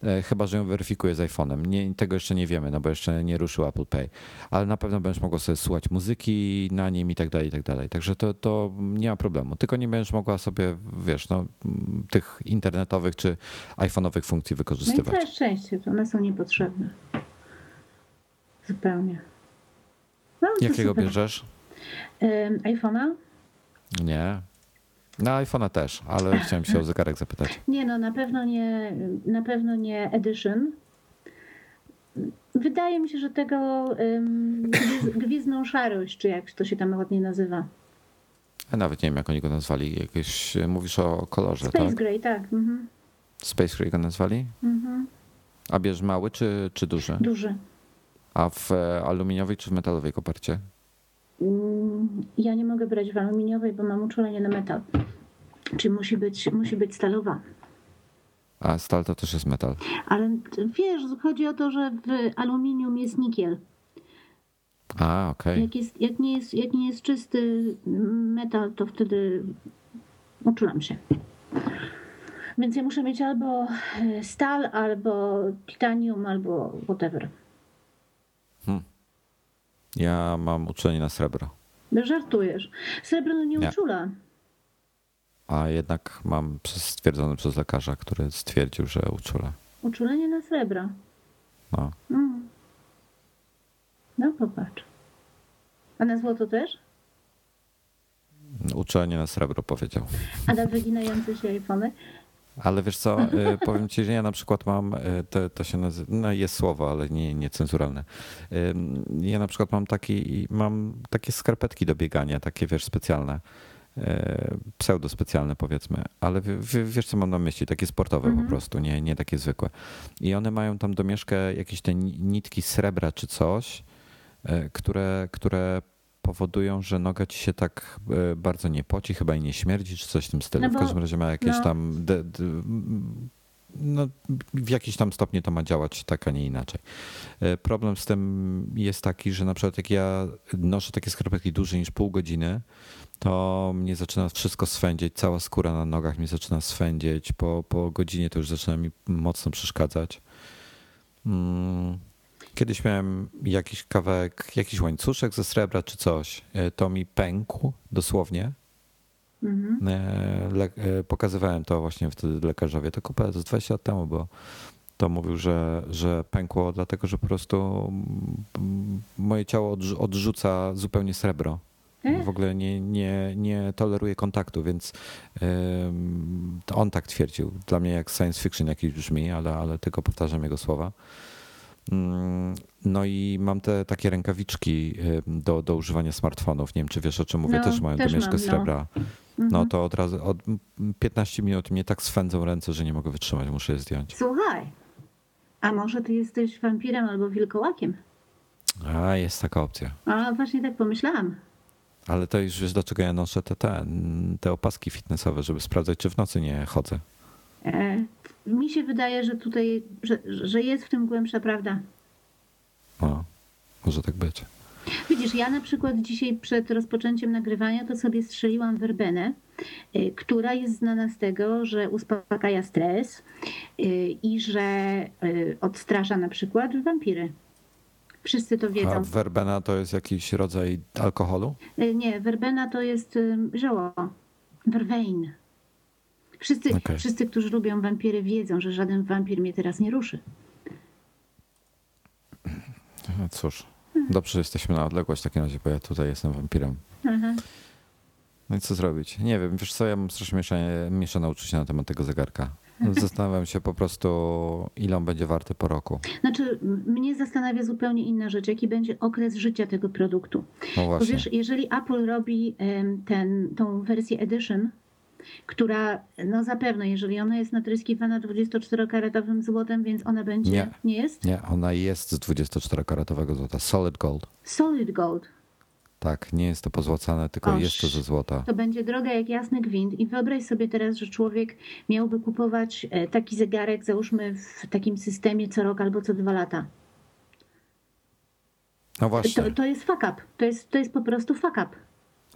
E, Chyba, że ją weryfikuje z iPhone'em. Nie, tego jeszcze nie wiemy, no bo jeszcze nie ruszył Apple Pay. Ale na pewno będziesz mogła sobie słuchać muzyki na nim i tak dalej, i tak dalej. Także to, to nie ma problemu. Tylko nie będziesz mogła sobie, wiesz, no, tych internetowych czy iPhone'owych funkcji No i wykorzystywać. całe szczęście, to one są niepotrzebne. Zupełnie. No, Jakiego super. bierzesz? IPhone'a? Nie. Na iPhone'a też, ale chciałem się o zegarek zapytać. Nie no, na pewno nie, na pewno nie Edition. Wydaje mi się, że tego um, gwizną szarość, czy jak to się tam ładnie nazywa. Ja nawet nie wiem, jak oni go nazwali. Jakieś, mówisz o kolorze, Space tak? Gray, tak. Mhm. Space Gray go nazwali? Mhm. A bierz mały czy, czy duży? Duży. A w e, aluminiowej czy w metalowej kopercie? Mm, Ja nie mogę brać w aluminiowej, bo mam uczulenie na metal. Czyli musi być, musi być stalowa. A stal to też jest metal. Ale wiesz, chodzi o to, że w aluminium jest nikiel. A, okej. Jak, jest, jak, nie jest, jak nie jest czysty metal, to wtedy uczulam się. Więc ja muszę mieć albo e, stal, albo titanium, albo whatever. Ja mam uczenie na srebro, Żartujesz. Srebro no nie Nie. uczula. a jednak mam stwierdzone przez lekarza, który stwierdził, że uczulę. Uczulenie na srebro. No. Mm. No popatrz. A na złoto też? Uczenie na srebro powiedział. A na wyginające się iPhony? Ale wiesz co, y, powiem ci, że ja na przykład mam, y, to, to się nazywa, no jest słowo, ale nie, niecenzuralne. Ym, Ja na przykład mam taki, mam takie skarpetki do biegania, takie wiesz, specjalne. y, Pseudo specjalne powiedzmy, ale wiesz co mam na myśli, takie sportowe Mhm. po prostu, nie, nie takie zwykłe. I one mają tam domieszkę jakieś te ni- nitki srebra czy coś, które, które powodują, że noga ci się tak y, bardzo nie poci, chyba i nie śmierdzi, czy coś w tym stylu. No w bo- każdym razie ma jakieś no. tam. De, de, no, w jakiś tam stopniu to ma działać tak, a nie inaczej. Y, Problem z tym jest taki, że na przykład jak ja noszę takie skarpetki dłużej niż pół godziny, to mnie zaczyna wszystko swędzieć, cała skóra na nogach mi zaczyna swędzieć. Po, po godzinie to już zaczyna mi mocno przeszkadzać. Mm. Kiedyś miałem jakiś kawałek, jakiś łańcuszek ze srebra czy coś. E, To mi pękł dosłownie. Mhm. E, Le, e, pokazywałem to właśnie wtedy lekarzowi. To kupę z 20 lat temu, bo to mówił, że, że pękło dlatego, że po prostu moje ciało odrzu- odrzuca zupełnie srebro. W ogóle nie, nie, nie toleruje kontaktu, więc on tak twierdził. Dla mnie jak science fiction jakiś brzmi, ale, ale tylko powtarzam jego słowa. Mm, No i mam te takie rękawiczki do, do używania smartfonów. Nie wiem, czy wiesz o czym mówię, No, też mają też domieszkę mam, no. srebra. No Mhm. to od razu od 15 minut mnie tak swędzą ręce, że nie mogę wytrzymać, muszę je zdjąć. Słuchaj, a może ty jesteś wampirem albo wilkołakiem? A, jest taka opcja. A właśnie tak pomyślałam. Ale to już wiesz, do czego ja noszę te, te, te opaski fitnessowe, żeby sprawdzać, czy w nocy nie chodzę. E, mi się wydaje, że tutaj, że, że jest w tym głębsza prawda. O, może tak być. Widzisz, ja na przykład dzisiaj przed rozpoczęciem nagrywania to sobie strzeliłam werbenę, y, która jest znana z tego, że uspokaja stres y, i że y, odstrasza na przykład wampiry. Wszyscy to A wiedzą. werbena to jest jakiś rodzaj alkoholu? Nie, werbena to jest zioło. Verwein. Wszyscy, Okej. wszyscy, którzy lubią wampiry, wiedzą, że żaden wampir mnie teraz nie ruszy. No cóż, dobrze, że jesteśmy na odległość w takim razie, bo ja tutaj jestem wampirem. Aha. No i co zrobić? Nie wiem, wiesz co, ja mam strasznie mieszane, mieszane uczucia na temat tego zegarka. Zastanawiam się po prostu, ile on będzie warty po roku. Znaczy, mnie zastanawia zupełnie inna rzecz, jaki będzie okres życia tego produktu. No właśnie. Bo wiesz, jeżeli Apple robi ten, tą wersję Edition, która no zapewne, jeżeli ona jest natryskiwana 24-karatowym złotem, więc ona będzie, nie, nie jest? Nie, ona jest z 24-karatowego złota, solid gold. Solid gold. Tak, nie jest to pozłacane, tylko Oż, jest to ze złota. To będzie droga jak jasny gwint i wyobraź sobie teraz, że człowiek miałby kupować e, taki zegarek, załóżmy w takim systemie co rok albo co dwa lata. No właśnie. To, to jest fuck up. To jest, to jest po prostu fuck up.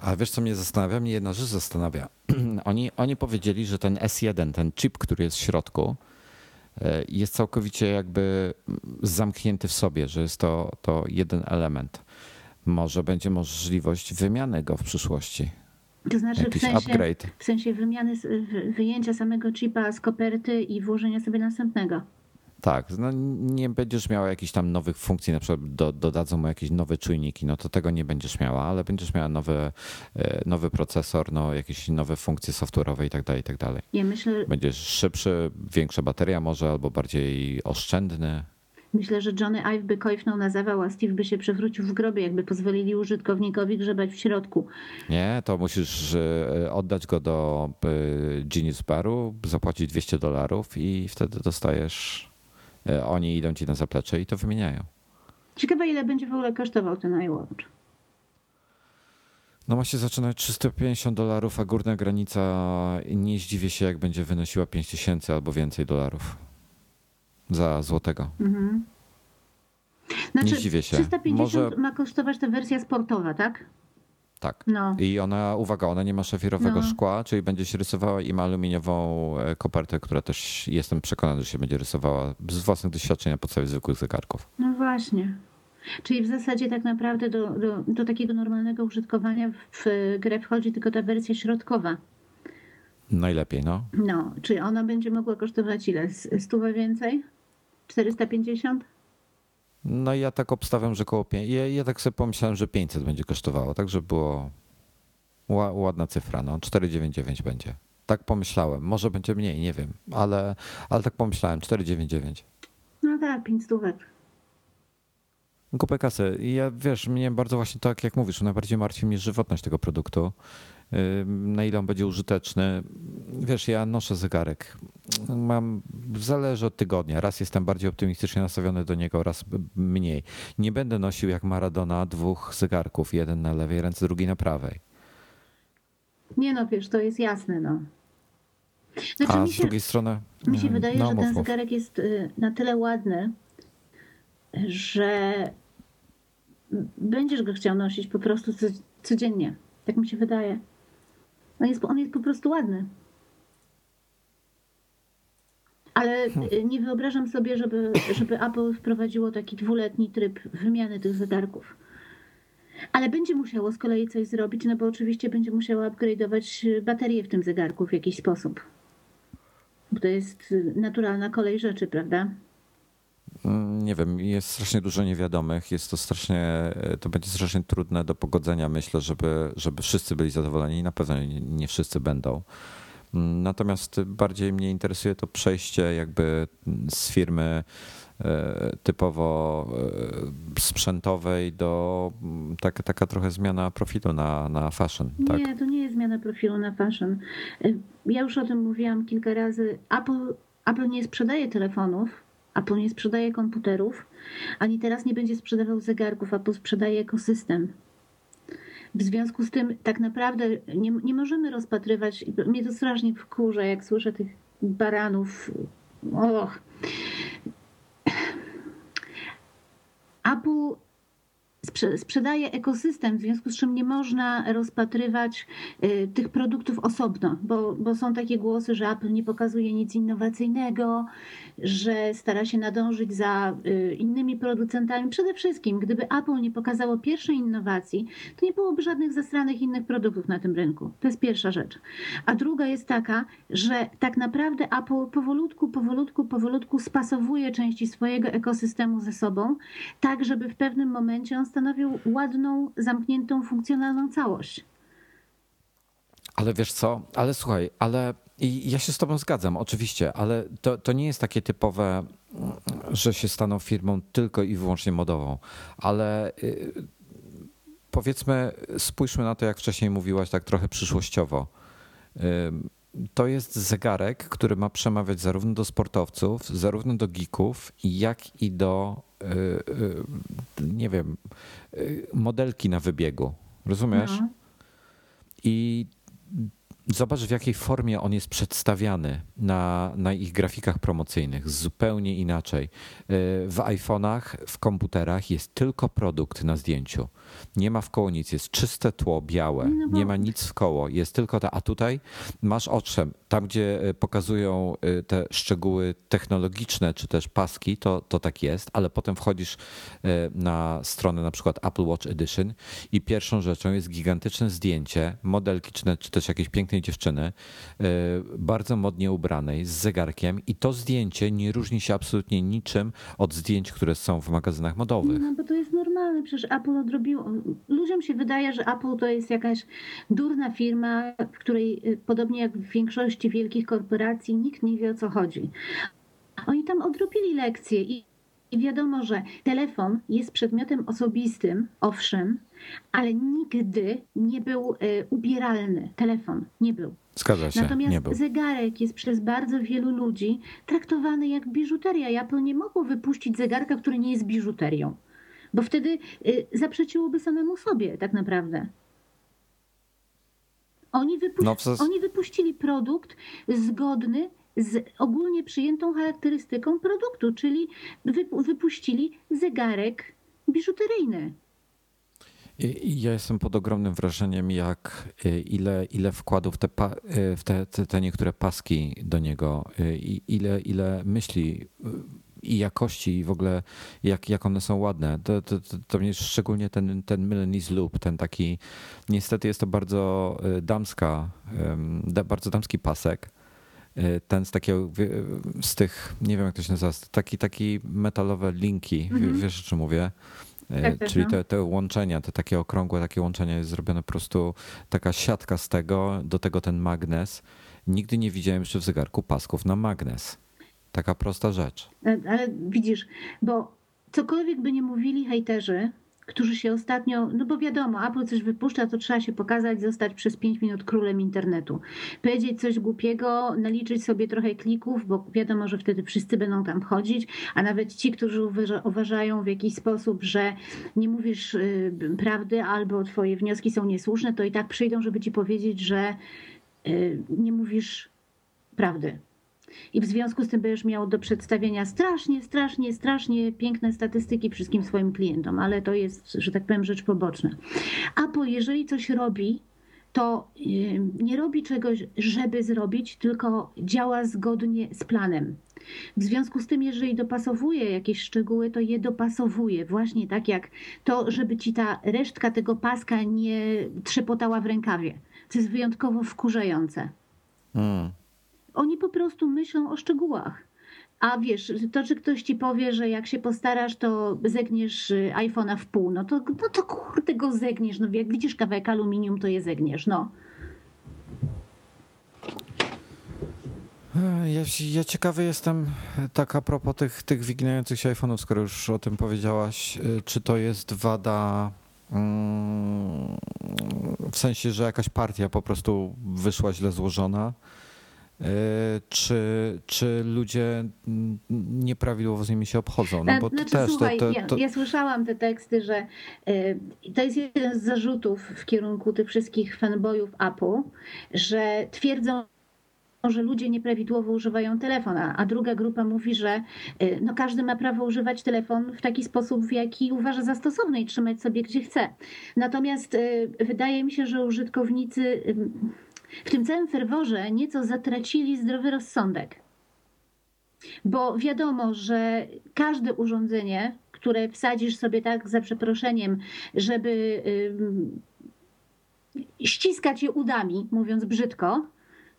Ale wiesz, co mnie zastanawia? Mnie jedna rzecz zastanawia. oni, oni powiedzieli, że ten S1, ten chip, który jest w środku, e, jest całkowicie jakby zamknięty w sobie, że jest to, to jeden element. Może będzie możliwość wymiany go w przyszłości. To znaczy w sensie, upgrade. w sensie wymiany, wyjęcia samego chipa z koperty i włożenia sobie następnego. Tak, no nie będziesz miała jakichś tam nowych funkcji, na przykład do, dodadzą mu jakieś nowe czujniki, no to tego nie będziesz miała, ale będziesz miała nowy, e, nowy procesor, no jakieś nowe funkcje software'owe i tak dalej, i tak dalej. Ja myślę... Będziesz szybszy, większa bateria może, albo bardziej oszczędny. Myślę, że Johnny Ive by kojfnął na zawał, a Steve by się przewrócił w grobie, jakby pozwolili użytkownikowi grzebać w środku. Nie, to musisz e, oddać go do e, Genius Baru, zapłacić 200 dolarów i wtedy dostajesz oni idą ci na zaplecze i to wymieniają. Ciekawe, ile będzie w ogóle kosztował ten iWatch. No ma się zaczynać 350 dolarów, a górna granica nie zdziwię się, jak będzie wynosiła 5000 albo więcej dolarów za złotego. Mhm. Znaczy, nie zdziwię się. 350 Może... ma kosztować ta wersja sportowa, tak? Tak. No. I ona, uwaga, ona nie ma szafirowego no. szkła, czyli będzie się rysowała i ma aluminiową e, kopertę, która też jestem przekonany, że się będzie rysowała z własnych doświadczeń na podstawie zwykłych zegarków. No właśnie. Czyli w zasadzie tak naprawdę do, do, do takiego normalnego użytkowania w grę wchodzi tylko ta wersja środkowa. Najlepiej, no. No, czy ona będzie mogła kosztować ile? Stówę więcej? 450? No ja tak obstawiam, że koło 5. Ja, ja tak sobie pomyślałem, że 500 będzie kosztowało, tak żeby było ładna cyfra, no 499 będzie. Tak pomyślałem. Może będzie mniej, nie wiem, ale, ale tak pomyślałem, 499. No tak, 5 stówek. Kupę kasy. I ja wiesz, mnie bardzo właśnie tak jak mówisz, najbardziej martwi mnie żywotność tego produktu na ile on będzie użyteczny. Wiesz, ja noszę zegarek. Mam, zależy od tygodnia. Raz jestem bardziej optymistycznie nastawiony do niego, raz mniej. Nie będę nosił jak Maradona dwóch zegarków, jeden na lewej ręce, drugi na prawej. Nie no, wiesz, to jest jasne, no. Znaczy, A z się, drugiej strony. Mi się wydaje, no, że ten zegarek jest y, na tyle ładny, że będziesz go chciał nosić po prostu codziennie. Tak mi się wydaje. On jest, on jest po prostu ładny. Ale hmm. nie wyobrażam sobie, żeby, żeby Apple wprowadziło taki dwuletni tryb wymiany tych zegarków. Ale będzie musiało z kolei coś zrobić, no bo oczywiście będzie musiało upgrade'ować baterię w tym zegarku w jakiś sposób. Bo to jest naturalna kolej rzeczy, prawda? Mm, nie wiem, jest strasznie dużo niewiadomych, jest to strasznie, to będzie strasznie trudne do pogodzenia, myślę, żeby, żeby wszyscy byli zadowoleni. Na pewno nie, nie wszyscy będą. Mm, natomiast bardziej mnie interesuje to przejście jakby z firmy e, typowo e, sprzętowej do mm, tak, taka trochę zmiana profilu na, na fashion. Tak? Nie, to nie jest zmiana profilu na fashion. E, ja już o tym mówiłam kilka razy. Apple, Apple nie sprzedaje telefonów, Apple nie sprzedaje komputerów, ani teraz nie będzie sprzedawał zegarków, Apple sprzedaje ekosystem. W związku z tym tak naprawdę nie, nie możemy rozpatrywać, mnie to strasznie wkurza, jak słyszę tych baranów. Och. Apple sprzedaje ekosystem, w związku z czym nie można rozpatrywać y, tych produktów osobno, bo, bo są takie głosy, że Apple nie pokazuje nic innowacyjnego, że stara się nadążyć za y, innymi producentami. Przede wszystkim, gdyby Apple nie pokazało pierwszej innowacji, to nie byłoby żadnych zastranych innych produktów na tym rynku. To jest pierwsza rzecz. A druga jest taka, że tak naprawdę Apple powolutku, powolutku, powolutku spasowuje części swojego ekosystemu ze sobą, tak żeby w pewnym momencie on stanowił ładną, zamkniętą, funkcjonalną całość. Ale wiesz co, ale słuchaj, ale i ja się z Tobą zgadzam, oczywiście, ale to, to nie jest takie typowe, że się staną firmą tylko i wyłącznie modową, ale y, powiedzmy, spójrzmy na to, jak wcześniej mówiłaś, tak trochę przyszłościowo. To jest zegarek, który ma przemawiać zarówno do sportowców, zarówno do geeków, jak i do, y, nie wiem, modelki na wybiegu. Rozumiesz? No. I Zobacz, w jakiej formie on jest przedstawiany na, na ich grafikach promocyjnych. Zupełnie inaczej. Y, w iPhone'ach, w komputerach jest tylko produkt na zdjęciu. Nie ma w koło nic, jest czyste tło, białe, no nie ma nic w koło, jest tylko ta. A tutaj masz otrzem, tam gdzie y, pokazują y, te szczegóły technologiczne czy też paski, to, to tak jest, ale potem wchodzisz na stronę na przykład Apple Watch Edition i pierwszą rzeczą jest gigantyczne zdjęcie modelki czy, też jakiejś pięknej dziewczyny, e, bardzo modnie ubranej, z zegarkiem i to zdjęcie nie różni się absolutnie niczym od zdjęć, które są w magazynach modowych. No bo to jest normalne, przecież Apple odrobiło. Ludziom się wydaje, że Apple to jest jakaś durna firma, w której e, podobnie jak w większości wielkich korporacji nikt nie wie o co chodzi. Oni tam odrobili lekcje i i wiadomo, że telefon jest przedmiotem osobistym, owszem, ale nigdy nie był e, ubieralny. Telefon nie był. Zgadza się. Natomiast nie był. zegarek jest przez bardzo wielu ludzi traktowany jak biżuteria. Apple nie mogło wypuścić zegarka, który nie jest biżuterią, bo wtedy e, zaprzeczyłoby samemu sobie tak naprawdę. Oni, no, Oni wypuścili produkt zgodny z ogólnie przyjętą charakterystyką produktu, czyli wypuścili zegarek biżuteryjny. Ja jestem pod ogromnym wrażeniem, jak y, ile, ile wkładów te, y, w te, te, te, niektóre paski do niego, y, ile, ile myśli i jakości i w ogóle jak, jak one są ładne. To, to, to, to mnie szczególnie ten, ten Milanese Loop, ten taki, niestety jest to bardzo damska, bardzo damski pasek, E, ten z takiego, z tych, nie wiem jak to się nazywa, taki, taki metalowe linki, mhm. wiesz o czym mówię? Tak, tak, Czyli no. te, te łączenia, te takie okrągłe takie łączenia jest zrobione po prostu taka siatka z tego, do tego ten magnes. Nigdy nie widziałem jeszcze w zegarku pasków na magnes. Taka prosta rzecz. Ale, ale widzisz, bo cokolwiek by nie mówili hejterzy, którzy się ostatnio, no bo wiadomo, Apple coś wypuszcza, to trzeba się pokazać, zostać przez 5 minut królem internetu. Powiedzieć coś głupiego, naliczyć sobie trochę klików, bo wiadomo, że wtedy wszyscy będą tam chodzić, a nawet ci, którzy uważają w jakiś sposób, że nie mówisz y, prawdy albo twoje wnioski są niesłuszne, to i tak przyjdą, żeby ci powiedzieć, że y, nie mówisz prawdy. I w związku z tym będziesz miał do przedstawienia strasznie, strasznie, strasznie piękne statystyki wszystkim swoim klientom, ale to jest, że tak powiem, rzecz poboczna. Apple, jeżeli coś robi, to nie robi czegoś, żeby zrobić, tylko działa zgodnie z planem. W związku z tym, jeżeli dopasowuje jakieś szczegóły, to je dopasowuje. Właśnie tak jak to, żeby ci ta resztka tego paska nie trzepotała w rękawie. Co jest wyjątkowo wkurzające. Hmm. Oni po prostu myślą o szczegółach. A wiesz, to, że ktoś ci powie, że jak się postarasz, to zegniesz y, iPhone'a w pół, no to, no to kurde go zegniesz. No jak widzisz kawałek aluminium, to je zegniesz, no. Ja, ja ciekawy jestem, tak a propos tych, tych wyginających się iPhone'ów, skoro już o tym powiedziałaś, y, czy to jest wada mm, w sensie, że jakaś partia po prostu wyszła źle złożona, E, czy, czy ludzie nieprawidłowo z nimi się obchodzą. No bo znaczy, też słuchaj, to, to, to... Ja, ja, słyszałam te teksty, że e, to jest jeden z zarzutów w kierunku tych wszystkich fanboyów Apple, że twierdzą, że ludzie nieprawidłowo używają telefona, a druga grupa mówi, że e, no każdy ma prawo używać telefon w taki sposób, w jaki uważa za stosowny i trzymać sobie gdzie chce. Natomiast wydaje mi się, że użytkownicy w tym całym ferworze nieco zatracili zdrowy rozsądek. Bo wiadomo, że każde urządzenie, które wsadzisz sobie tak za przeproszeniem, żeby ściskać je udami, mówiąc brzydko,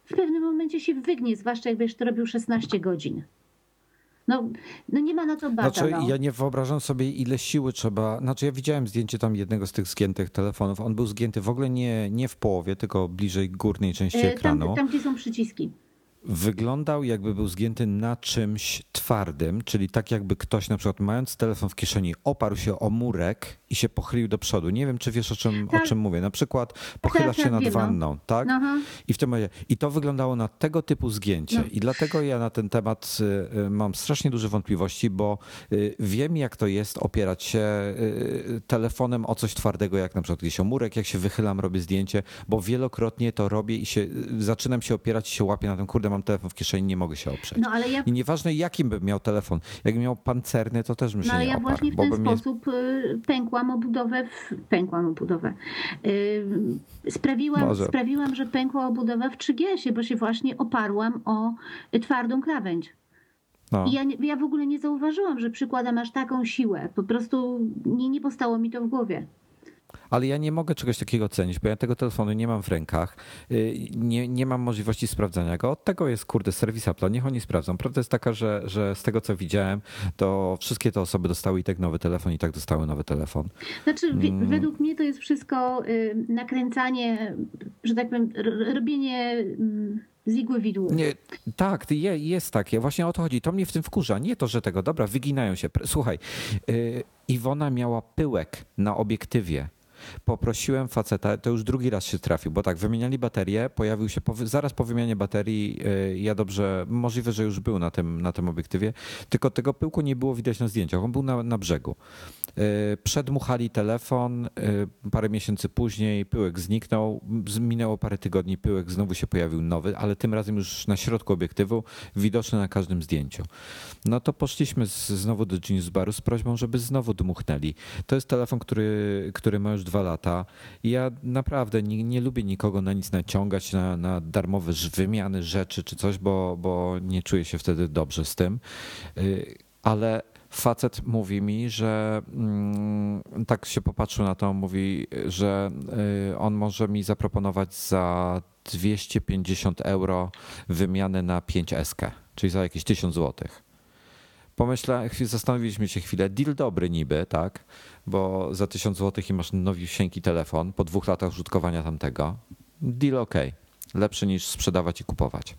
w pewnym momencie się wygnie, zwłaszcza jak będziesz to robił 16 godzin. No, no nie ma na to bata. Znaczy, no. ja nie wyobrażam sobie, ile siły trzeba. Znaczy, ja widziałem zdjęcie tam jednego z tych zgiętych telefonów. On był zgięty w ogóle nie, nie w połowie, tylko bliżej górnej części E, ekranu. Tam, tam, gdzie są przyciski. Wyglądał jakby był zgięty na czymś twardym, czyli tak jakby ktoś na przykład mając telefon w kieszeni oparł się o murek i się pochylił do przodu. Nie wiem, czy wiesz o czym, Tak. o czym mówię. Na przykład pochylasz tak, się nad no. wanną, tak? Aha. I w tym momencie, i to wyglądało na tego typu zgięcie. No. I dlatego ja na ten temat y, y, mam strasznie duże wątpliwości, bo y, wiem, jak to jest opierać się telefonem o coś twardego, jak na przykład gdzieś o murek, jak się wychylam, robię zdjęcie, bo wielokrotnie to robię i się zaczynam się opierać i się łapię na tym, kurde, mam telefon w kieszeni, nie mogę się oprzeć. No ale ja, I nieważne jakim bym miał telefon, jakbym miał pancerny, to też bym się no, ale nie ja oparł. właśnie w ten bym mnie- sposób y, pękłam o budowę, w, pękłam o budowę. Y, Sprawiłam, Może. sprawiłam, że pękła obudowa w 3GS-ie, bo się właśnie oparłam o y, twardą krawędź. no. I ja, ja w ogóle nie zauważyłam, że przykładam aż taką siłę. Po prostu nie, nie postało mi to w głowie. Ale ja nie mogę czegoś takiego cenić, bo ja tego telefonu nie mam w rękach. y, Nie, nie mam możliwości sprawdzania go. Od tego jest, kurde, serwis Apple. Niech oni sprawdzą. Prawda jest taka, że, że z tego co widziałem, to wszystkie te osoby dostały i tak nowy telefon, i tak dostały nowy telefon. Znaczy, wi- Mm. według mnie to jest wszystko y, nakręcanie, że tak powiem, robienie mm, z igły widłu. Nie, tak, je, jest takie. Właśnie o to chodzi. To mnie w tym wkurza. Nie to, że tego, dobra, wyginają się. Słuchaj, y, Iwona miała pyłek na obiektywie. Poprosiłem faceta, to już drugi raz się trafił, bo tak, wymieniali baterię, pojawił się po, zaraz po wymianie baterii, y, ja dobrze, możliwe, że już był na tym, na tym obiektywie, tylko tego pyłku nie było widać na zdjęciach, on był na, na brzegu. Y, Przedmuchali telefon, y, parę miesięcy później pyłek zniknął, minęło parę tygodni, pyłek znowu się pojawił nowy, ale tym razem już na środku obiektywu, widoczny na każdym zdjęciu. No to poszliśmy z, znowu do Genius Baru z prośbą, żeby znowu dmuchnęli. To jest telefon, który, który ma już dwa lata ja naprawdę nie, nie lubię nikogo na nic naciągać, na, na darmowe wymiany rzeczy czy coś, bo, bo nie czuję się wtedy dobrze z tym. Y, Ale facet mówi mi, że mm, tak się popatrzył na to, mówi, że y, on może mi zaproponować za 250 euro wymianę na 5SK, czyli za jakieś 1000 złotych. Pomyślałem, zastanowiliśmy się chwilę, deal dobry niby, tak, bo za 1000 złotych i masz nowiusieńki telefon po dwóch latach użytkowania tamtego. Deal ok, lepszy niż sprzedawać i kupować.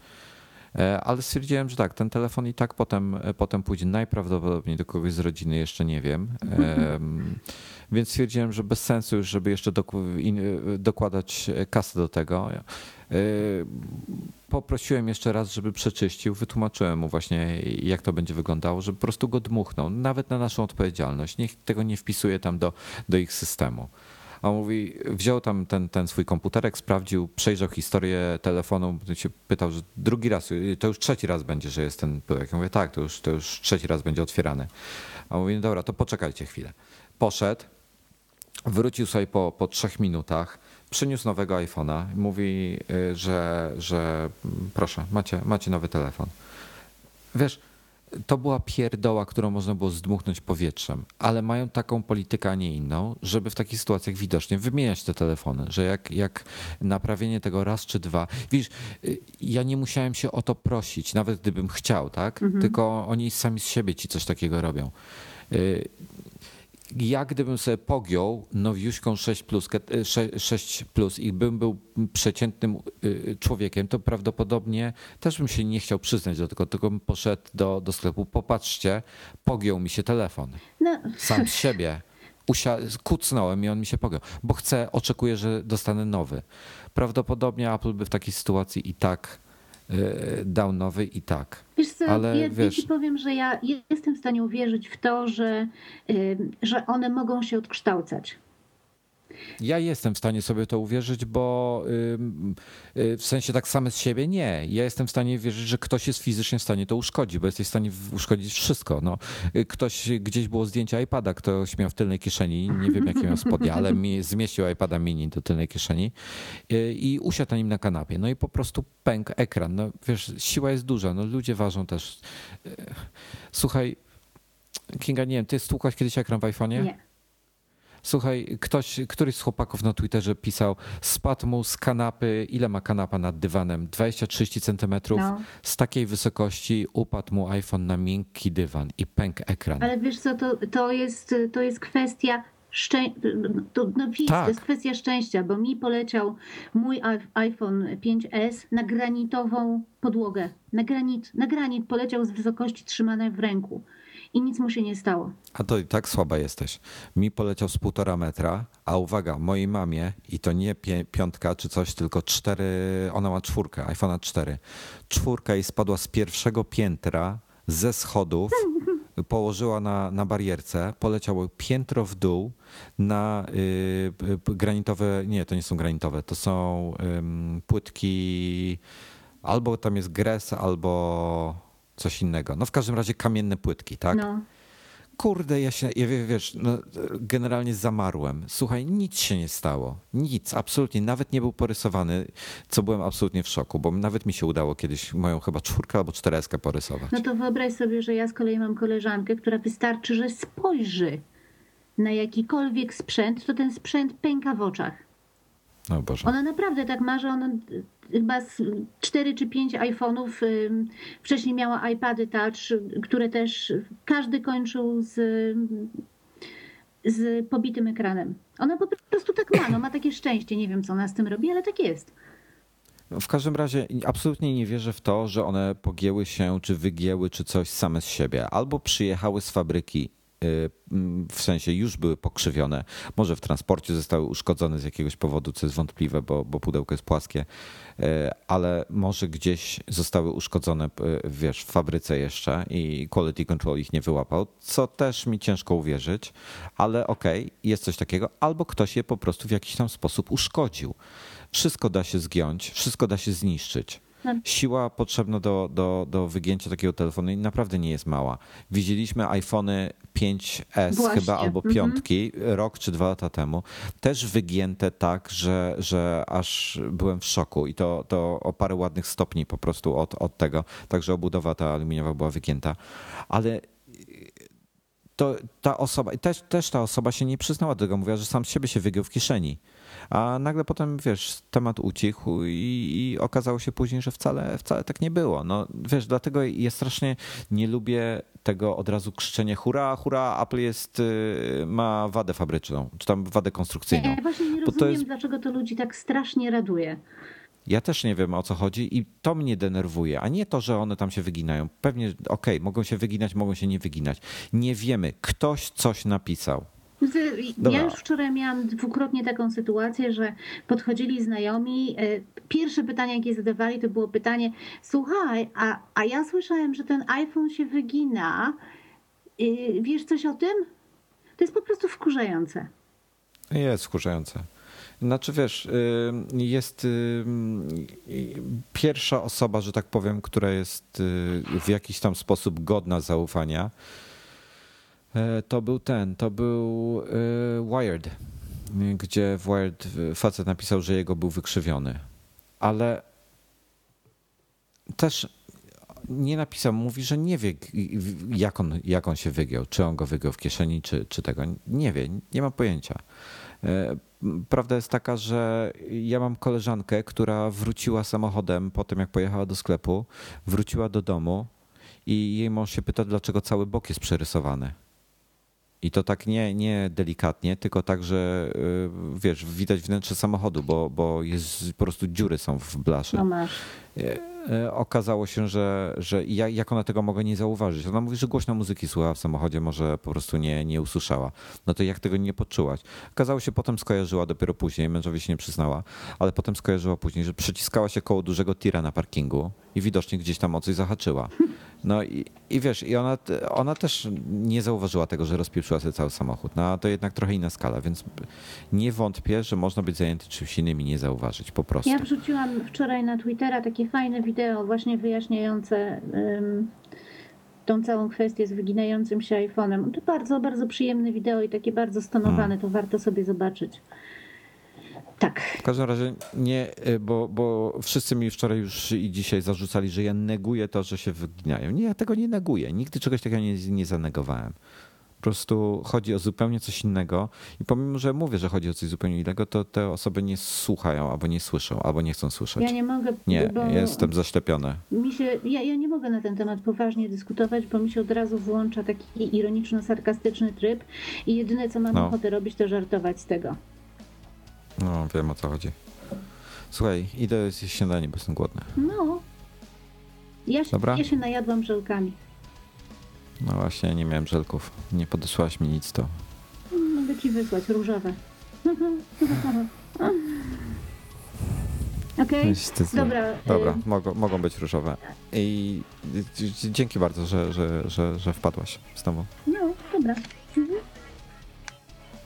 E, Ale stwierdziłem, że tak, ten telefon i tak potem, e, potem pójdzie najprawdopodobniej do kogoś z rodziny, jeszcze nie wiem. Em, Więc stwierdziłem, że bez sensu już, żeby jeszcze e, dokładać kasę do tego. Poprosiłem jeszcze raz, żeby przeczyścił, wytłumaczyłem mu właśnie, jak to będzie wyglądało, żeby po prostu go dmuchnął, nawet na naszą odpowiedzialność. Niech tego nie wpisuje tam do, do ich systemu. On mówi, wziął tam ten, ten swój komputerek, sprawdził, przejrzał historię telefonu, się pytał, że drugi raz, to już trzeci raz będzie, że jest ten pyłek. Ja mówię, tak, to już, to już trzeci raz będzie otwierany. A on mówi, no dobra, to poczekajcie chwilę. Poszedł, wrócił sobie po, po trzech minutach, przyniósł nowego iPhone'a i mówi, y, że, że proszę, macie, macie nowy telefon. Wiesz, to była pierdoła, którą można było zdmuchnąć powietrzem, ale mają taką politykę, a nie inną, żeby w takich sytuacjach widocznie wymieniać te telefony, że jak, jak naprawienie tego raz czy dwa. Widzisz, y, ja nie musiałem się o to prosić, nawet gdybym chciał, tak? Tylko oni sami z siebie ci coś takiego robią. Ja gdybym sobie pogiął nowiuśką 6 plus, 6 plus i bym był przeciętnym y, człowiekiem, to prawdopodobnie też bym się nie chciał przyznać do tego, tylko bym poszedł do, do sklepu, popatrzcie, pogiął mi się telefon. No, Sam z siebie. Usia- kucnąłem i on mi się pogiął, bo chcę, oczekuję, że dostanę nowy. Prawdopodobnie Apple by w takiej sytuacji i tak y, dał nowy i tak. Wiesz co, Ale ja, wiesz- ci powiem, że ja jestem w stanie uwierzyć w to, że, y, że one mogą się odkształcać. Ja jestem w stanie sobie to uwierzyć, bo y, w sensie tak same z siebie nie. Ja jestem w stanie wierzyć, że ktoś jest fizycznie w stanie to uszkodzić, bo jesteś w stanie uszkodzić wszystko. No, y, ktoś gdzieś było zdjęcie iPada, ktoś miał w tylnej kieszeni, nie wiem jakie miał spodnie, ale mi zmieścił iPada mini do tylnej kieszeni y, i usiadł na nim na kanapie. No i po prostu pękł ekran. No wiesz, siła jest duża, no ludzie ważą też. Słuchaj, Kinga, nie wiem, ty stłukłaś kiedyś ekran w iPhone'ie? Nie. Słuchaj, ktoś, któryś z chłopaków na Twitterze pisał, spadł mu z kanapy, ile ma kanapa nad dywanem? 20-30 centymetrów. No. Z takiej wysokości upadł mu iPhone na miękki dywan i pękł ekran. Ale wiesz co, to, to, jest, to jest kwestia Szczę... To, no widzisz, tak. to jest kwestia szczęścia, bo mi poleciał mój iPhone 5S na granitową podłogę. Na granit, na granit poleciał z wysokości trzymane w ręku i nic mu się nie stało. A to i tak słaba jesteś. Mi poleciał z półtora metra, a uwaga, mojej mamie, i to nie piątka czy coś, tylko cztery, ona ma czwórkę, iPhone'a 4. Czwórka i spadła z pierwszego piętra ze schodów, położyła na, na barierce, poleciało piętro w dół na y, granitowe, nie, to nie są granitowe, to są płytki, albo tam jest gres, albo coś innego. No w każdym razie kamienne płytki, tak? No. Kurde, ja się, ja, wiesz, no, generalnie zamarłem. Słuchaj, nic się nie stało. Nic, absolutnie. Nawet nie był porysowany, co byłem absolutnie w szoku, bo nawet mi się udało kiedyś moją chyba czwórkę albo cztereskę porysować. No to wyobraź sobie, że ja z kolei mam koleżankę, która wystarczy, że spojrzy na jakikolwiek sprzęt, to ten sprzęt pęka w oczach. No Boże. Ona naprawdę tak ma, że ona chyba z 4 czy 5 iPhone'ów. Wcześniej miała iPady Touch, które też każdy kończył z, z pobitym ekranem. Ona po prostu tak ma, no, ma takie szczęście. Nie wiem, co ona z tym robi, ale tak jest. W każdym razie absolutnie nie wierzę w to, że one pogięły się, czy wygięły, czy coś same z siebie. Albo przyjechały z fabryki w sensie już były pokrzywione. Może w transporcie zostały uszkodzone z jakiegoś powodu, co jest wątpliwe, bo, bo pudełko jest płaskie, y, ale może gdzieś zostały uszkodzone, y, wiesz, w fabryce jeszcze i quality control ich nie wyłapał, co też mi ciężko uwierzyć, ale okej, okay, jest coś takiego, albo ktoś je po prostu w jakiś tam sposób uszkodził. Wszystko da się zgiąć, wszystko da się zniszczyć. Siła potrzebna do, do, do wygięcia takiego telefonu naprawdę nie jest mała. Widzieliśmy iPhony 5S Właśnie. chyba albo mhm. piątki rok czy dwa lata temu, też wygięte tak, że, że aż byłem w szoku i to, to o parę ładnych stopni po prostu od, od tego. Także obudowa ta aluminiowa była wygięta. Ale to ta osoba, też, też ta osoba się nie przyznała do tego, mówiła, że sam z siebie się wygiął w kieszeni. A nagle potem, wiesz, temat ucichł i, i, okazało się później, że wcale, wcale tak nie było. No, wiesz, dlatego ja strasznie nie lubię tego od razu krzyczenia hura, hura, Apple jest, y, ma wadę fabryczną, czy tam wadę konstrukcyjną. Ja właśnie nie rozumiem, to jest... dlaczego to ludzi tak strasznie raduje. Ja też nie wiem o co chodzi i to mnie denerwuje, a nie to, że one tam się wyginają. Pewnie, okej, okay, mogą się wyginać, mogą się nie wyginać. Nie wiemy. Ktoś coś napisał. Dobra. Ja już wczoraj miałam dwukrotnie taką sytuację, że podchodzili znajomi. E, pierwsze pytanie, jakie zadawali, to było pytanie: Słuchaj, a, a ja słyszałem, że ten iPhone się wygina. E, wiesz coś o tym? To jest po prostu wkurzające. Jest wkurzające. Znaczy wiesz, y, jest y, pierwsza osoba, że tak powiem, która jest y, w jakiś tam sposób godna zaufania to był ten, to był e, Wired, gdzie w Wired facet napisał, że jego był wykrzywiony. Ale też nie napisał, mówi, że nie wie, jak on, jak on się wygiął, czy on go wygiął w kieszeni, czy, czy tego. Nie wie, nie ma pojęcia. E, prawda jest taka, że ja mam koleżankę, która wróciła samochodem po tym, jak pojechała do sklepu, wróciła do domu i jej mąż się pyta, dlaczego cały bok jest przerysowany. I to tak nie, nie delikatnie, tylko tak, że y, wiesz, widać wnętrze samochodu, bo, bo jest po prostu dziury są w blasze. No masz. E, e, okazało się, że, że jak ona tego mogła nie zauważyć? Ona mówi, że głośno muzyki słuchała w samochodzie, może po prostu nie, nie usłyszała. No to jak tego nie poczułaś? Okazało się, potem skojarzyła dopiero później, mężowi się nie przyznała, ale potem skojarzyła później, że przyciskała się koło dużego tira na parkingu i widocznie gdzieś tam o coś zahaczyła. No i, i wiesz, i ona, ona też nie zauważyła tego, że rozpieprzyła sobie cały samochód. No to jednak trochę inna skala, więc nie wątpię, że można być zajęty czymś innym i nie zauważyć po prostu. Ja wrzuciłam wczoraj na Twittera takie fajne wideo właśnie wyjaśniające um, tą całą kwestię z wyginającym się iPhone'em. To bardzo, bardzo przyjemne wideo i takie bardzo stonowane, hmm. to warto sobie zobaczyć. Tak. W każdym razie nie, y, bo, bo wszyscy mi wczoraj już i dzisiaj zarzucali, że ja neguję to, że się wyginają. Nie, ja tego nie neguję. Nigdy czegoś takiego nie, nie zanegowałem. po prostu chodzi o zupełnie coś innego i pomimo, że mówię, że chodzi o coś zupełnie innego, to te osoby nie słuchają, albo nie słyszą, albo nie chcą słyszeć. Ja nie mogę. Nie, jestem zaślepiony. Mi się, ja, ja nie mogę na ten temat poważnie dyskutować, bo mi się od razu włącza taki ironiczno-sarkastyczny tryb i jedyne, co mam no. ochotę robić, to żartować z tego. No, wiem o co chodzi. Słuchaj, idę zjeść śniadanie, bo jestem głodny. No. Ja się, Dobra? ja się najadłam żelkami. No właśnie, nie miałem żelków. Nie podesłałaś mi nic, to... Mogę ci wysłać, różowe. Okej, okay. dobra. Dobra, y- mogą, mogą być różowe. I dzięki bardzo, że, że, że, że wpadłaś z tobą. No, dobra. Mhm.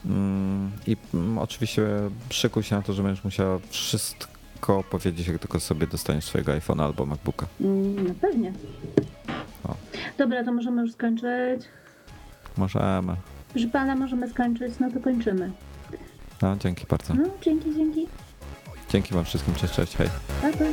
Mm, I mm, oczywiście szykuj się na to, że będziesz musiała wszystko powiedzieć, jak tylko sobie dostaniesz swojego iPhone'a albo MacBooka. Mm, no pewnie. O. Dobra, to możemy już skończyć. Możemy. Proszę pana, możemy skończyć, no to kończymy. No, dzięki bardzo. No, dzięki, dzięki. Dzięki wam wszystkim, cześć, cześć, hej. Pa, pa.